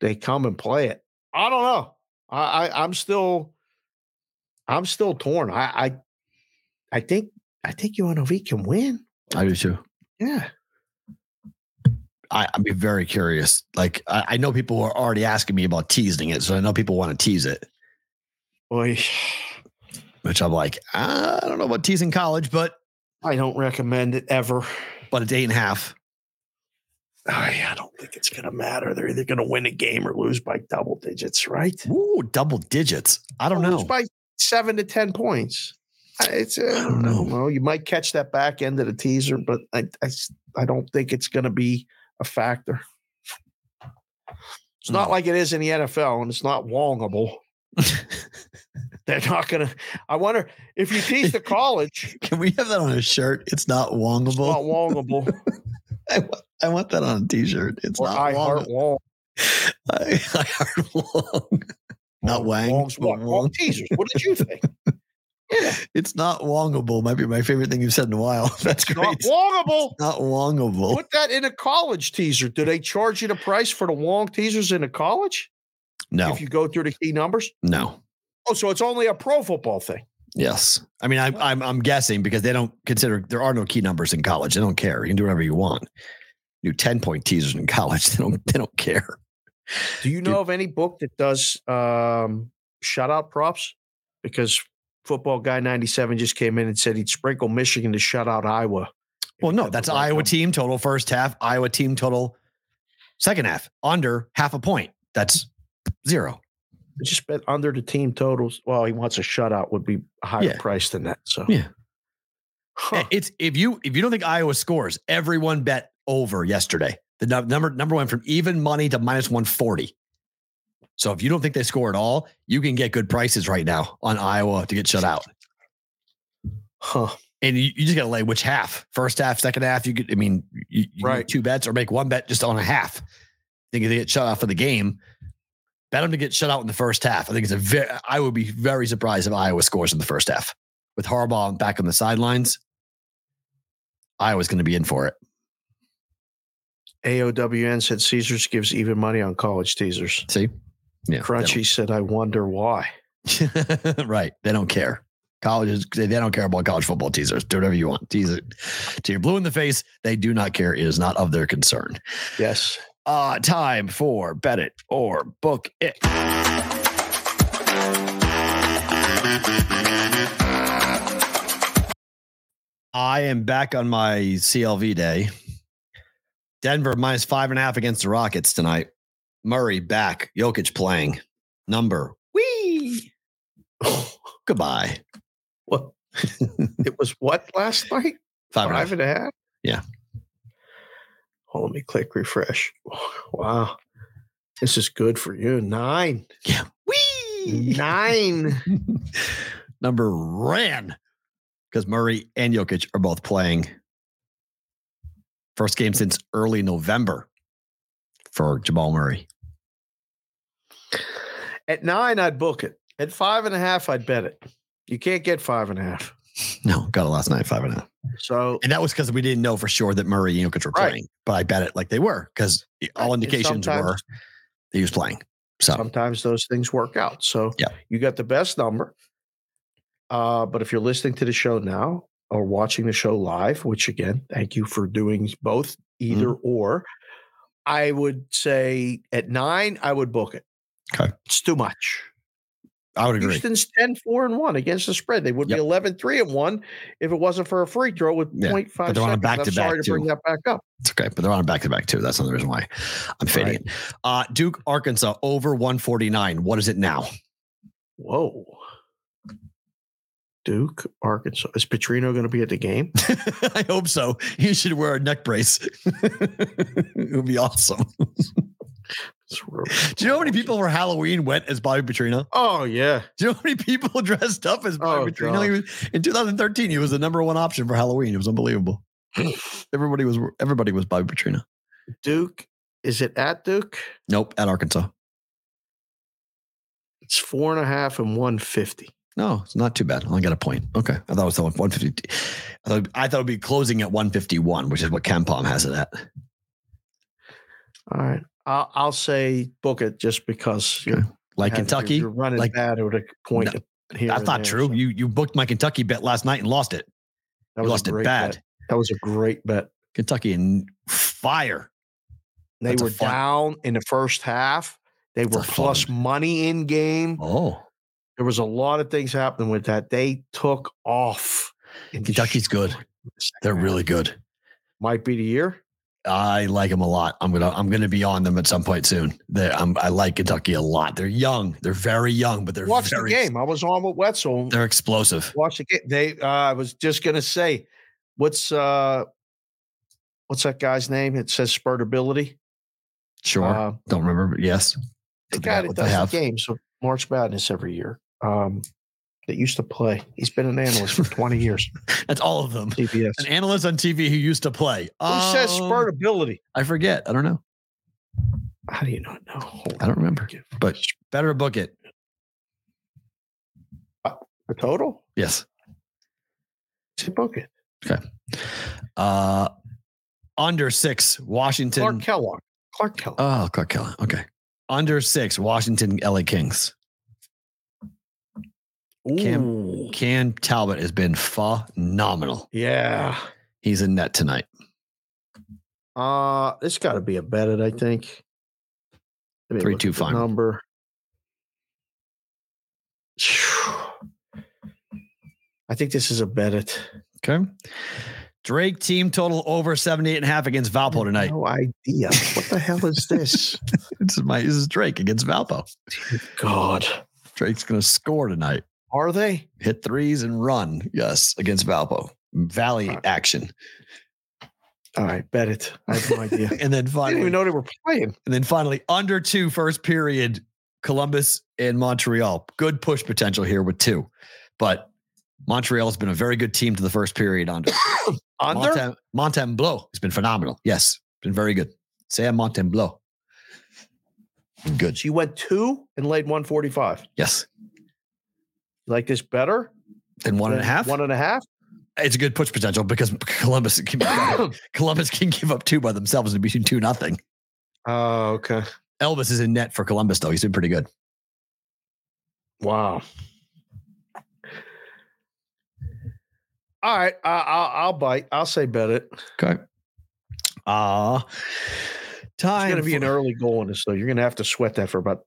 they come and play it. I don't know. I, I am still I'm still torn. I I I think I think UNLV can win. I do too. Yeah. I, I'd be very curious. Like I, I know people are already asking me about teasing it, so I know people want to tease it. Boy, which I'm like, I don't know about teasing college, but I don't recommend it ever. But it's eight and a half. I, I don't think it's going to matter. They're either going to win a game or lose by double digits, right? Ooh, double digits. I don't know. by seven to 10 points. It's, uh, I don't know. Well, you might catch that back end of the teaser, but I, I, I don't think it's going to be a factor. It's not hmm. like it is in the NFL, and it's not wongable. They're not going to. I wonder if you teach the college. Can we have that on a shirt? It's not wongable. It's not wongable. I, I want that on a t-shirt. It's or not I heart Wong. I, I heart Wong. Not Wang. Wong's Wong. Wong teasers. What did you think? Yeah. It's not wongable. Might be my favorite thing you've said in a while. That's great. Not wongable. It's not wongable. Put that in a college teaser. Do they charge you the price for the Wong teasers in a college? No. If you go through the key numbers? No. Oh, so it's only a pro football thing. Yes. I mean, I, am I'm, I'm guessing because they don't consider there are no key numbers in college. They don't care. You can do whatever you want. You 10 point teasers in college. They don't they don't care. Do you know Dude. of any book that does um shutout props? Because football guy 97 just came in and said he'd sprinkle Michigan to shut out Iowa. Well, no, that's Iowa team total first half, Iowa team total second half, under half a point. That's zero. Just bet under the team totals. Well, he wants a shutout would be a higher yeah. price than that. So yeah. Huh. It's if you if you don't think Iowa scores, everyone bet over yesterday. The number number one from even money to minus 140. So if you don't think they score at all, you can get good prices right now on Iowa to get shut out. Huh. And you, you just got to lay which half, first half, second half. You could, I mean, you, you right. two bets or make one bet just on a half. Think they get shut out for the game. Bet them to get shut out in the first half. I think it's a very. I would be very surprised if Iowa scores in the first half with Harbaugh back on the sidelines. Iowa's going to be in for it. AOWN said Caesars gives even money on college teasers. See, yeah. Crunchy said, "I wonder why." right, they don't care. Colleges, they don't care about college football teasers. Do whatever you want. Tease it to your blue in the face. They do not care. It is not of their concern. Yes. Uh, time for bet it or book it. I am back on my CLV day. Denver minus five and a half against the Rockets tonight. Murray back. Jokic playing. Number. Wee. Oh, goodbye. What? it was what last night? Five, five and a half. Yeah. Oh, let me click refresh. Wow. This is good for you. Nine. Yeah. Wee. Nine. Number ran because Murray and Jokic are both playing. First game since early November for Jamal Murray. At nine, I'd book it. At five and a half, I'd bet it. You can't get five and a half. No, got it last night, five and a half. So, and that was because we didn't know for sure that Murray and Jokic were playing, but I bet it like they were because all indications were he was playing. So sometimes those things work out. So yeah, you got the best number. Uh, but if you're listening to the show now or watching the show live, which again, thank you for doing both, either mm-hmm. or, I would say at nine, I would book it. Okay. It's too much. I would agree. Houston's 10 4 and 1 against the spread. They would yep. be 11 3 and 1 if it wasn't for a free throw with yeah. 0.5 but they're on a back to back. Sorry to bring that back up. It's okay, but they're on a back to back too. That's another reason why I'm fading right. it. Uh, Duke, Arkansas over 149. What is it now? Whoa. Duke, Arkansas. Is Petrino going to be at the game? I hope so. He should wear a neck brace. it would be awesome. Do you know how many people for Halloween went as Bobby Petrino? Oh yeah. Do you know how many people dressed up as Bobby oh, Petrino? Was, in 2013, he was the number one option for Halloween. It was unbelievable. everybody was everybody was Bobby Petrino. Duke, is it at Duke? Nope, at Arkansas. It's four and a half and one fifty. No, it's not too bad. I only got a point. Okay. I thought it was 150. I thought, I thought it would be closing at 151, which is what KenPom has it at. All right. I'll, I'll say book it just because you're like Kentucky. You're, running like, bad at a point. No, that's not there, true. So. You you booked my Kentucky bet last night and lost it. That you lost it bad. Bet. That was a great bet. Kentucky in fire. They that's were down in the first half. They that's were plus fun. money in game. Oh, there was a lot of things happening with that. They took off. Kentucky's good. They're really good. Might be the year. I like them a lot. I'm gonna I'm gonna be on them at some point soon. They, i like Kentucky a lot. They're young. They're very young, but they're watch very, the game. I was on with Wetzel. They're explosive. Watch the game. They. Uh, I was just gonna say, what's uh, what's that guy's name? It says spurtability. Sure. Uh, Don't remember. yes. The guy that does the games of March Madness every year. Um, that used to play. He's been an analyst for 20 years. That's all of them. CBS. An analyst on TV who used to play. Who uh, says spurt ability? I forget. I don't know. How do you not know? Hold I don't remember. But better book it. Uh, the total? Yes. To book it. Okay. Uh under six, Washington. Clark Kellogg. Clark Kellogg. Oh, Clark Kellogg. Okay. Under six, Washington, LA Kings. Cam, Cam Talbot has been phenomenal. Yeah. He's in net tonight. Uh, it's got to be a bet it, I think. Three two five number. I think this is a bet it. Okay. Drake team total over 78 and a half against Valpo tonight. No idea. What the hell is this? this is my this is Drake against Valpo. God. Drake's gonna score tonight. Are they? Hit threes and run. Yes, against Valpo. Valley right. action. All right, bet it. I have no idea. and then finally, I didn't even know they were playing. And then finally, under two first period, Columbus and Montreal. Good push potential here with two, but Montreal has been a very good team to the first period. Under under Montembeault has been phenomenal. Yes, been very good. Sam Montembeault. Good. She went two and laid 145. Yes. You like this better? Than one and a half? One and a half? It's a good push potential because Columbus can, Columbus can give up two by themselves and be two nothing. Oh, okay. Elvis is in net for Columbus though. He's been pretty good. Wow. All right, I, I'll, I'll bite. I'll say bet it. Okay. Uh time. It's going to be an early goal in this, though. You're going to have to sweat that for about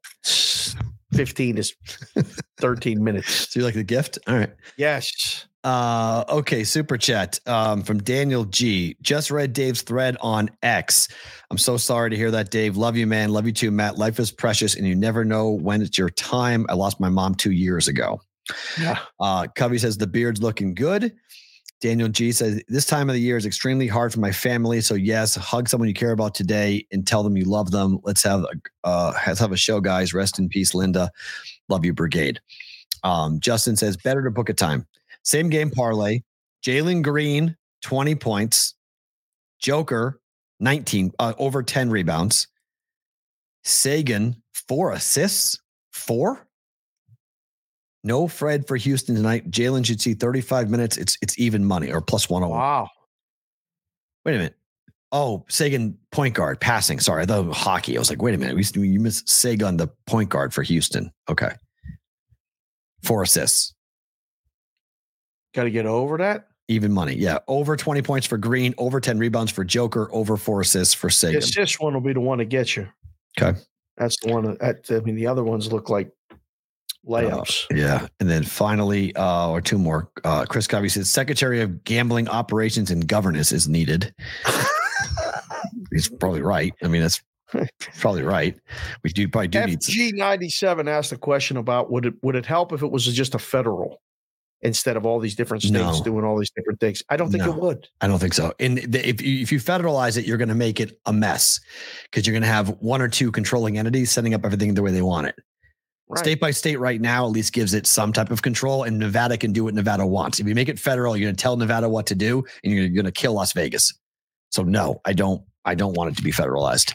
15 is 13 minutes. So you like the gift? All right. Yes. Uh, okay, super chat um, from Daniel G. Just read Dave's thread on X. I'm so sorry to hear that, Dave. Love you, man. Love you too, Matt. Life is precious, and you never know when it's your time. I lost my mom two years ago. Yeah. Uh, Covey says the beard's looking good. Daniel G says this time of the year is extremely hard for my family. So yes, hug someone you care about today and tell them you love them. Let's have a uh, let's have a show, guys. Rest in peace, Linda. Love you, Brigade. Um, Justin says better to book a time. Same game parlay. Jalen Green, 20 points. Joker, 19, uh, over 10 rebounds. Sengun, four assists. Four? No Fred for Houston tonight. Jalen should see 35 minutes. It's it's even money or plus 101. Wow. Wait a minute. Oh, Sengun point guard passing. Sorry, I the hockey. I was like, wait a minute. We, you missed Sengun, the point guard for Houston. Okay. Four assists. Got to get over that. Even money. Yeah. Over 20 points for Green, over 10 rebounds for Joker, over four assists for Sengun. The assist one will be the one to get you. Okay. That's the one that, I mean, the other ones look like layups. Uh, yeah. And then finally, uh, or two more. Uh, Chris Covey says Secretary of Gambling Operations and Governance is needed. He's probably right. I mean, that's probably right. We do probably do need G ninety seven asked a question about would it would it help if it was just a federal instead of all these different states No. doing all these different things? I don't think No. it would. I don't think so. And the, if you, if you federalize it, you're going to make it a mess because you're going to have one or two controlling entities setting up everything the way they want it. Right. State by state, right now, at least gives it some type of control, and Nevada can do what Nevada wants. If you make it federal, you're going to tell Nevada what to do, and you're going to kill Las Vegas. So no, I don't. I don't want it to be federalized.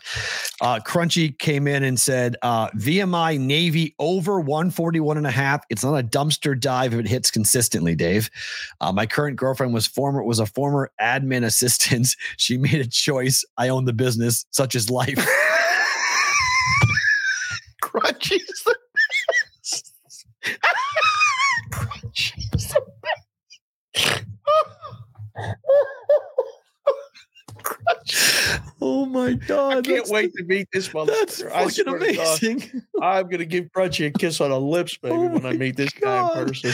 Uh, Crunchy came in and said, uh, VMI Navy over 141 and a half. It's not a dumpster dive if it hits consistently, Dave. Uh, my current girlfriend was former was a former admin assistant. She made a choice. I own the business, such as life. Crunchy's the best. Crunchy's the best. My I can't wait to meet this That's motherfucker. I fucking to God, amazing. I'm gonna give Crunchy a kiss on the lips, baby, Oh when I meet this guy in person.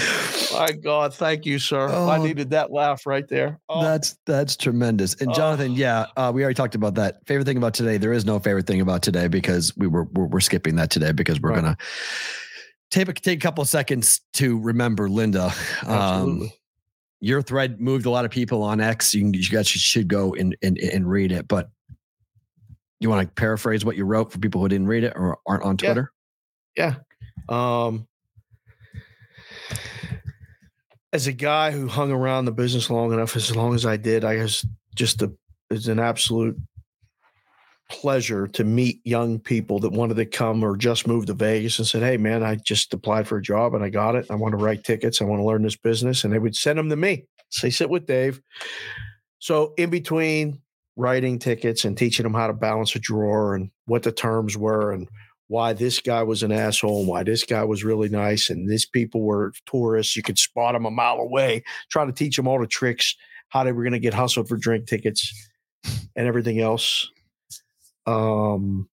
My God, thank you, sir. I Oh. needed that laugh right there. Oh, That's that's tremendous. And. Jonathan, yeah, uh, we already talked about that. Favorite thing about today, there is no favorite thing about today because we were we're, we're skipping that today because we're Right. gonna take a, take a couple of seconds to remember Linda. Um, Absolutely. your thread moved a lot of people on X. You, can, you guys should, should go and, and and read it. But you want to paraphrase what you wrote for people who didn't read it or aren't on Twitter? Yeah. Um, as a guy who hung around the business long enough, as long as I did, I was just a it's an absolute pleasure to meet young people that wanted to come or just moved to Vegas and said, "Hey, man, I just applied for a job and I got it. I want to write tickets. I want to learn this business." And they would send them to me. Say, "Sit with Dave." So in between writing tickets and teaching them how to balance a drawer and what the terms were and why this guy was an asshole and why this guy was really nice and these people were tourists. You could spot them a mile away, trying to teach them all the tricks, how they were going to get hustled for drink tickets and everything else. Um,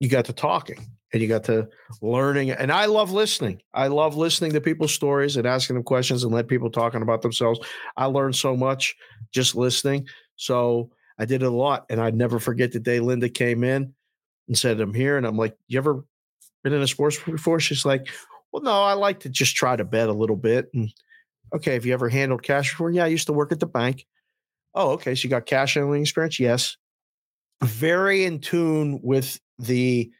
you got to talking and you got to learning. And I love listening. I love listening to people's stories and asking them questions and let people talking about themselves. I learned so much just listening. So I did it a lot. And I'd never forget the day Linda came in and said, I'm here. And I'm like, You ever been in a sports before? She's like, Well, no, I like to just try to bet a little bit. And okay, have you ever handled cash before? Yeah, I used to work at the bank. Oh, okay. So you got cash handling experience? Yes. Very in tune with the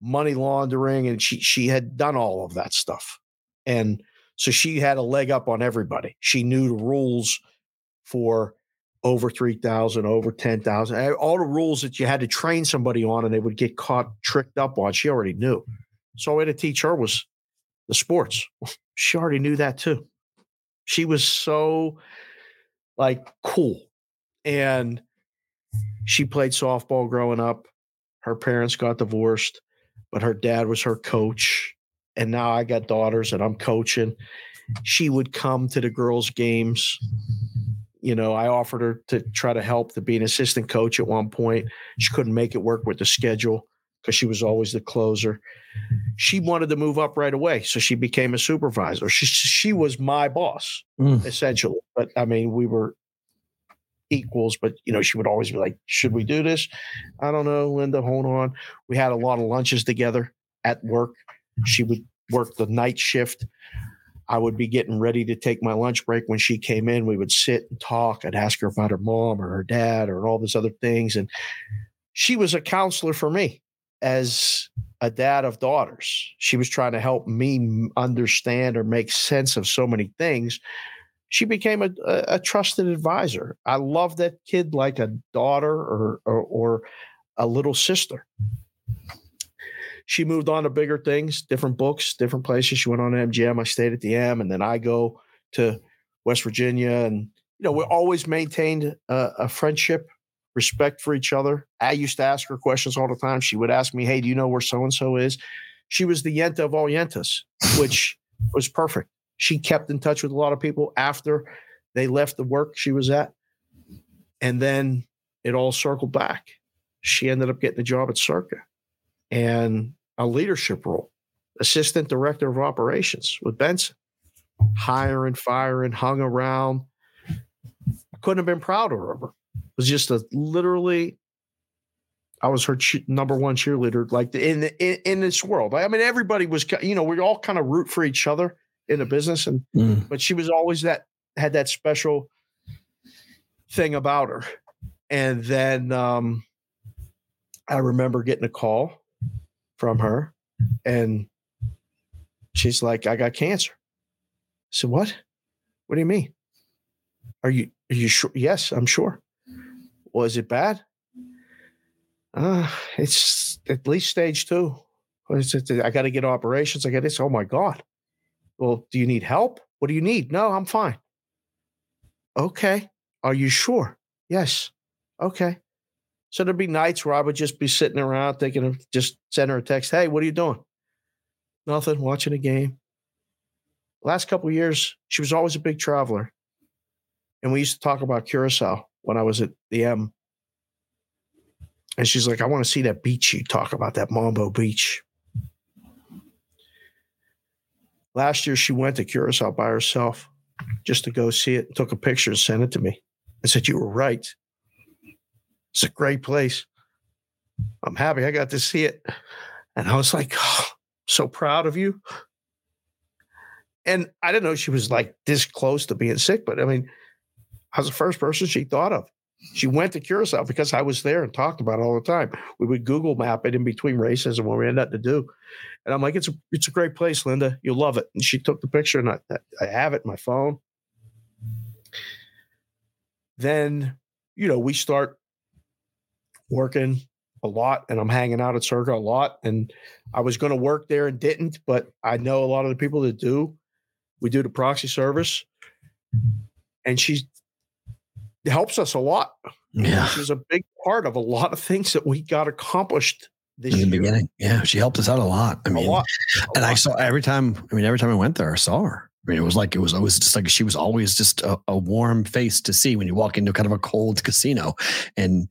money laundering, and she she had done all of that stuff. And so she had a leg up on everybody. She knew the rules for over 3,000, over 10,000, eh, all the rules that you had to train somebody on and they would get caught tricked up on. She already knew. So all I had to teach her was the sports. She already knew that too. She was so like cool. And she played softball growing up. Her parents got divorced, but her dad was her coach. And now I got daughters and I'm coaching. She would come to the girls' games. You know, I offered her to try to help to be an assistant coach at one point. She couldn't make it work with the schedule because she was always the closer. She wanted to move up right away, so she became a supervisor. She she was my boss mm. essentially, but I mean, we were equals. But you know, she would always be like, "Should we do this?" I don't know, Linda. Hold on. We had a lot of lunches together at work. She would work the night shift. I would be getting ready to take my lunch break when she came in. We would sit and talk. I'd ask her about her mom or her dad or all these other things. And she was a counselor for me as a dad of daughters. She was trying to help me understand or make sense of so many things. She became a, a, a trusted advisor. I love that kid like a daughter or, or, or a little sister. She moved on to bigger things, different books, different places. She went on to MGM. I stayed at the M, and then I go to West Virginia. And you know, we always maintained a, a friendship respect for each other. I used to ask her questions all the time. She would ask me, Hey, do you know where so and so is? She was the Yenta of all Yentas, which was perfect. She kept in touch with a lot of people after they left the work she was at. And then it all circled back. She ended up getting a job at Circa and a leadership role, assistant director of operations with Benson, hiring, firing, hung around. I couldn't have been prouder of her was just a literally I was her number one cheerleader, like in, in in this world. I mean, everybody was, you know, we all kind of root for each other in the business, and mm. but she was always that had that special thing about her. And then um, I remember getting a call from her, and she's like, "I got cancer." So "What? What do you mean? Are you are you sure? Yes, I'm sure." Was it bad? Uh, it's at least stage two. I got to get operations. I got this. Oh my God. Well, do you need help? What do you need? No, I'm fine. Okay. Are you sure? Yes. Okay. So there'd be nights where I would just be sitting around thinking of just send her a text. Hey, what are you doing? Nothing. Watching a game. Last couple years, she was always a big traveler. And we used to talk about Curacao when I was at the M. And she's like, I want to see that beach you talk about, that Mambo Beach. Last year, she went to Curacao by herself just to go see it, and took a picture and sent it to me. I said, You were right. It's a great place. I'm happy I got to see it. And I was like, oh, so proud of you. And I didn't know she was like this close to being sick, but I mean, I was the first person she thought of. She went to Curacao because I was there and talked about it all the time. We would Google map it in between races and when we had nothing to do. And I'm like, it's a it's a great place, Linda. You'll love it. And she took the picture and I, I have it in my phone. Then, you know, we start working a lot and I'm hanging out at Circa a lot. And I was going to work there and didn't, but I know a lot of the people that do. We do the proxy service. And she helps us a lot. Yeah. She's a big part of a lot of things that we got accomplished this in the year. beginning. Yeah, she helped us out a lot. I mean, lot. and lot. I saw every time. I mean, every time I went there, I saw her. I mean, it was like it was always just like she was always just a, a warm face to see when you walk into kind of a cold casino, and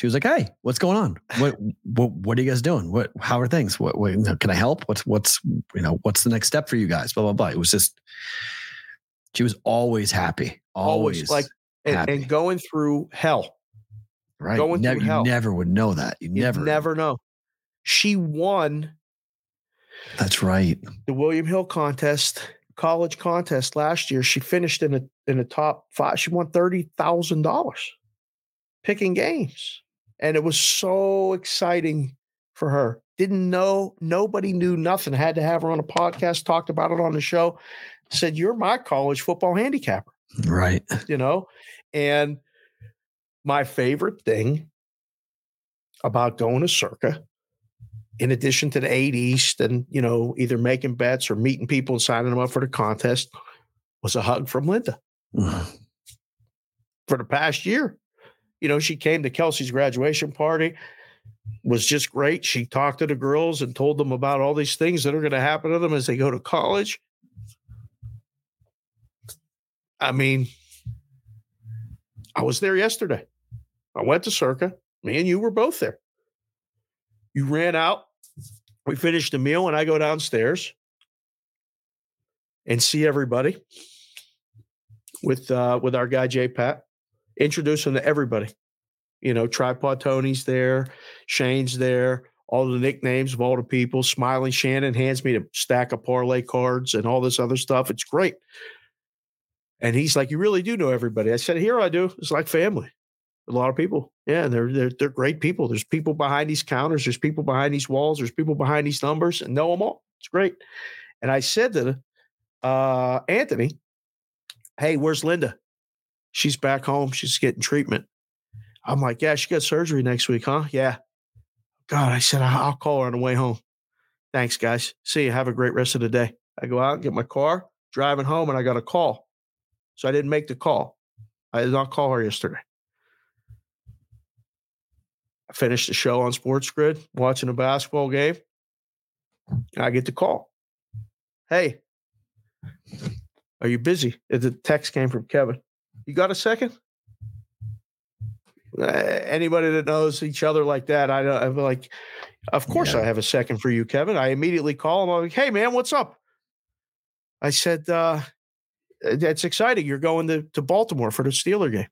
she was like, "Hey, what's going on? What what what are you guys doing? What how are things? What, what can I help? What's what's you know what's the next step for you guys? Blah blah blah." It was just she was always happy, always, always like and, and, going through hell. Right. Going never, through hell. You never would know that. You never, never know. She won. That's right. The William Hill contest, college contest last year. She finished in a in the top five. She won thirty thousand dollars picking games, and it was so exciting for her. Didn't know. Nobody knew nothing. Had to have her on a podcast. Talked about it on the show. Said, "You're my college football handicapper." Right. You know, and my favorite thing about going to Circa, in addition to the eight East and you know either making bets or meeting people and signing them up for the contest, was a hug from Linda. for the past year, you know, she came to Kelsey's graduation party, was just great. She talked to the girls and told them about all these things that are going to happen to them as they go to college. I mean, I was there yesterday. I went to Circa. Me and you were both there. You ran out. We finished the meal, and I go downstairs and see everybody with uh, with our guy Jay Pat. Introduce him to everybody. You know, Tripod Tony's there, Shane's there, all the nicknames of all the people. Smiling Shannon hands me a stack of parlay cards and all this other stuff. It's great. And he's like, "You really do know everybody." I said, "Here I do. It's like family." A lot of people, yeah, they're they're they're great people. There's people behind these counters. There's people behind these walls. There's people behind these numbers, and know them all. It's great. And I said to uh, Anthony, "Hey, where's Linda? She's back home. She's getting treatment." I'm like, "Yeah, she got surgery next week, huh?" Yeah. God, I said I'll call her on the way home. Thanks, guys. See you. Have a great rest of the day. I go out, and get my car, driving home, and I got a call. So I didn't make the call. I did not call her yesterday. I finished the show on Sports Grid, watching a basketball game. I get the call. Hey, are you busy? The text came from Kevin. You got a second? Uh, anybody that knows each other like that, I, I'm like, of course yeah. I have a second for you, Kevin. I immediately call him. I'm like, hey, man, what's up? I said, uh, that's exciting. You're going to, to Baltimore for the Steeler game.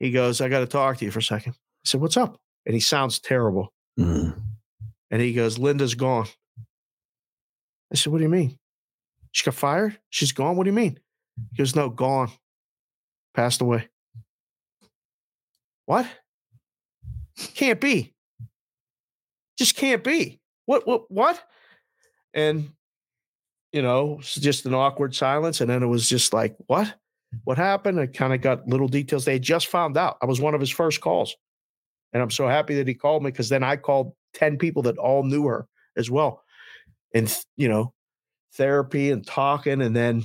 He goes, I got to talk to you for a second. I said, What's up? And he sounds terrible. Mm. And he goes, Linda's gone. I said, What do you mean? She got fired? She's gone? What do you mean? He goes, No, gone. Passed away. What? Can't be. Just can't be. What what what? And you know, just an awkward silence. And then it was just like, what? What happened? I kind of got little details. They just found out. I was one of his first calls. And I'm so happy that he called me because then I called 10 people that all knew her as well. And, you know, therapy and talking. And then,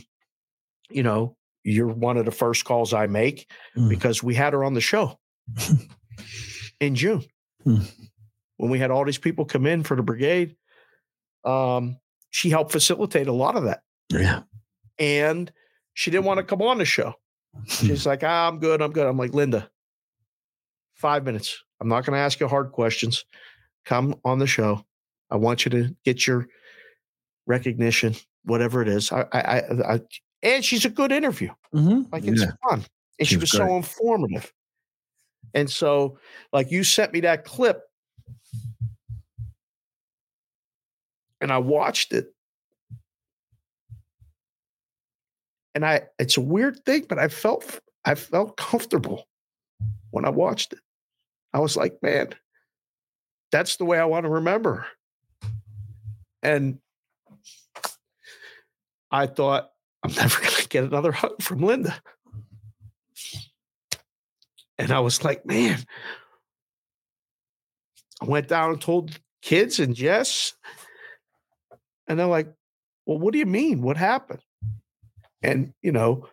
you know, you're one of the first calls I make mm. because we had her on the show in June mm. when we had all these people come in for the brigade. Um, she helped facilitate a lot of that. Yeah. And she didn't want to come on the show. She's like, ah, I'm good. I'm good. I'm like, Linda, five minutes. I'm not going to ask you hard questions. Come on the show. I want you to get your recognition, whatever it is. I, I, I, I and she's a good interview. Mm-hmm. Like it's yeah. fun, and she, she was, was so informative. And so, like you sent me that clip and I watched it. And I it's a weird thing, but I felt I felt comfortable when I watched it. I was like, man, that's the way I want to remember. And I thought, I'm never going to get another hug from Linda. And I was like, man, I went down and told kids and Jess and they're like, well, what do you mean? What happened? And, you know,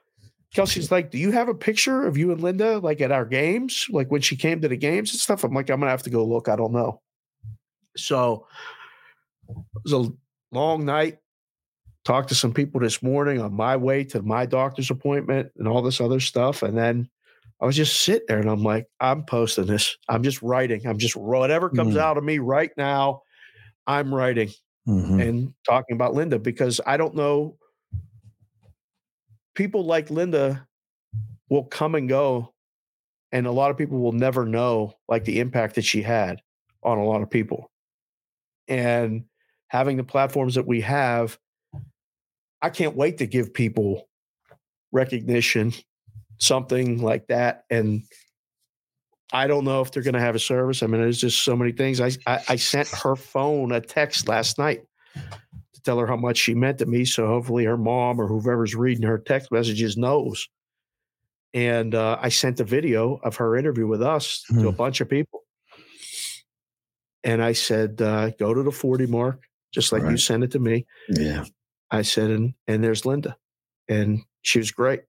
Kelsey's like, do you have a picture of you and Linda like at our games? Like when she came to the games and stuff? I'm like, I'm going to have to go look. I don't know. So it was a long night. Talked to some people this morning on my way to my doctor's appointment and all this other stuff. And then I was just sitting there and I'm like, I'm posting this. I'm just writing. I'm just whatever comes mm. out of me right now, I'm writing mm-hmm. and talking about Linda because I don't know. People like Linda will come and go, and a lot of people will never know like the impact that she had on a lot of people. And having the platforms that we have, I can't wait to give people recognition, something like that. And I don't know if they're going to have a service. I mean, there's just so many things. I, I, I sent her phone a text last night to tell her how much she meant to me. So hopefully her mom or whoever's reading her text messages knows And uh, I sent a video of her interview with us to a Hmm. bunch of people. And I said, uh, go to the 40 mark, just like you sent it to me. Yeah. I said, and, and there's Linda. And she was great.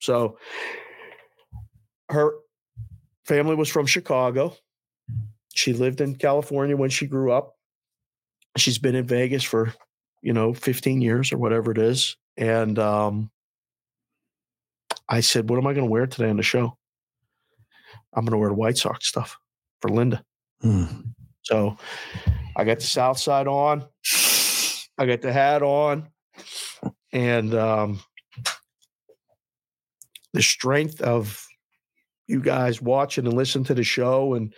So her family was from Chicago. She lived in California when she grew up. She's been in Vegas for, you know, 15 years or whatever it is. And um, I said, What am I going to wear today on the show? I'm going to wear the White Sox stuff for Linda. Hmm. So I got the South Side on. I got the hat on. And um, the strength of you guys watching and listening to the show and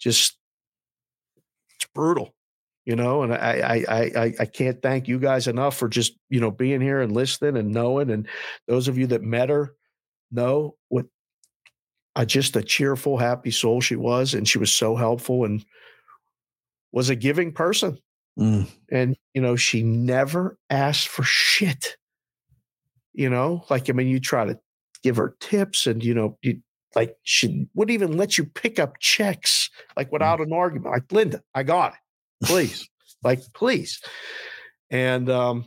just it's brutal, you know. And I I I I- I can't thank you guys enough for just you know being here and listening and knowing. And those of you that met her know what uh, just a cheerful, happy soul she was, and she was so helpful and was a giving person. Mm. And you know, she never asked for shit. You know, like I mean, you try to give her tips, and you know, you like she wouldn't even let you pick up checks like without an argument. Like Linda, I got it, please, like please. And um,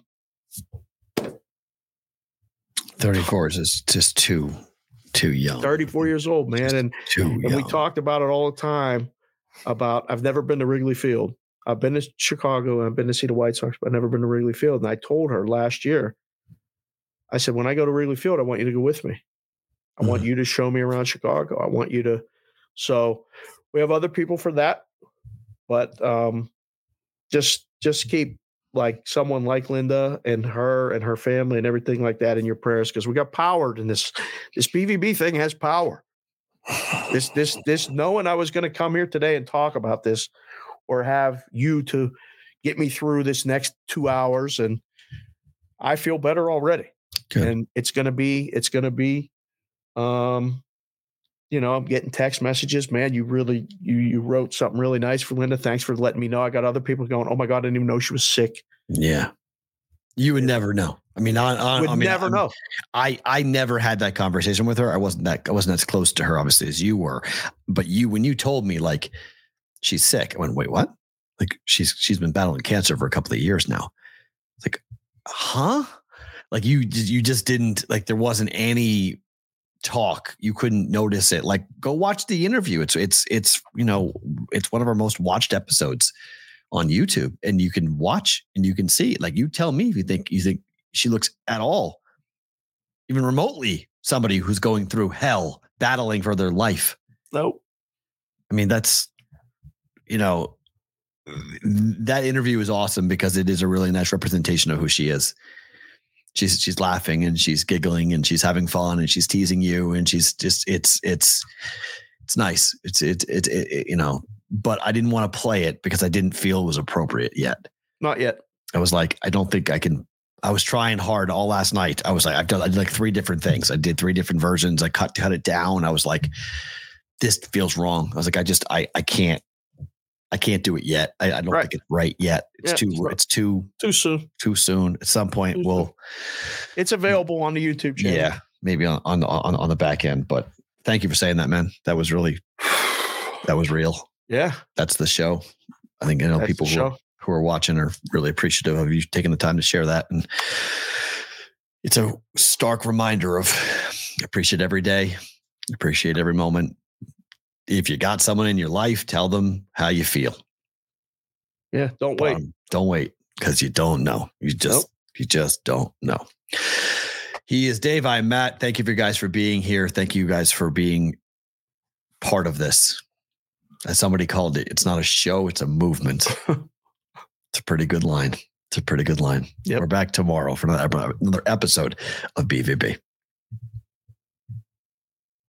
34 is just, just too, too young. 34 years old, man, and Too and young. we talked about it all the time. About I've never been to Wrigley Field. I've been to Chicago and I've been to see the White Sox, but I've never been to Wrigley Field. And I told her last year, I said, when I go to Wrigley Field, I want you to go with me. I want you to show me around Chicago. I want you to. So we have other people for that, but um, just just keep like someone like Linda and her and her family and everything like that in your prayers because we got powered in this this BVB thing has power this this this knowing I was going to come here today and talk about this or have you to get me through this next 2 hours and I feel better already. Good. And it's going to be it's going to be um you know, I'm getting text messages, man, you really you you wrote something really nice for Linda. Thanks for letting me know. I got other people going, "Oh my god, I didn't even know she was sick." Yeah. You would never know. I mean, I, on, Would I mean, never know. I I never had that conversation with her. I wasn't that I wasn't as close to her, obviously, as you were. But you, when you told me like she's sick, I went, wait, what? Like she's she's been battling cancer for a couple of years now. It's like, huh? Like you you just didn't like there wasn't any talk. You couldn't notice it. Like go watch the interview. It's it's it's you know it's one of our most watched episodes on YouTube, and you can watch and you can see. Like you tell me if you think you think she looks at all even remotely somebody who's going through hell battling for their life Nope. i mean that's you know that interview is awesome because it is a really nice representation of who she is she's she's laughing and she's giggling and she's having fun and she's teasing you and she's just it's it's it's nice it's it's it, it, it you know but i didn't want to play it because i didn't feel it was appropriate yet Not yet. I was like, I don't think I can. I was trying hard all last night. I was like, I've done I did like three different things. I did three different versions. I cut cut it down. I was like, this feels wrong. I was like, I just I I can't I can't do it yet. I, I don't Right. think it's right yet. It's Yeah, too it's not- it's too Too soon. too soon. At some point, Too we'll It's available on the YouTube channel. yeah maybe on on the- on on the back end. But thank you for saying that, man. That was really that was real. Yeah. That's the show. I think you know That's people who are, who are watching are really appreciative of you taking the time to share that. And it's a stark reminder of appreciate every day, appreciate every moment. If you got someone in your life, tell them how you feel. Yeah. Don't wait. Um, don't wait because you don't know. You just Nope. you just don't know. He is Dave. I'm Matt. Thank you for you guys for being here. Thank you guys for being part of this. As somebody called it, it's not a show, it's a movement. it's a pretty good line. It's a pretty good line. Yep. We're back tomorrow for another, another episode of BVB.